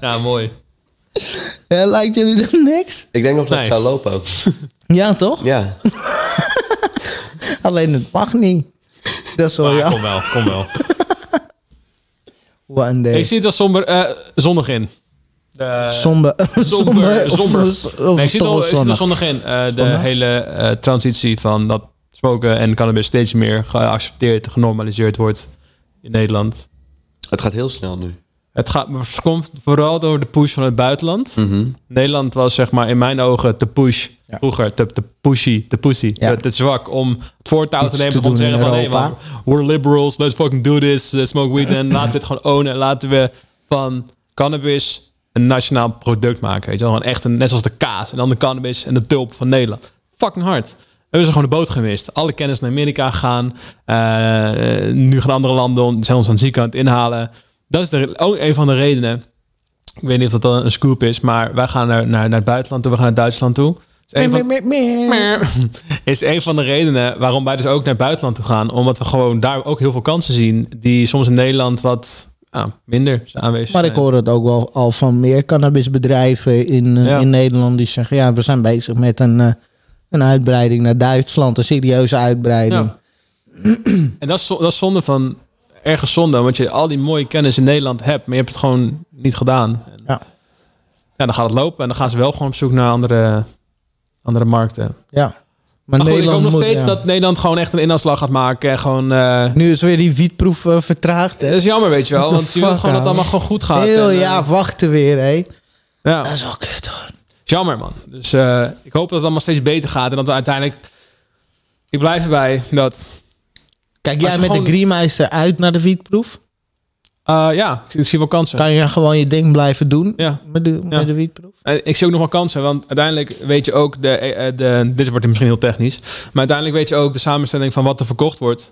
[SPEAKER 1] Ja, mooi.
[SPEAKER 2] Ja, lijkt jullie dat niks?
[SPEAKER 3] Ik denk nog dat het zou lopen ook.
[SPEAKER 2] Ja, toch?
[SPEAKER 3] Ja.
[SPEAKER 2] Alleen het mag niet. Dat is wel ja.
[SPEAKER 1] kom wel, kom wel.
[SPEAKER 2] One day.
[SPEAKER 1] Ik zie het als somber, eh, zonnig in.
[SPEAKER 2] Somber. Of,
[SPEAKER 1] nee, ik zie het
[SPEAKER 2] toch
[SPEAKER 1] al, ik al zonnig in. Eh, de hele eh, transitie van dat smoken en cannabis steeds meer geaccepteerd, genormaliseerd wordt in Nederland.
[SPEAKER 3] Het gaat heel snel nu.
[SPEAKER 1] Het, gaat, het komt vooral door de push van het buitenland. Nederland was zeg maar in mijn ogen te push.
[SPEAKER 2] Ja.
[SPEAKER 1] Vroeger te, te pushy, te pussy,
[SPEAKER 2] Ja.
[SPEAKER 1] te, te zwak om het voortouw te nemen.
[SPEAKER 2] te
[SPEAKER 1] om te zeggen van, hey man, we're liberals, let's fucking do this, uh, smoke weed. En laten we het gewoon ownen. Laten we van cannabis een nationaal product maken. Weet je wel? Gewoon echt een, net zoals de kaas en dan de cannabis en de tulp van Nederland. Fucking hard. We hebben ze gewoon de boot gemist. Alle kennis naar Amerika gegaan. Eh, nu gaan andere landen zijn ons aan ziek aan het inhalen. Dat is de, ook een van de redenen. Ik weet niet of dat dan een scoop is, maar wij gaan naar, naar, naar het buitenland toe. We gaan naar Duitsland toe. Is een van- is een van de redenen waarom wij dus ook naar het buitenland toe gaan. Omdat we gewoon daar ook heel veel kansen zien. Die soms in Nederland wat ah, minder zijn aanwezig
[SPEAKER 2] Maar ik hoor het ook wel al van meer cannabisbedrijven in, eh,
[SPEAKER 1] Ja.
[SPEAKER 2] in Nederland die zeggen: ja, we zijn bezig met een, eh, een uitbreiding naar Duitsland, een serieuze uitbreiding.
[SPEAKER 1] Ja. En dat is, dat is zonde van ergens zonde. Want je al die mooie kennis in Nederland hebt, maar je hebt het gewoon niet gedaan. En,
[SPEAKER 2] Ja.
[SPEAKER 1] ja, dan gaat het lopen en dan gaan ze wel gewoon op zoek naar andere, andere markten.
[SPEAKER 2] Ja. Maar,
[SPEAKER 1] Maar goed, ik
[SPEAKER 2] Nederland
[SPEAKER 1] hoop nog
[SPEAKER 2] moet-
[SPEAKER 1] steeds
[SPEAKER 2] ja.
[SPEAKER 1] dat Nederland gewoon echt een inhaalslag gaat maken. En gewoon... eh,
[SPEAKER 2] Nu is weer die wietproef eh, vertraagd. Hè?
[SPEAKER 1] dat is jammer, weet je wel. Want je wilt
[SPEAKER 2] fuck,
[SPEAKER 1] gewoon dat het allemaal gewoon goed gaat.
[SPEAKER 2] Heel
[SPEAKER 1] En, eh,
[SPEAKER 2] ja, wachten weer, hé.
[SPEAKER 1] ja.
[SPEAKER 2] Dat is wel kut, hoor.
[SPEAKER 1] Jammer, man. Dus ik hoop dat het allemaal steeds beter gaat. En dat we uiteindelijk... Ik blijf erbij dat...
[SPEAKER 2] Kijk jij met
[SPEAKER 1] gewoon-
[SPEAKER 2] de Greenmeister uit naar de wietproef?
[SPEAKER 1] Eh, ja, ik zie- wel kansen.
[SPEAKER 2] Kan je gewoon je ding blijven doen
[SPEAKER 1] Ja.
[SPEAKER 2] met, de,
[SPEAKER 1] Ja.
[SPEAKER 2] met de wietproef?
[SPEAKER 1] En ik zie ook nog wel kansen, want uiteindelijk weet je ook de, eh, eh, de dit wordt misschien heel technisch, maar uiteindelijk weet je ook de samenstelling van wat er verkocht wordt,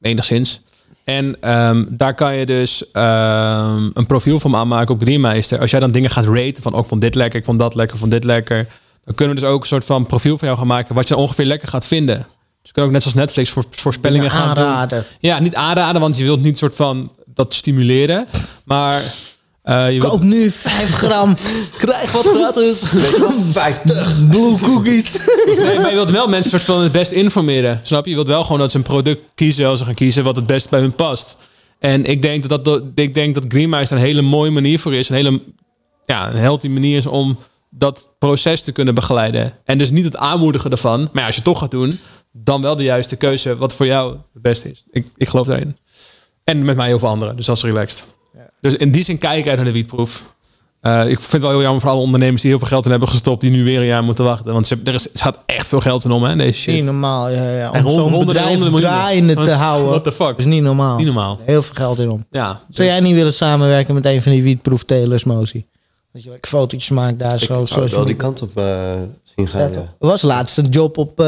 [SPEAKER 1] enigszins. En ehm, daar kan je dus ehm, een profiel van aanmaken op Greenmeister. Als jij dan dingen gaat raten van, ook vond dit lekker, ik vond dat lekker, vond dit lekker, dan kunnen we dus ook een soort van profiel van jou gaan maken wat je ongeveer lekker gaat vinden. Dus je kan ook net zoals Netflix voor, voorspellingen gaan doen.
[SPEAKER 2] aanraden.
[SPEAKER 1] Ja, niet aanraden, want je wilt niet soort van dat stimuleren, maar eh, je wilt
[SPEAKER 2] Koop nu 5 gram
[SPEAKER 1] krijg wat gratis.
[SPEAKER 3] 50.
[SPEAKER 2] blue cookies.
[SPEAKER 1] Nee, maar je wilt wel mensen soort van het best informeren. Snap je? Je wilt wel gewoon dat ze een product kiezen als ze gaan kiezen wat het best bij hun past. En ik denk dat, dat, ik denk dat Greenmeister een hele mooie manier voor is. Een hele ja, een healthy manier is om dat proces te kunnen begeleiden. En dus niet het aanmoedigen ervan. Maar ja, als je het toch gaat doen, dan wel de juiste keuze wat voor jou het beste is. Ik, ik geloof daarin. En met mij heel veel anderen. Dus dat is relaxed. Dus in die zin kijk ik uit naar de wietproef. Eh, ik vind het wel heel jammer voor alle ondernemers die heel veel geld in hebben gestopt, die nu weer een jaar moeten wachten. Want ze, er, is, gaat echt veel geld in om, hè, deze shit.
[SPEAKER 2] Niet normaal, ja, ja. Om zo'n
[SPEAKER 1] honderden,
[SPEAKER 2] bedrijf draaiende te houden.
[SPEAKER 1] what the fuck?
[SPEAKER 2] is niet normaal.
[SPEAKER 1] Niet normaal.
[SPEAKER 2] Heel veel geld in om.
[SPEAKER 1] Ja,
[SPEAKER 2] Zou jij niet willen samenwerken met een van die wietproeftelers, Mozi? Dat je lekker fotootjes maakt daar
[SPEAKER 3] Ik
[SPEAKER 2] zo.
[SPEAKER 3] zou
[SPEAKER 2] zo
[SPEAKER 3] het wel die kant op eh, zien
[SPEAKER 2] Ja,
[SPEAKER 3] gaan. Ja.
[SPEAKER 2] Er was laatst een job op eh,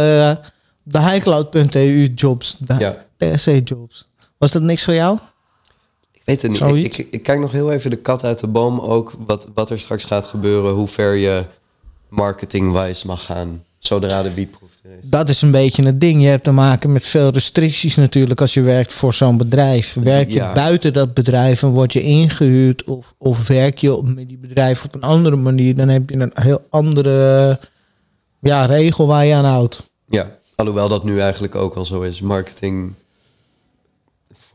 [SPEAKER 2] de highcloud.eu jobs. De
[SPEAKER 3] Ja.
[SPEAKER 2] TSC jobs. Was dat niks voor jou?
[SPEAKER 3] Ik weet het niet. Ik, ik, ik kijk nog heel even de kat uit de boom ook. Wat, wat er straks gaat gebeuren. Hoe ver je marketingwijs mag gaan. Zodra de wietproef er is.
[SPEAKER 2] Dat is een beetje het ding. Je hebt te maken met veel restricties natuurlijk als je werkt voor zo'n bedrijf. Werk je
[SPEAKER 3] Ja.
[SPEAKER 2] buiten dat bedrijf en word je ingehuurd of, of werk je met die bedrijf op een andere manier, dan heb je een heel andere ja, regel waar je aan houdt.
[SPEAKER 3] Ja, alhoewel dat nu eigenlijk ook al zo is. Marketing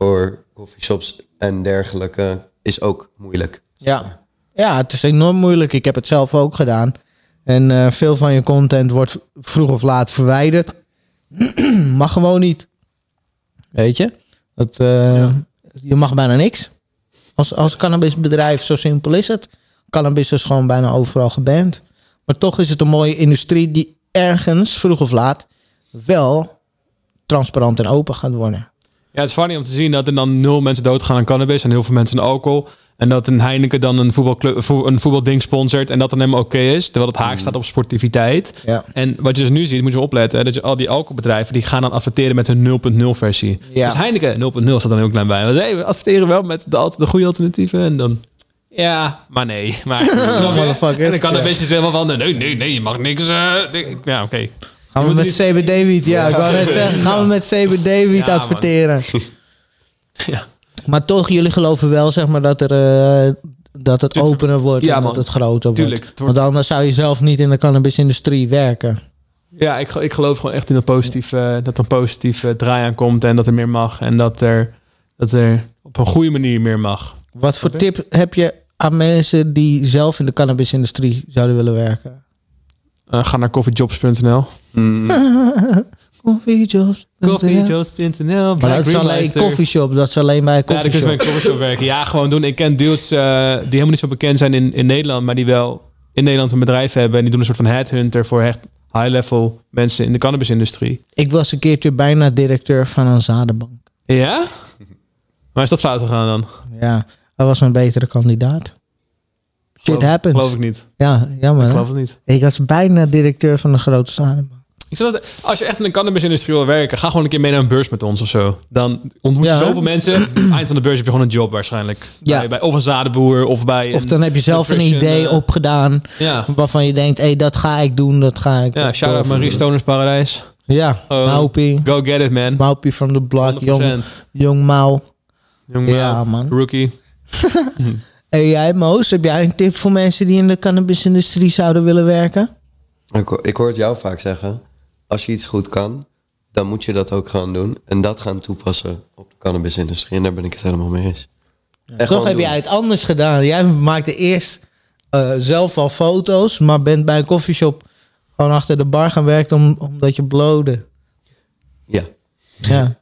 [SPEAKER 3] voor coffeeshops en dergelijke is ook moeilijk.
[SPEAKER 2] Ja. ja, het is enorm moeilijk. Ik heb het zelf ook gedaan. En eh, veel van je content wordt vroeg of laat verwijderd. mag gewoon niet. Weet je? Dat, eh, Je mag bijna niks. Als, als cannabisbedrijf, zo simpel is het. Cannabis is gewoon bijna overal geband. Maar toch is het een mooie industrie die ergens, vroeg of laat, wel transparant en open gaat worden.
[SPEAKER 1] Ja, het is funny om te zien dat er dan nul mensen doodgaan aan cannabis en heel veel mensen aan alcohol. En dat een Heineken dan een, voetbalclub, vo- een voetbalding sponsort en dat dan helemaal oké is. Terwijl het haak staat op sportiviteit.
[SPEAKER 2] Ja.
[SPEAKER 1] En wat je dus nu ziet, moet je opletten. hè, Dat je al die alcoholbedrijven, die gaan dan adverteren met hun 0.0 versie.
[SPEAKER 2] Ja.
[SPEAKER 1] Dus Heineken 0.0 staat dan heel klein bij. Want, hey, we adverteren wel met de, de goede alternatieven. En dan... Ja, maar nee. Maar, dan kan een beetje helemaal van... Nee, nee, nee, je mag niks... eh, ja, oké.
[SPEAKER 2] Gaan we met
[SPEAKER 1] niet-
[SPEAKER 2] CB David, ja, ik wou net zeggen, gaan we met CB David
[SPEAKER 1] Ja, man.
[SPEAKER 2] adverteren.
[SPEAKER 1] Ja.
[SPEAKER 2] Maar toch, jullie geloven wel, zeg maar, dat, er, eh, dat het
[SPEAKER 1] Tuurlijk.
[SPEAKER 2] opener wordt
[SPEAKER 1] Ja,
[SPEAKER 2] en
[SPEAKER 1] man.
[SPEAKER 2] dat het groter
[SPEAKER 1] Tuurlijk,
[SPEAKER 2] wordt.
[SPEAKER 1] wordt-
[SPEAKER 2] Want anders zou je zelf niet in de cannabisindustrie werken.
[SPEAKER 1] Ja, ik, ik geloof gewoon echt in een positief, eh, dat er een positieve draai aan komt en dat er meer mag. En dat er, dat er op een goede manier meer mag.
[SPEAKER 2] Wat voor tip heb je aan mensen die zelf in de cannabisindustrie zouden willen werken?
[SPEAKER 1] Eh, ga naar coffeejobs.nl.
[SPEAKER 2] Coffeejobs.
[SPEAKER 1] Coffeejobs.nl.
[SPEAKER 2] Maar dat is alleen coffeeshop, dat is alleen bij
[SPEAKER 1] Ja, een coffeeshop werken. Ja, gewoon doen. Ik ken dudes eh, die helemaal niet zo bekend zijn in, in Nederland, maar die wel in Nederland een bedrijf hebben. En die doen een soort van headhunter voor echt high-level mensen in de cannabisindustrie.
[SPEAKER 2] Ik was een keertje bijna directeur van een zadenbank.
[SPEAKER 1] Ja? Maar is dat fout gegaan dan?
[SPEAKER 2] Ja, dat was een betere kandidaat. Shit
[SPEAKER 1] Geloof-
[SPEAKER 2] happens.
[SPEAKER 1] Geloof ik niet.
[SPEAKER 2] Ja, jammer.
[SPEAKER 1] Ik
[SPEAKER 2] hè?
[SPEAKER 1] geloof het niet.
[SPEAKER 2] Ik was bijna directeur van een grote zadenbank.
[SPEAKER 1] Ik zeg dat, als je echt in de cannabisindustrie wil werken, ga gewoon een keer mee naar een beurs met ons of zo. Dan ontmoet je
[SPEAKER 2] Ja.
[SPEAKER 1] zoveel mensen. Eind van de beurs heb je gewoon een job waarschijnlijk.
[SPEAKER 2] Ja.
[SPEAKER 1] Bij, bij, of een zadenboer of bij.
[SPEAKER 2] Of
[SPEAKER 1] een
[SPEAKER 2] dan heb je zelf een idee
[SPEAKER 1] eh,
[SPEAKER 2] opgedaan
[SPEAKER 1] Ja,
[SPEAKER 2] waarvan je denkt, hé, hey, dat ga ik doen, dat ga ik.
[SPEAKER 1] ja shout out. Marie Stoners Paradijs.
[SPEAKER 2] Ja,
[SPEAKER 1] Oh.
[SPEAKER 2] Maupie.
[SPEAKER 1] Go get it, man.
[SPEAKER 2] Maupie from the block,
[SPEAKER 1] 100%.
[SPEAKER 2] jong, jong Mau.
[SPEAKER 1] Jong
[SPEAKER 2] Ja, man.
[SPEAKER 1] Rookie.
[SPEAKER 2] En jij, Moos, heb jij een tip voor mensen die in de cannabisindustrie zouden willen werken?
[SPEAKER 3] Ik, ik hoor het jou vaak zeggen. Als je iets goed kan, dan moet je dat ook gaan doen. En dat gaan toepassen op de cannabisindustrie. En daar ben ik het helemaal mee eens. En
[SPEAKER 2] Toch heb
[SPEAKER 3] doen.
[SPEAKER 2] jij het anders gedaan. Jij maakte eerst eh, zelf al foto's, maar bent bij een koffieshop gewoon achter de bar gaan werken om, omdat je blode.
[SPEAKER 3] Ja.
[SPEAKER 2] Ja,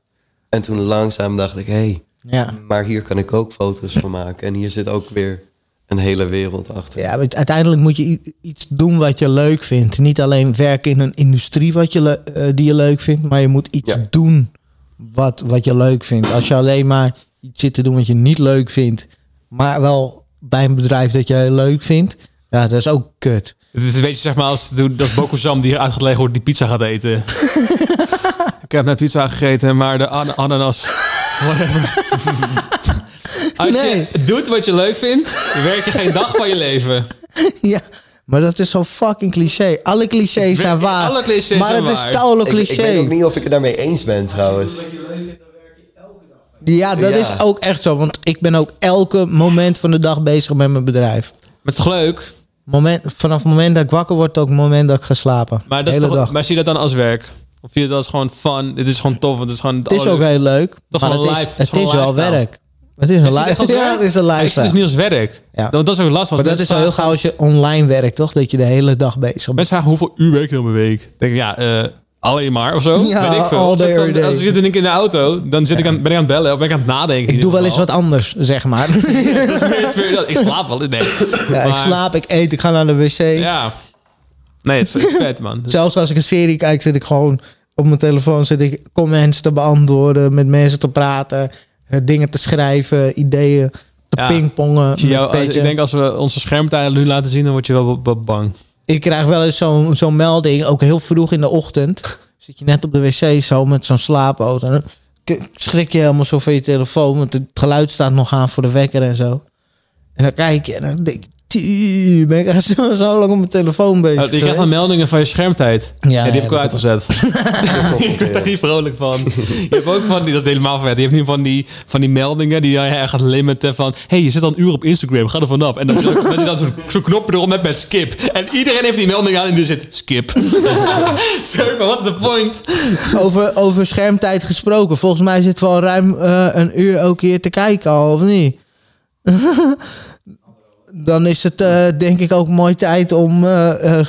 [SPEAKER 3] En toen langzaam dacht ik, hé, hey,
[SPEAKER 2] ja.
[SPEAKER 3] maar hier kan ik ook foto's van maken. En hier zit ook weer een hele wereld achter.
[SPEAKER 2] Ja, maar uiteindelijk moet je iets doen wat je leuk vindt. Niet alleen werken in een industrie wat je eh, die je leuk vindt, maar je moet iets
[SPEAKER 3] Ja.
[SPEAKER 2] doen wat, wat je leuk vindt. Als je alleen maar iets zit te doen wat je niet leuk vindt, maar wel bij een bedrijf dat je heel leuk vindt, ja, dat is ook kut.
[SPEAKER 1] Het is een beetje zeg maar als dat Bokusam die hier uit gaat leggen hoe die pizza gaat eten. ik heb net pizza gegeten, maar de an- ananas... Whatever. Als
[SPEAKER 2] Nee.
[SPEAKER 1] je doet wat je leuk vindt, werk je geen dag van je leven.
[SPEAKER 2] Ja, maar dat is zo fucking cliché. Alle clichés zijn waar.
[SPEAKER 1] Alle clichés
[SPEAKER 2] maar
[SPEAKER 1] zijn
[SPEAKER 2] het is
[SPEAKER 1] waar.
[SPEAKER 2] koude
[SPEAKER 3] Ik,
[SPEAKER 2] cliché.
[SPEAKER 3] ik weet ook niet of ik het daarmee eens ben trouwens.
[SPEAKER 2] Ja, dat
[SPEAKER 3] Ja.
[SPEAKER 2] is ook echt zo. Want ik ben ook elke moment van de dag bezig met mijn bedrijf.
[SPEAKER 1] Maar het is toch leuk?
[SPEAKER 2] Moment, vanaf het moment dat ik wakker word, ook het moment dat ik ga slapen.
[SPEAKER 1] Maar, dat
[SPEAKER 2] de
[SPEAKER 1] is
[SPEAKER 2] hele
[SPEAKER 1] toch,
[SPEAKER 2] dag.
[SPEAKER 1] maar zie je dat dan als werk? Of zie je dat als gewoon fun? Dit is gewoon tof, want het is gewoon...
[SPEAKER 2] Het is ook heel leuk.
[SPEAKER 1] is
[SPEAKER 2] maar
[SPEAKER 1] gewoon
[SPEAKER 2] het is,
[SPEAKER 1] live- het is
[SPEAKER 2] het is wel
[SPEAKER 1] lifestyle.
[SPEAKER 2] werk. Het is een lifestyle. Ja, het is een
[SPEAKER 1] zie het
[SPEAKER 2] lifestyle.
[SPEAKER 1] niet als werk.
[SPEAKER 2] Ja.
[SPEAKER 1] Want dat is ook last van.
[SPEAKER 2] Maar dat is al heel gauw als je online werkt, toch? Dat je de hele dag bezig bent.
[SPEAKER 1] Mensen vragen hoeveel uur werk je op een week? Denk ik, ja, eh, alleen maar of zo.
[SPEAKER 2] Ja,
[SPEAKER 1] Weet ik veel.
[SPEAKER 2] all
[SPEAKER 1] Als
[SPEAKER 2] day,
[SPEAKER 1] ik dan-
[SPEAKER 2] every day.
[SPEAKER 1] Als ik zit en ik in de auto, dan zit ik aan, ben ik aan het bellen of ben ik aan het nadenken.
[SPEAKER 2] Ik doe wel eens wat anders, zeg maar.
[SPEAKER 1] ik slaap wel. Nee.
[SPEAKER 2] ja, ik slaap, ik eet, ik ga naar de wc.
[SPEAKER 1] Ja. Nee, het is vet, man.
[SPEAKER 2] Zelfs als ik een serie kijk, zit ik gewoon op mijn telefoon zit ik comments te beantwoorden, met mensen te praten, eh, dingen te schrijven, ideeën te
[SPEAKER 1] Ja.
[SPEAKER 2] pingpongen.
[SPEAKER 1] Jou- ik denk als we onze schermtijden nu laten zien, dan word je wel bang.
[SPEAKER 2] Ik krijg wel eens zo'n zo'n melding, ook heel vroeg in de ochtend. Zit je net op de wc zo met zo'n slaapauto. En dan k- schrik je helemaal zo van je telefoon, want het geluid staat nog aan voor de wekker en zo. En dan kijk je en dan denk ik, "Tie, ben ik zo, zo lang op mijn telefoon bezig.
[SPEAKER 1] Oh, je krijgt
[SPEAKER 2] geweest?"
[SPEAKER 1] dan meldingen van je schermtijd. Ja,
[SPEAKER 2] Ja,
[SPEAKER 1] die heb ik
[SPEAKER 2] ja,
[SPEAKER 1] uitgezet. ik werd daar niet vrolijk van. Je hebt ook van die, dat is helemaal vet. Je hebt nu van die, van die meldingen die jij gaat limiten van... hey, je zit al een uur op Instagram, ga er vanaf. En dan dat je dan zo'n erop hebt met skip. En iedereen heeft die melding aan en er zit skip. Sorry, maar what's the point?
[SPEAKER 2] Over, over schermtijd gesproken. Volgens mij zit wel ruim eh, een uur ook hier te kijken al, of niet? Dan is het eh, denk ik ook mooi tijd om eh, eh,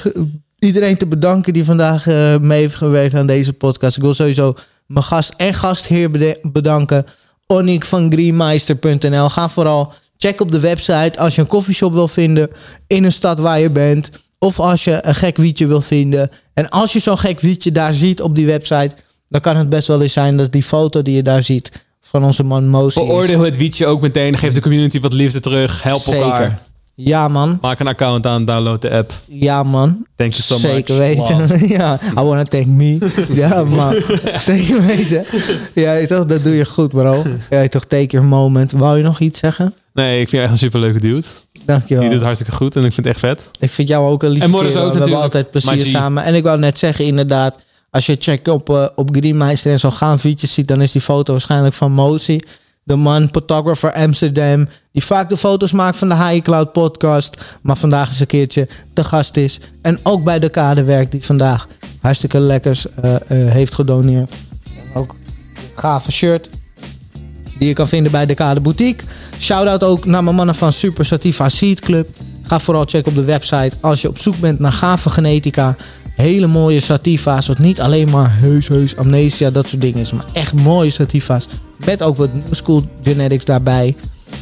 [SPEAKER 2] iedereen te bedanken die vandaag mee heeft gewerkt aan deze podcast. Ik wil sowieso mijn gast en gastheer bedanken. Onik van greenmeister.nl. Ga vooral check op de website als je een koffieshop wil vinden in een stad waar je bent. Of als je een gek wietje wil vinden. En als je zo'n gek wietje daar ziet op die website, dan kan het best wel eens zijn dat die foto die je daar ziet van onze man Mosi is.
[SPEAKER 1] Beoordeel het wietje ook meteen. Geef de community wat liefde terug. Help
[SPEAKER 2] Zeker.
[SPEAKER 1] elkaar.
[SPEAKER 2] Ja, man.
[SPEAKER 1] Maak een account aan, download de app.
[SPEAKER 2] Ja, man.
[SPEAKER 1] Thank you so
[SPEAKER 2] Zeker
[SPEAKER 1] much.
[SPEAKER 2] weten. ja, I wanna thank me. ja, man. Zeker weten. Ja, toch, dat doe je goed, bro. Ja, toch, take your moment. Wou je nog iets zeggen?
[SPEAKER 1] Nee, ik vind je echt een superleuke dude.
[SPEAKER 2] Dankjewel.
[SPEAKER 1] Die doet hartstikke goed en ik vind het echt vet.
[SPEAKER 2] Ik vind jou ook een lieve
[SPEAKER 1] En ook
[SPEAKER 2] We hebben altijd plezier samen. En ik wou net zeggen, inderdaad, als je checkt op, eh, op Greenmeister en zo gaan fietsjes ziet, dan is die foto waarschijnlijk van Mozi. De man, photographer Amsterdam, die vaak de foto's maakt van de High Cloud podcast. Maar vandaag eens een keertje te gast is. En ook bij de kade werkt, die vandaag hartstikke lekkers eh, eh, heeft gedoneerd. Ook een gave shirt die je kan vinden bij de Kade Boutique. Shout-out ook naar mijn mannen van Super Sativa Seed Club. Ga vooral checken op de website als je op zoek bent naar gave genetica. Hele mooie sativa's, wat niet alleen maar heus, heus, amnesia, dat soort dingen is. Maar echt mooie sativa's. Met ook wat new school genetics daarbij.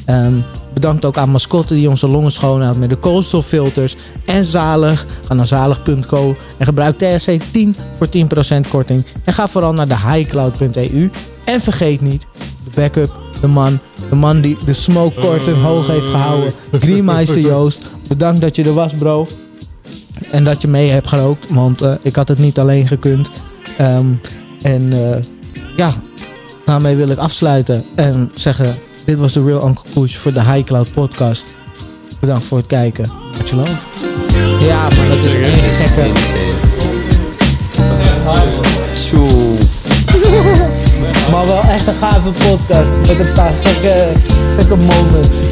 [SPEAKER 2] Ehm, bedankt ook aan Mascotte die onze longen schoonhoudt met de koolstoffilters. En Zalig. Ga naar zalig.co en gebruik TSC 10 voor 10% korting. En ga vooral naar de highcloud.eu. En vergeet niet, de backup, de man, de man die de smoke curtain hoog heeft gehouden. Greenmeister Joost, bedankt dat je er was bro. En dat je mee hebt gerookt, want eh, ik had het niet alleen gekund. Ehm, en eh, ja, daarmee wil ik afsluiten en zeggen... Dit was de Real Uncle Push voor de High Cloud podcast. Bedankt voor het kijken. Much love. Ja, maar dat is een gekke... Maar wel echt een gave podcast. Met een paar gekke, gekke moments.